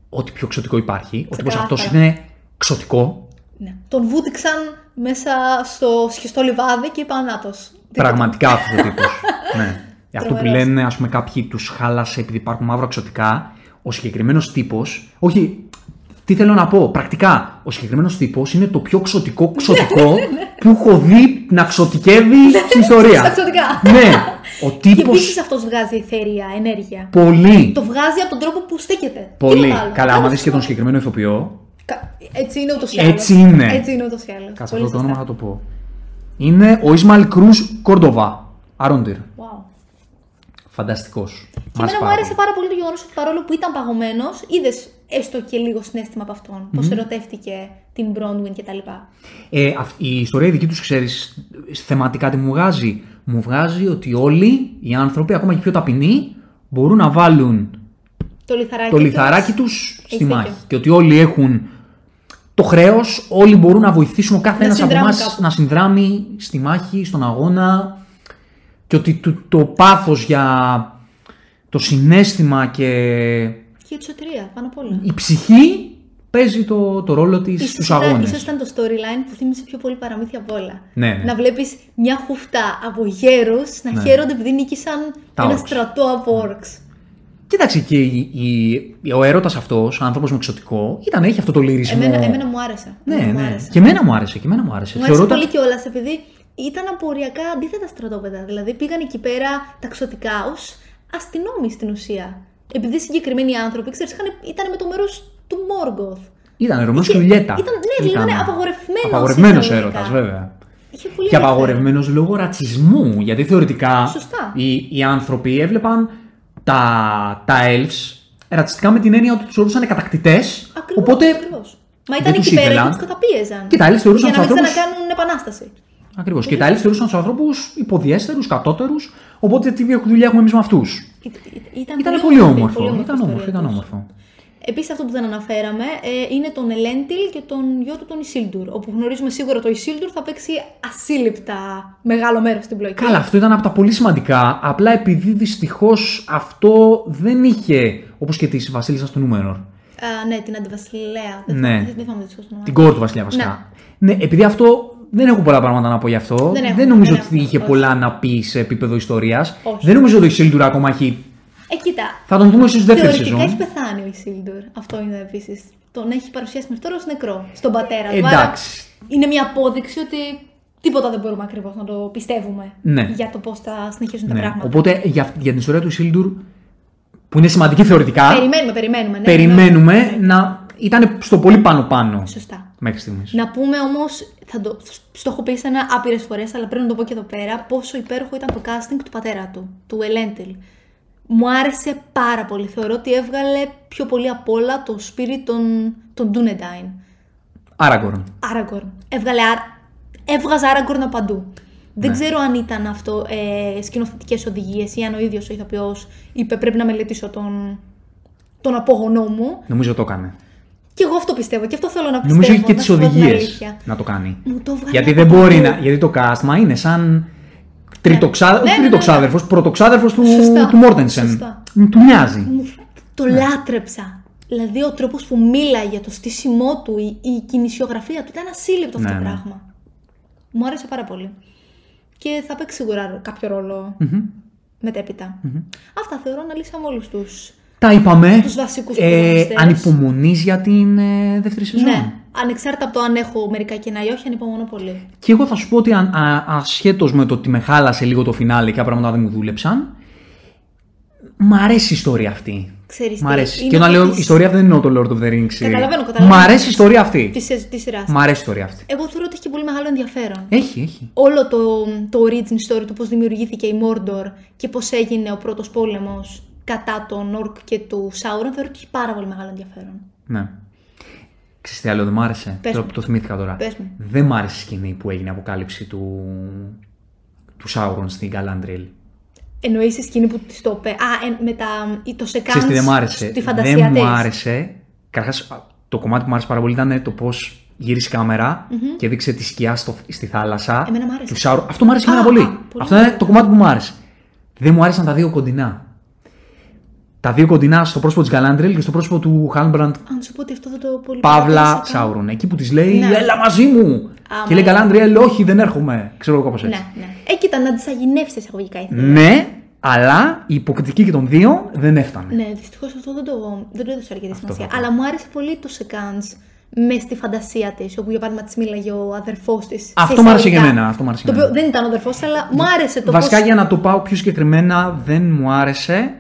S2: ό,τι πιο ξωτικό υπάρχει. Ότι πως
S1: Ξεκάθαρα.
S2: αυτός είναι ξωτικό.
S1: Ναι. Τον βούτυξαν μέσα στο σχιστό λιβάδι και είπαν νάτος.
S2: Πραγματικά αυτός ο τύπος. ναι. Αυτό που
S1: Τρομερός.
S2: λένε, ας πούμε, κάποιοι τους χάλασε επειδή υπάρχουν μαύρα ξωτικά. Ο συγκεκριμένος τύπος. Όχι, τι θέλω να πω. Πρακτικά, ο συγκεκριμένος τύπος είναι το πιο ξωτικό ξωτικό που έχω δει να ξωτικεύει στην
S1: Στα
S2: ιστορία.
S1: ξωτικά.
S2: ναι, ο
S1: Και
S2: τύπο.
S1: επίσης αυτός βγάζει εθέρια, ενέργεια.
S2: Πολύ.
S1: Το βγάζει από τον τρόπο που στέκεται.
S2: Πολύ.
S1: Τίποτα άλλο;
S2: Καλά, άμα
S1: Άλλο
S2: δεις και τον
S1: αυτό.
S2: συγκεκριμένο ηθοποιό.
S1: Κα- Έτσι είναι ούτως ή άλλως.
S2: Έτσι είναι.
S1: Έτσι είναι ούτως ή άλλως.
S2: Κάτσε αυτό το όνομα θα το πω. Είναι ο Ισμαλ Κρούζ Κόρντοβα. Άροντιρ.
S1: Wow.
S2: Φανταστικός.
S1: Και εμένα μου άρεσε πάρα πολύ το γεγονός ότι παρόλο που ήταν παγωμένος, είδες έστω και λίγο συνέστημα από αυτόν. Πώς ερωτεύτηκε την Bronwyn κτλ.
S2: Ε, αυ- η ιστορία δική τους, ξέρεις, θεματικά τι μου βγάζει. Μου βγάζει ότι όλοι οι άνθρωποι, ακόμα και οι πιο ταπεινοί, μπορούν να βάλουν
S1: Το λιθαράκι,
S2: το
S1: τους.
S2: λιθαράκι τους στη
S1: δίκιο.
S2: μάχη. Και ότι όλοι έχουν το χρέος, όλοι μπορούν να βοηθήσουν ο κάθε
S1: Να
S2: ένας από
S1: συνδράμουν
S2: εμάς
S1: κάπου.
S2: να συνδράμει στη μάχη, στον αγώνα και ότι το, το πάθος για το συνέστημα και
S1: Και η εξωτερία, πάνω απ' όλα.
S2: η ψυχή παίζει το, το ρόλο της
S1: Ίσως
S2: στους
S1: ήταν-
S2: αγώνες.
S1: Ίσως ήταν το storyline που θύμισε πιο πολύ παραμύθια από όλα.
S2: Ναι, ναι.
S1: Να βλέπεις μια χούφτα από γέρους να
S2: Ναι.
S1: χαίρονται επειδή νίκησαν
S2: Τα
S1: ένα
S2: orcs.
S1: στρατό από orcs.
S2: Κοίταξε και η, η- ο έρωτας αυτός, ο άνθρωπος με εξωτικό, ήταν, έχει αυτό το λυρισμό.
S1: Εμένα, εμένα μου άρεσε.
S2: Ναι,
S1: Εμένα μου
S2: ναι.
S1: άρεσε.
S2: Και εμένα μου άρεσε. Και εμένα μου άρεσε.
S1: Μου άρεσε
S2: Θεωρώ
S1: πολύ κιόλας επειδή ήταν αποριακά αντίθετα στρατόπεδα. Δηλαδή πήγαν εκεί πέρα ταξωτικά ως αστυνόμοι στην ουσία. Επειδή συγκεκριμένοι άνθρωποι, ξέρεις, ήταν με το μέρος του Μόργκοθ.
S2: Ήταν Ρωμαίο και
S1: Είχε-
S2: Ιουλιέτα.
S1: ήταν- ναι, ήταν απαγορευμένος
S2: Απαγορευμένος
S1: εισαγωγικά.
S2: έρωτας, βέβαια.
S1: Είχε πολύ
S2: Και
S1: ενδιαφέρον.
S2: απαγορευμένος λόγω ρατσισμού. Γιατί θεωρητικά
S1: Σωστά.
S2: οι, οι άνθρωποι έβλεπαν τα, τα elves ρατσιστικά με την έννοια ότι τους θεωρούσαν κατακτητές.
S1: Ακριβώς,
S2: Οπότε.
S1: ακριβώς. Μα
S2: δεν
S1: ήταν
S2: τους
S1: εκεί πέρα
S2: ήθελαν.
S1: και τους καταπίεζαν.
S2: Και τα άλλοι θεωρούσαν
S1: Για να
S2: τους
S1: μην
S2: ανθρώπους-
S1: ξανακάνουν επανάσταση.
S2: Ακριβώς. Και τα elves θεωρούσαν τους ανθρώπους υποδιέστερους, κατώτερους. Οπότε τι δουλειά έχουμε εμείς με αυτούς.
S1: Ή- ή- Ήταν,
S2: Ήταν πολύ
S1: όμορφη,
S2: όμορφο.
S1: πολύ
S2: Ήταν
S1: η
S2: όμορφο.
S1: ιστορία
S2: Ήταν
S1: τους.
S2: όμορφο.
S1: Επίσης, αυτό που δεν αναφέραμε ε, είναι τον Ελέντιλ και τον γιο του τον Ισίλντουρ. Όπου γνωρίζουμε σίγουρα το Ισίλντουρ θα παίξει ασύλληπτα μεγάλο μέρος στην πλοκή.
S2: Καλά, αυτό ήταν από τα πολύ σημαντικά. Απλά επειδή δυστυχώς αυτό δεν είχε. Όπως και της Βασίλισσας του Νούμερορ.
S1: Α, ναι, την αντιβασιλέα. Δεν
S2: Ναι.
S1: θυμάμαι- Δεν θυμάμαι δυστυχώς το όνομα.
S2: Την κόρη του Βασιλιά βασικά. Ναι. επειδή αυτό δεν έχω πολλά πράγματα να πω γι' αυτό.
S1: Δεν
S2: Δεν,
S1: έχουμε,
S2: νομίζω
S1: δεν
S2: ότι
S1: έχουμε,
S2: είχε
S1: όχι.
S2: πολλά να πει σε επίπεδο ιστορίας.
S1: Όχι.
S2: Δεν νομίζω ότι η Σίλντουρ ακόμα έχει.
S1: Ε, κοίτα.
S2: Θα τον δούμε ίσω στη δεύτερη
S1: Θεωρητικά έχει
S2: σεζόν.
S1: πεθάνει ο Ισίλντουρ. Αυτό είναι επίσης. Τον έχει παρουσιάσει μέχρι τώρα ως νεκρό. Στον πατέρα του.
S2: Εντάξει.
S1: Άρα είναι μια απόδειξη ότι τίποτα δεν μπορούμε ακριβώς να το πιστεύουμε
S2: Ναι.
S1: για το πώς θα συνεχίσουν τα
S2: Ναι.
S1: πράγματα.
S2: Οπότε για, για την ιστορία του Σίλντουρ, που είναι σημαντική θεωρητικά,
S1: Περιμένουμε, περιμένουμε. Ναι,
S2: περιμένουμε
S1: ναι.
S2: να ήταν στο πολύ πάνω-πάνω
S1: Σωστά.
S2: μέχρι στιγμής.
S1: Να πούμε όμως, θα το, στο έχω πει ένα άπειρες φορές, αλλά πρέπει να το πω και εδώ πέρα, πόσο υπέροχο ήταν το casting του πατέρα του, του Ελέντιλ. Μου άρεσε πάρα πολύ. Θεωρώ ότι έβγαλε πιο πολύ απ' όλα το spirit των, των Ντούνεντάιν.
S2: Άραγκορν.
S1: Άραγκορν. Έβγαλε, άρα- έβγαζε Άραγκορν από παντού. Δεν
S2: Ναι.
S1: ξέρω αν ήταν αυτό ε, σκηνοθετικές οδηγίες ή αν ο ίδιος ο ηθοποιός είπε πρέπει να μελετήσω τον, τον απόγονό μου.
S2: Νομίζω το έκανε.
S1: Και εγώ αυτό πιστεύω και αυτό θέλω να πιστεύω.
S2: Νομίζω έχει και
S1: να
S2: τις
S1: σου πω την
S2: οδηγίες
S1: αλήθεια.
S2: να το κάνει.
S1: Μου το έβγαλε
S2: Γιατί
S1: από
S2: δεν μπορεί
S1: παντού.
S2: να. Γιατί το cast είναι σαν τριτοξά...
S1: Ναι, ναι, ναι, ναι.
S2: τριτοξάδερφος, πρωτοξάδερφος του,
S1: Σωστά.
S2: του Μόρτενσεν.
S1: Σωστά.
S2: Μου του μοιάζει.
S1: Μου- Το
S2: Ναι.
S1: λάτρεψα. Δηλαδή ο τρόπος που μίλαγε, το στήσιμό του, η, η κινησιογραφία του ήταν ασύλληπτο αυτό
S2: Ναι,
S1: το
S2: ναι.
S1: πράγμα. Μου άρεσε πάρα πολύ. Και θα παίξει σίγουρα κάποιο ρόλο
S2: Μμμ.
S1: μετέπειτα. Αυτά θεωρώ να λύσαμε όλους τους.
S2: Τα είπαμε.
S1: Τους βασικούς
S2: ε,
S1: πρωταγωνιστές.
S2: Ανυπομονείς για την ε, δεύτερη σεζόν.
S1: Ναι, ανεξάρτητα από το αν έχω μερικά κενά ή όχι, ανυπομονώ πολύ.
S2: Και εγώ θα σου πω ότι αν, α, ασχέτως με το ότι με χάλασε λίγο το φινάλε και κάποια πράγματα δεν μου δούλεψαν, μ' αρέσει η ιστορία αυτή.
S1: Ξέρεις
S2: Μ'
S1: τι,
S2: αρέσει.
S1: είναι
S2: Και όταν
S1: από
S2: λέω
S1: τις-
S2: ιστορία δεν εννοώ το Lord of the Rings. ε.
S1: Καταλαβαίνω, καταλαβαίνω.
S2: Μ' αρέσει η ιστορία αυτή.
S1: Τη, σε- της σειράς.
S2: Μ' αρέσει η ιστορία αυτή.
S1: Εγώ θεωρώ ότι έχει και πολύ μεγάλο ενδιαφέρον.
S2: Έχει, έχει.
S1: Όλο το, το origin story του πώς δημιουργήθηκε η Mordor και πώς έγινε ο πρώτος πόλεμος κατά τον Ορκ και του Σάουρον, θεωρώ ότι έχει πάρα πολύ μεγάλο ενδιαφέρον.
S2: Ναι. Ξέρεις τι άλλο δεν μ' άρεσε.
S1: Πες
S2: το,
S1: μου.
S2: το θυμήθηκα τώρα.
S1: Πες μου.
S2: Δεν μ' άρεσε η σκηνή που έγινε η αποκάλυψη του, του Σάουρον στην Galadriel.
S1: Εννοείς η σκηνή που της το είπε. Α, ε, με τα, ή το σεκάνς
S2: Ξέρεις τι δεν μ' άρεσε;
S1: στη φαντασία
S2: δεν
S1: της.
S2: μου άρεσε. Καταρχάς, το κομμάτι που μου άρεσε πάρα πολύ ήταν το πώς γύρισε η καμερα και έδειξε τη σκιά στο, στη θάλασσα.
S1: Εμένα μ' άρεσε.
S2: Του Σάουρον. Αυτό μου άρεσε
S1: Α,
S2: εμένα
S1: α,
S2: πολύ.
S1: πολύ
S2: Αυτό είναι το κομμάτι που μου άρεσε. Δεν μου άρεσαν τα δύο κοντινά. Τα δύο κοντινά στο πρόσωπο της Galadriel και στο πρόσωπο του Halbrand
S1: Αν σου πω ότι αυτό δεν το πολύ
S2: Παύλα
S1: παρατήρησα καν.
S2: Σάουρον. Εκεί που της λέει
S1: Ναι.
S2: Έλα μαζί μου!
S1: Α,
S2: και λέει
S1: μάλιστα.
S2: Galadriel, Όχι, δεν έρχομαι. Ξέρω εγώ κάπω έτσι.
S1: Ναι, ναι. Ε, κοίτα, να τις αγινεύσεις εισαγωγικά ήθελα.
S2: Ναι, αλλά η υποκριτική και των δύο δεν έφτανε.
S1: Ναι, δυστυχώς αυτό δεν το, δεν το έδωσα αρκετή σημασία.
S2: θα πω.
S1: Αλλά μου άρεσε πολύ το σεκάνς μες στη φαντασία της, όπου για παράδειγμα της μίλαγε ο αδερφός της.
S2: Αυτό μου άρεσε και εμένα, αυτό μου άρεσε
S1: Το
S2: και
S1: οποίο
S2: εμένα.
S1: δεν ήταν ο αδερφός, αλλά μου άρεσε το
S2: Βασικά
S1: πώς...
S2: για να το πάω πιο συγκεκριμένα, δεν μου άρεσε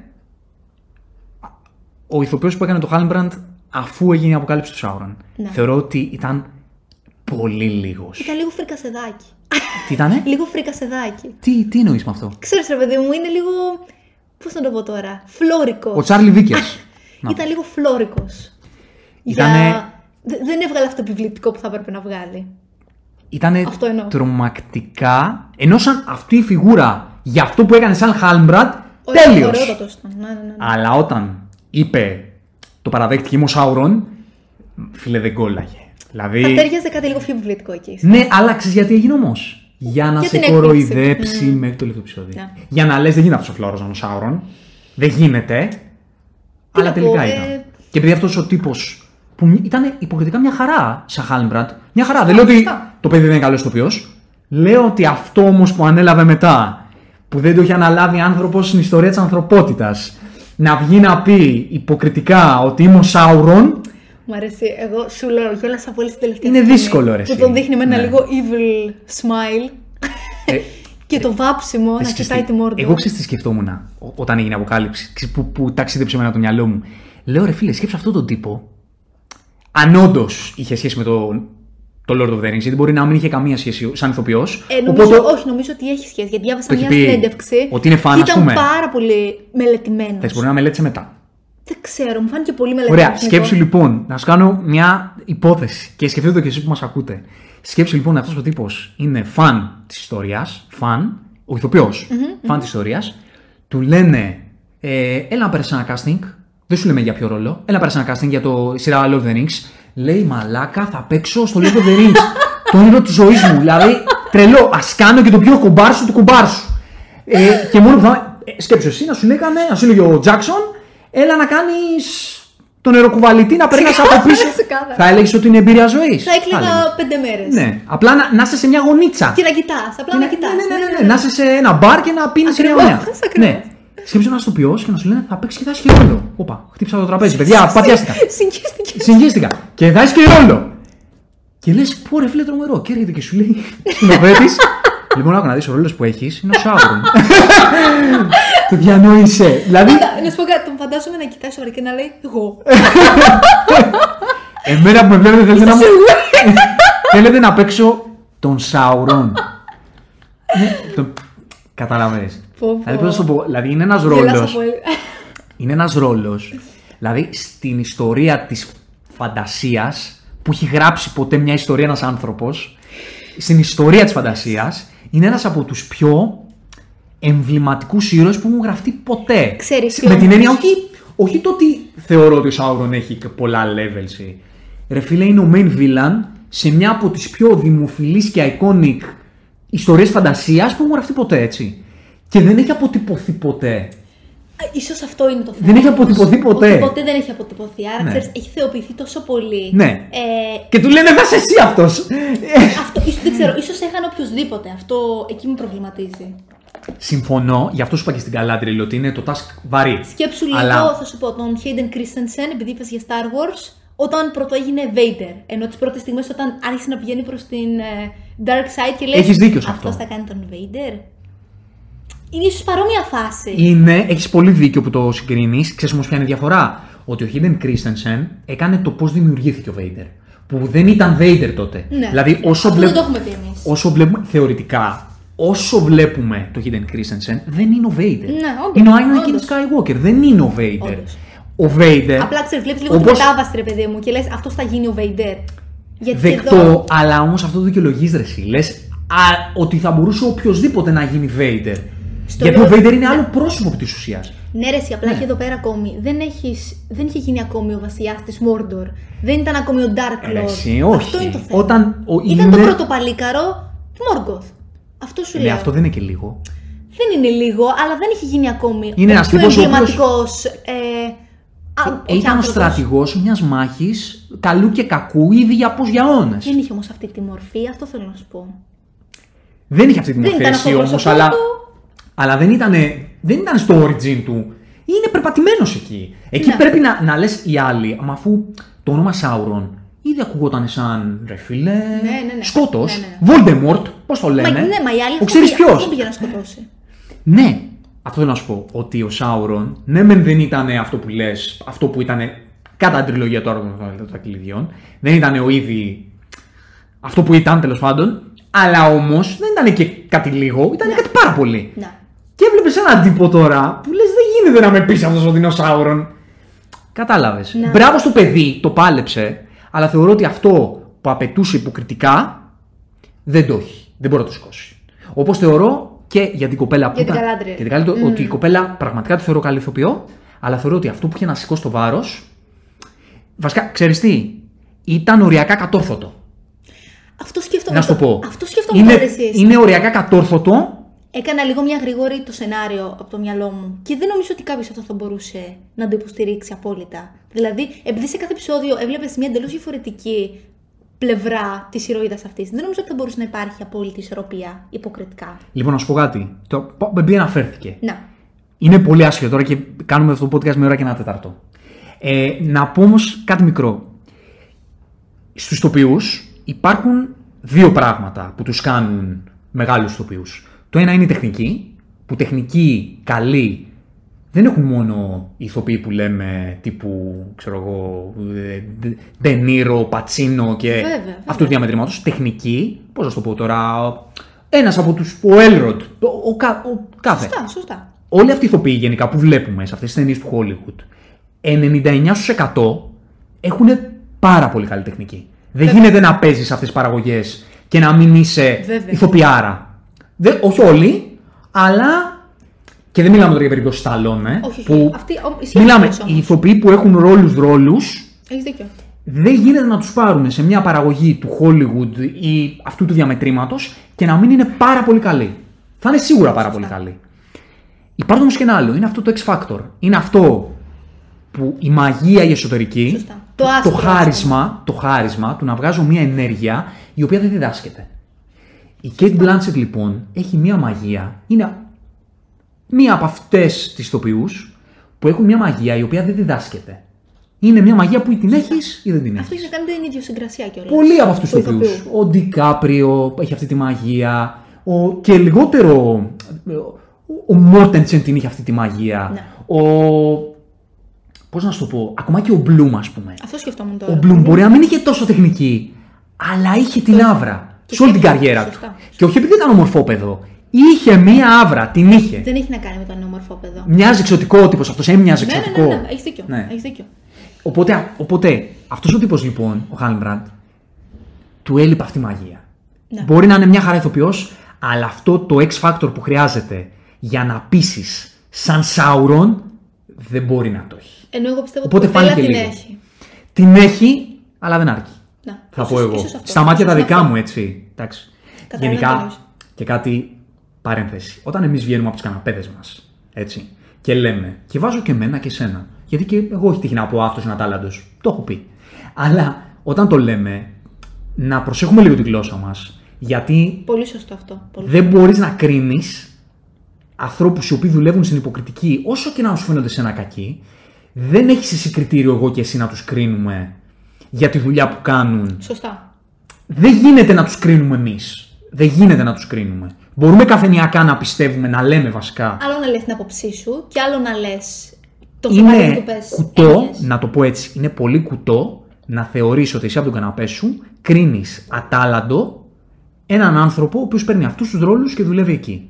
S2: ο ηθοποιός που έκανε το Halbrand αφού έγινε η αποκάλυψη του Σάουρον.
S1: Ναι.
S2: Θεωρώ ότι ήταν πολύ λίγος.
S1: Ήταν λίγο φρικασεδάκι.
S2: Τι ήτανε;
S1: λίγο φρικασεδάκι.
S2: τι, τι εννοείς με αυτό;
S1: Ξέρεις ρε παιδί μου, είναι λίγο. Πώς να το πω τώρα. Φλόρικος.
S2: Ο Τσάρλι Βίκερς. Να.
S1: Ήταν λίγο φλόρικος.
S2: Ήτανε-
S1: Για... Δε- Δεν έβγαλε αυτό το επιβλητικό που θα έπρεπε να βγάλει.
S2: Ήταν
S1: Αυτό εννοώ.
S2: τρομακτικά. Ενώ σαν αυτή η φιγούρα για αυτό που έκανε σαν Χάλμπραντ,
S1: Ωραίο-
S2: τέλειος.
S1: ωραιότατος ήταν. Ναι, ναι, ναι.
S2: Αλλά όταν είπε, το παραδέχτηκε είμαι ο Σάουρον, φίλε δεν κόλλαγε. Δηλαδή.
S1: Θα τέριαζε κάτι λίγο πιο βιβλιοτικό εκεί.
S2: Ναι, αλλά ξέρεις γιατί έγινε όμως; Για να
S1: Για
S2: σε
S1: την
S2: κοροϊδέψει
S1: έκπληξη. Ναι.
S2: μέχρι το τελευταίο επεισόδιο.
S1: Ναι.
S2: Για να λες, δεν γίνεται αυτός ο φλόρος ο Σάουρον. Δεν γίνεται. αλλά
S1: να
S2: τελικά
S1: πω, ε,
S2: ήταν. Και επειδή αυτός ο τύπος που ήταν υποκριτικά μια χαρά σαν Χάλμπραντ. Μια χαρά. δεν λέω ότι
S1: σωστά.
S2: το παιδί δεν είναι καλός ηθοποιός. Λέω ότι αυτό όμως που ανέλαβε μετά, που δεν το είχε αναλάβει άνθρωπος στην ιστορία της ανθρωπότητας, να βγει να πει υποκριτικά ότι είμαι ο Σάουρον,
S1: Μ' αρέσει. Εγώ σου λέω, γέλασα πολύ στην τελευταία
S2: Είναι
S1: σκηνή,
S2: δύσκολο, ρε,
S1: Που
S2: εσύ.
S1: τον δείχνει με ένα
S2: Ναι.
S1: λίγο evil smile.
S2: Ε,
S1: και το βάψιμο να
S2: Ξέρεις
S1: κοιτάει
S2: τι,
S1: τη Μόρντο.
S2: Εγώ ξέρω τι σκεφτόμουν ό- όταν έγινε η αποκάλυψη, ξέρεις, που, που ταξίδεψε εμένα το μυαλό μου. Λέω ρε φίλε, σκέψε αυτόν τον τύπο. Αν όντως είχε σχέση με το, το Lord of the Rings, γιατί μπορεί να μην είχε καμία σχέση σαν ηθοποιός.
S1: Ε, νομίζω, όχι, νομίζω ότι έχει σχέση. Γιατί διάβασα
S2: Το έχει
S1: μια
S2: πει
S1: συνέντευξη.
S2: ότι είναι fan,
S1: και
S2: ας
S1: ήταν
S2: πούμε.
S1: πάρα πολύ μελετημένος.
S2: Θες, μπορεί να μελέτησε μετά.
S1: Δεν ξέρω, μου φάνηκε πολύ μελετημένο.
S2: Ωραία, σκέψου λοιπόν, να σου κάνω μια υπόθεση και σκεφτείτε το και εσείς που μας ακούτε. Σκέψου λοιπόν αυτός ο τύπος είναι φαν της ιστορίας, φαν, ο ηθοποιός, φαν της ιστορίας. Του λένε, ε, έλα να πέρασε ένα casting. Δεν σου λέμε για ποιο ρόλο. Έλα να πέρασε ένα casting για το σειρά Lord of the Rings. Λέει μαλάκα, θα παίξω στο Lord of the Rings. το όνειρο τη ζωή μου. Δηλαδή, τρελό. Α κάνω και το πιο κομπάρσου του κομπάρσου. Ε, και μόνο που θα. Ε, σκέψου εσύ να σου λέγανε, να σου λέγε ο Τζάξον, έλα να κάνεις τον νεροκουβαλητή να περνάς από πίσω.
S1: Ξεκάθαρα.
S2: θα έλεγες ότι είναι εμπειρία ζωής.
S1: Θα έκλαιγα πέντε μέρες.
S2: Ναι, απλά να, να είσαι σε μια γωνίτσα.
S1: Και να κοιτάς, απλά να κοιτάς.
S2: Ναι, ναι, ναι, ναι, ναι, να είσαι σε ένα μπαρ και να πίνεις μια
S1: Ακριβώς,
S2: γωνία.
S1: Ακριβώς.
S2: Ναι. Σκέψου ένα ηθοποιό και να σου λένε θα παίξεις και θα έχεις και ρόλο. Όπα, χτύψα το τραπέζι. Παιδιά, πατιάστηκα.
S1: Συγχύστηκε.
S2: Συγγύστηκα. Και θα έχεις και ρόλο. Και λες, πω ρε φίλε τρομερό. Και έρχεται και σου λέει σκηνοθέτη. λοιπόν, άκου να δεις ο ρόλος που έχεις είναι ο Σάουρον. Το διανόησε. Δηλαδή,
S1: Να σου πω κάτι, τον φαντάζομαι να κοιτάει σοβαρά και να λέει Εγώ.
S2: εμένα που με βλέπετε θέλετε να μου. Θέλετε να παίξω τον Σάουρον. Ναι, το- Καταλαβαίνεις.
S1: Πω, πω.
S2: Δηλαδή, πώς να σου το πω, δηλαδή είναι ένας
S1: Γέλασα
S2: ρόλος
S1: πολύ.
S2: είναι ένας ρόλος, δηλαδή στην ιστορία της φαντασίας, που έχει γράψει ποτέ μια ιστορία ένας άνθρωπος, στην ιστορία της φαντασίας, είναι ένας από τους πιο εμβληματικούς ήρωες που έχουν γραφτεί ποτέ.
S1: Ξέρεις
S2: Με την
S1: όμως-
S2: έννοια, όχι, όχι το ότι θεωρώ ότι ο Σάουρον έχει και πολλά levels. ε. Ρε φίλε, είναι ο main villain σε μια από τις πιο δημοφιλείς και iconic ιστορίες φαντασίας που έχουν γραφτεί ποτέ, έτσι. Και δεν έχει αποτυπωθεί ποτέ.
S1: Ίσως αυτό είναι το θέμα.
S2: Δεν έχει αποτυπωθεί ποτέ.
S1: Ότι ποτέ δεν έχει αποτυπωθεί. Άρα
S2: Ναι.
S1: ξέρεις, έχει θεοποιηθεί τόσο πολύ.
S2: Ναι.
S1: Ε,
S2: Και του λένε, θα είσαι εσύ αυτός.
S1: αυτό, ίσως, δεν ξέρω, ίσως έχανε οποιοδήποτε. Αυτό εκεί με προβληματίζει.
S2: Συμφωνώ, γι' αυτό σου είπα και στην Καλάντριλ ότι είναι το task βαρύ.
S1: Σκέψου λίγο,
S2: Αλλά
S1: θα σου πω, τον Hayden Christensen, επειδή είπες για Star Wars, όταν πρώτο έγινε Vader. Ενώ τις πρώτες στιγμές όταν άρχισε να πηγαίνει προς την ε, Dark Side και λέει
S2: Έχεις δίκιο σε αυτός.
S1: Αυτός θα κάνει τον Vader. Είναι ίσως παρόμοια φάση.
S2: είναι, έχεις πολύ δίκιο που το συγκρίνεις. Ξέρεις όμως ποια είναι η διαφορά; Ότι ο Hayden Christensen έκανε το πώς δημιουργήθηκε ο Vader. Που δεν ήταν Vader τότε.
S1: Ναι.
S2: Δηλαδή όσο,
S1: Αυτό
S2: βλέπ-
S1: δεν το έχουμε πει εμείς.
S2: όσο βλέπουμε θεωρητικά, όσο βλέπουμε το Hayden Christensen, δεν είναι ο Vader.
S1: Ναι, όντως,
S2: είναι ο Anakin
S1: όντως.
S2: Skywalker, δεν είναι ο Vader.
S1: Όντως.
S2: Ο Vader.
S1: Απλά ξέρεις, βλέπεις λίγο
S2: όπως-
S1: τη μετάβαση, ρε παιδί μου, και λες αυτός θα γίνει ο Vader. Γιατί
S2: Δεκτό,
S1: εδώ...
S2: αλλά όμως αυτό το δικαιολογείς ρε εσύ. Λες, α, ότι θα μπορούσε οποιοδήποτε να γίνει Vader.
S1: Στο
S2: Γιατί
S1: λέω-
S2: ο Vader είναι άλλο πρόσωπο επί τη ουσία.
S1: Ναι, ρε, εσύ, απλά
S2: Ναι.
S1: έχει εδώ πέρα ακόμη. Δεν, έχεις, δεν είχε γίνει ακόμη ο βασιλιάς της Mordor. Δεν ήταν ακόμη ο Dark Lord.
S2: Εσύ, όχι.
S1: Αυτό είναι το θέμα.
S2: Όταν ο
S1: Ήταν
S2: είναι-
S1: το πρώτο παλίκαρο του Morgoth. Αυτό σου
S2: Ναι,
S1: λέω.
S2: αυτό δεν είναι και λίγο.
S1: Δεν είναι λίγο, αλλά δεν έχει γίνει ακόμη.
S2: Είναι
S1: ο
S2: ένας
S1: πιο
S2: τύπος ο οποίος-
S1: εμβληματικός, Ε, α, όχι
S2: Ήταν ο
S1: άνθρωπος.
S2: στρατηγός μιας μάχης καλού και κακού ήδη για πώ για αιώνε.
S1: Δεν είχε όμως αυτή τη μορφή, αυτό θέλω να σου πω.
S2: Δεν είχε αυτή τη
S1: Δεν
S2: μορφή
S1: ήταν
S2: εσύ
S1: αυτό
S2: όμως,
S1: πρόσωπό
S2: αλλά,
S1: του.
S2: Αλλά δεν, ήταν, δεν ήταν στο origin του. Είναι περπατημένος εκεί. Εκεί
S1: Ναι.
S2: πρέπει να, να λες οι άλλοι, μα αφού το όνομα Σάουρον ήδη ακούγονταν σαν ρε φίλε.
S1: ναι, ναι.
S2: Σκότος.
S1: Ναι, ναι,
S2: Voldemort, πώς το λένε.
S1: Μα, ναι, μα οι άλλοι
S2: Ο
S1: αυτό
S2: ξέρεις
S1: πήγε-
S2: ποιος.
S1: αυτό πήγε να σκοτώσει.
S2: Ναι, αυτό θέλω να σου πω. Ότι ο Σάουρον, ναι, μεν δεν ήταν αυτό που λες, αυτό που ήταν κατά την τριλογία του Άργων των Δακτυλιδιών. Δεν ήταν ο ήδη αυτό που ήταν τέλος πάντων. Αλλά όμως δεν ήταν και κάτι λίγο, ήταν κάτι πάρα πολύ.
S1: Ναι.
S2: Και έβλεπε έναν τύπο τώρα που λες: Δεν γίνεται να με πεις αυτός ο δεινοσάουρον. Κατάλαβες.
S1: Ναι.
S2: Μπράβο στο παιδί, το πάλεψε. Αλλά θεωρώ ότι αυτό που απαιτούσε υποκριτικά δεν το έχει. Δεν μπορεί να το σηκώσει. Όπως θεωρώ και για την κοπέλα που
S1: Για την
S2: ήταν.
S1: Galadriel.
S2: Για την Galadriel, ότι η κοπέλα πραγματικά τη θεωρώ καλή ηθοποιό, αλλά θεωρώ ότι αυτό που είχε να σηκώσει το βάρος. Βασικά, ξέρεις τι, ήταν οριακά κατόρθωτο.
S1: Αυτό σκέφτομαι.
S2: Να σου το πω.
S1: Αυτό σκέφτομαι
S2: είναι,
S1: τώρα εσύ.
S2: είναι οριακά κατόρθωτο.
S1: Έκανα λίγο μια γρήγορη το σενάριο από το μυαλό μου και δεν νομίζω ότι κάποιος αυτό θα μπορούσε να το υποστηρίξει απόλυτα. Δηλαδή, επειδή σε κάθε επεισόδιο έβλεπες μια εντελώς διαφορετική πλευρά της ηρωίδας αυτής, δεν νομίζω ότι θα μπορούσε να υπάρχει απόλυτη ισορροπία υποκριτικά.
S2: Λοιπόν, να σου πω κάτι. Το επειδή αναφέρθηκε.
S1: Να.
S2: Είναι πολύ άσχετο τώρα και κάνουμε αυτό το podcast με ώρα και ένα τέταρτο. Ε, να πω όμως κάτι μικρό. Στους ηθοποιούς υπάρχουν δύο πράγματα που τους κάνουν μεγάλους ηθοποιούς. Το ένα είναι η τεχνική, που τεχνική καλή δεν έχουν μόνο οι ηθοποιοί που λέμε τύπου, ξέρω εγώ, Ντενίρο, Πατσίνο και
S1: Βέβαια, βέβαια.
S2: αυτούς του διαμετρήματος. Τεχνική, πώς να σου το πω τώρα, ένας από τους, ο Έλροντ, ο, ο, κα- ο κάθε.
S1: Σωστά, σωστά.
S2: Όλοι αυτοί οι ηθοποιοί γενικά που βλέπουμε σε αυτές τις ταινίες του Hollywood, 99% έχουν πάρα πολύ καλή τεχνική. Δεν γίνεται να παίζεις αυτές τις παραγωγές και να μην είσαι
S1: Βέβαια.
S2: ηθοποιάρα. Δεν, όχι όλοι, αλλά. Και δεν μιλάμε τώρα για περίπτωση Σταλόν, ε,
S1: Όχι, όχι.
S2: που
S1: Αυτή, ο, ισχύει
S2: μιλάμε
S1: αυτός
S2: οι
S1: όμως.
S2: ηθοποιοί που έχουν ρόλους ρόλους
S1: Έχεις δίκιο.
S2: δεν γίνεται να τους πάρουν σε μια παραγωγή του Hollywood ή αυτού του διαμετρήματος και να μην είναι πάρα πολύ καλή. Θα είναι σίγουρα πάρα πολύ καλή. Υπάρχει όμως και ένα άλλο, είναι αυτό το X Factor. Είναι αυτό που η μαγεία η εσωτερική,
S1: Σωστά. Το άστρο, ας
S2: χάρισμα, το χάρισμα του να βγάζω μια ενέργεια η οποία δεν διδάσκεται. Η Kate Blanchett λοιπόν έχει μια μαγεία, είναι μία από αυτές τις ηθοποιούς που έχουν μια μαγεία η οποία δεν διδάσκεται. Είναι μια μαγεία που ή την έχεις ή δεν την
S1: Αυτό
S2: έχεις.
S1: έχει να κάνει με την ιδιοσυγκρασία κιόλας.
S2: Πολλοί από αυτούς του ηθοποιού. Ο Ντικάπριο έχει αυτή τη μαγεία. Ο... Και λιγότερο. Ο Μόρτενσεν την είχε αυτή τη μαγεία.
S1: Ναι.
S2: Ο. Πώς να σου το πω, ακόμα και ο Μπλουμ, ας πούμε.
S1: Αυτό σκεφτόμουν τώρα.
S2: Ο Μπλουμ μπορεί να μην είχε τόσο τεχνική, αλλά είχε την άβρα
S1: Και
S2: σε όλη την
S1: σκέφτεται,
S2: καριέρα του.
S1: σωστά.
S2: Και όχι επειδή ήταν ομορφόπεδο. Είχε μία άβρα, την είχε.
S1: Δεν έχει να κάνει με το ανεμορφόπεδο.
S2: Μοιάζει εξωτικό ο τύπος αυτός, έμοιαζε
S1: Ναι, ναι,
S2: εξωτικό.
S1: ναι, ναι, έχεις δίκιο.
S2: Ναι.
S1: Έχεις δίκιο.
S2: Οπότε, οπότε αυτός ο τύπος λοιπόν, ο Χάλμπραντ, του έλειπε αυτή η μαγεία.
S1: Ναι.
S2: Μπορεί να είναι μια χαρά ηθοποιός, αλλά αυτό το X factor που χρειάζεται για να πείσεις σαν Σάουρον δεν μπορεί να το έχει.
S1: Ενώ εγώ πιστεύω
S2: Οπότε
S1: ότι η κοπέλα
S2: φάνηκε
S1: την
S2: λίγο.
S1: έχει.
S2: Την έχει, αλλά δεν αρκεί.
S1: Να,
S2: Θα
S1: ίσως-
S2: πω εγώ.
S1: ίσως αυτό.
S2: Στα μάτια τα
S1: Ίσως
S2: δικά
S1: αυτό.
S2: μου, έτσι. Εντάξει.
S1: Καταλαβαίνω τι
S2: Γενικά,
S1: εννοείς.
S2: και κάτι παρένθεση. Όταν εμείς βγαίνουμε από τους καναπέδες μας, έτσι, και λέμε, και βάζω και εμένα και σένα. Γιατί και εγώ έχει τύχει να πω αυτός είναι ατάλλαντος. Το έχω πει. Αλλά όταν το λέμε, να προσέχουμε λίγο τη γλώσσα μας. Γιατί
S1: Πολύ σωστό αυτό. Πολύ
S2: δεν μπορείς να κρίνεις ανθρώπους οι οποίοι δουλεύουν στην υποκριτική, όσο και να σου φαίνονται σε ένα κακοί, δεν έχεις εσύ κριτήριο εγώ και εσύ να τους κρίνουμε για τη δουλειά που κάνουν.
S1: Σωστά.
S2: Δεν γίνεται να τους κρίνουμε εμείς. Δεν γίνεται να τους κρίνουμε. Μπορούμε καφενειακά να πιστεύουμε, να λέμε βασικά.
S1: Άλλο να λες την άποψή σου και άλλο να λες το σοβαρό
S2: Είναι
S1: του πες
S2: κουτό,
S1: έννοιες.
S2: να το πω έτσι, είναι πολύ κουτό να θεωρείς ότι εσύ από τον καναπέ σου κρίνεις ατάλλαντο έναν άνθρωπο ο οποίος παίρνει αυτούς τους ρόλους και δουλεύει εκεί.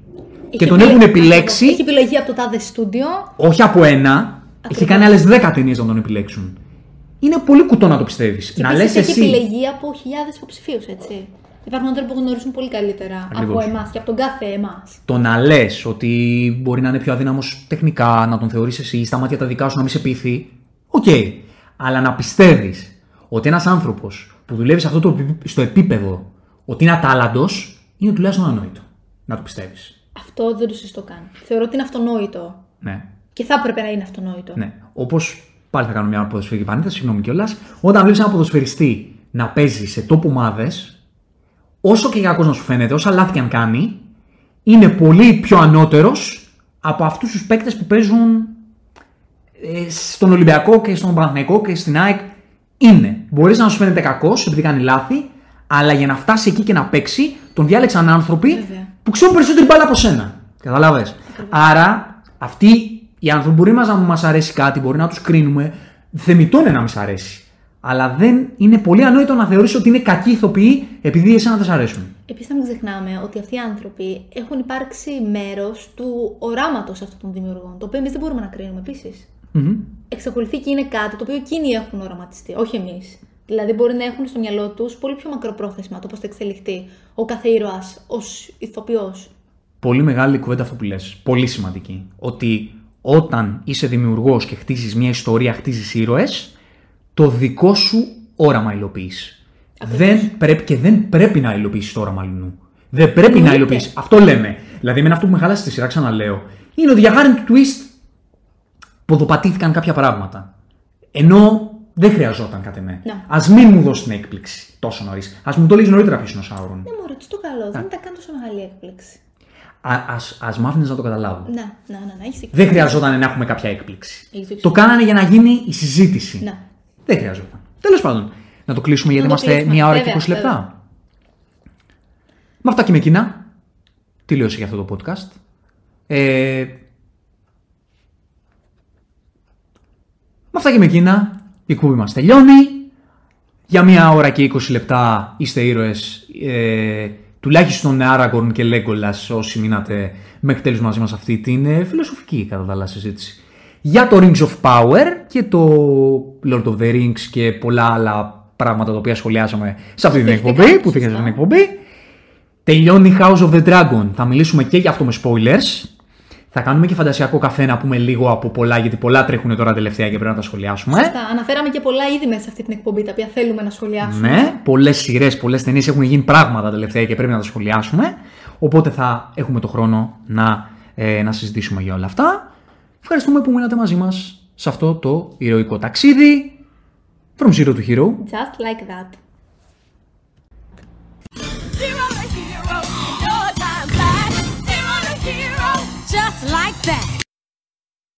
S1: Έχει
S2: και τον
S1: επιλε-
S2: έχουν επιλέξει
S1: Έχει επιλογή από το τάδε στούντιο.
S2: όχι από ένα, έχει
S1: Ακριβώς.
S2: κάνει άλλες 10 ταινίες να τον επιλέξουν. Είναι πολύ κουτό να το πιστεύεις.
S1: Και
S2: να
S1: επίσης
S2: λες
S1: έχει
S2: εσύ.
S1: επιλεγεί από χιλιάδες υποψηφίους, έτσι. Υπάρχουν άνθρωποι που γνωρίζουν πολύ καλύτερα
S2: Ακριβώς.
S1: από εμάς και από τον κάθε εμάς.
S2: Το να λες ότι μπορεί να είναι πιο αδύναμος τεχνικά, να τον θεωρείς εσύ στα μάτια τα δικά σου να μην σε πείθει. Οκ. Αλλά να πιστεύεις ότι ένας άνθρωπος που δουλεύει σε αυτό το, επί- στο επίπεδο ότι είναι ατάλαντο, είναι τουλάχιστον ανόητο. Να το πιστεύεις.
S1: Αυτό δεν το συζητώ καν. Θεωρώ ότι είναι αυτονόητο.
S2: Ναι.
S1: Και θα έπρεπε να είναι αυτονόητο.
S2: ναι. Όπως πάλι θα κάνω μια ποδοσφαιρική παρένθεση, συγγνώμη κιόλας. Όταν βλέπεις ένα ποδοσφαιριστή να παίζει σε τόπο ομάδες, όσο και κακό να σου φαίνεται, όσα λάθη και αν κάνει, είναι πολύ πιο ανώτερος από αυτούς τους παίκτες που παίζουν ε, στον Ολυμπιακό και στον Παναθηναϊκό και στην ΑΕΚ. Είναι. Μπορείς να σου φαίνεται κακός επειδή κάνει λάθη, αλλά για να φτάσει εκεί και να παίξει, τον διάλεξαν άνθρωποι
S1: Βέβαια.
S2: που ξέρουν περισσότερη μπάλα από σένα. Καταλάβες. Άρα, αυτοί οι άνθρωποι μπορεί μας να μας αρέσει κάτι, μπορεί να τους κρίνουμε. Θεμητό είναι να μην σ' αρέσει. Αλλά δεν είναι πολύ ανόητο να θεωρήσει ότι είναι κακοί ηθοποιοί επειδή εσένα δεν σ' αρέσουν.
S1: Επίσης, να μην ξεχνάμε ότι αυτοί οι άνθρωποι έχουν υπάρξει μέρος του οράματος αυτών των δημιουργών. Το οποίο εμείς δεν μπορούμε να κρίνουμε επίσης.
S2: Μμμ.
S1: Εξακολουθεί και είναι κάτι το οποίο εκείνοι έχουν οραματιστεί, όχι εμείς. Δηλαδή μπορεί να έχουν στο μυαλό τους πολύ πιο μακροπρόθεσμα το πώς θα εξελιχθεί ο κάθε ήρωας ως ηθοποιός.
S2: Πολύ μεγάλη κουβέντα αυτό που λες. Πολύ σημαντική. Ότι όταν είσαι δημιουργός και χτίζεις μια ιστορία, χτίζεις ήρωες, το δικό σου όραμα υλοποιείς. Δεν πρέπει και δεν πρέπει να υλοποιήσει το όραμα αλλού. Δεν πρέπει να
S1: Εννοείται.
S2: υλοποιήσει. Αυτό λέμε. Δηλαδή, με αυτό που με χάλασε τη σειρά, ξαναλέω, είναι ότι για χάρη του twist ποδοπατήθηκαν κάποια πράγματα. Ενώ δεν χρειαζόταν κατά με.
S1: Ναι.
S2: Α μην μου δώσεις την έκπληξη τόσο νωρίς. Α μου το λέει νωρίτερα ποιος είναι ο Σάουρον.
S1: Ναι, μωρέ, τι το καλό, δεν ήταν καν τόσο μεγάλη έκπληξη.
S2: Α μ' άφηνε να το καταλάβω.
S1: Ναι, ναι, ναι, ναι έχεις δίκιο.
S2: Δεν χρειαζόταν να έχουμε κάποια έκπληξη.
S1: Έχεις δίκιο.
S2: Το κάνανε για να γίνει η συζήτηση.
S1: Ναι.
S2: Δεν χρειαζόταν. Τέλος πάντων, να το κλείσουμε γιατί
S1: Να το
S2: είμαστε
S1: κλείσουμε.
S2: μία ώρα και
S1: Βέβαια,
S2: 20 λεπτά.
S1: βέβαια.
S2: Με αυτά και με εκείνα, τελείωσε για αυτό το podcast. Ε, με αυτά και με εκείνα, η εκπομπή μας τελειώνει. Για μία ώρα και 20 λεπτά είστε ήρωες. Ε, τουλάχιστον Aragorn και Legolas όσοι μείνατε μέχρι τέλους μαζί μας αυτή την ε, φιλοσοφική κατά τα άλλα συζήτηση. Για το Rings of Power και το Lord of the Rings και πολλά άλλα πράγματα τα οποία σχολιάσαμε σε αυτή την
S1: θύχτηκαν,
S2: εκπομπή, που
S1: σωστά.
S2: θύχασε την εκπομπή. Τελειώνει House of the Dragon. Θα μιλήσουμε και για αυτό με spoilers. Θα κάνουμε και φαντασιακό καφέ να πούμε λίγο από πολλά, γιατί πολλά τρέχουν τώρα τελευταία και πρέπει να τα σχολιάσουμε.
S1: Σωστά. Αναφέραμε και πολλά ήδη μέσα σε αυτή την εκπομπή τα οποία θέλουμε να σχολιάσουμε.
S2: Ναι, πολλές σειρές, πολλές ταινίες έχουν γίνει πράγματα τελευταία και πρέπει να τα σχολιάσουμε. Οπότε θα έχουμε το χρόνο να, ε, να συζητήσουμε για όλα αυτά. Ευχαριστούμε που μείνατε μαζί μας σε αυτό το ηρωικό ταξίδι. From Zero to Hero.
S1: Just like that.
S3: Just like that.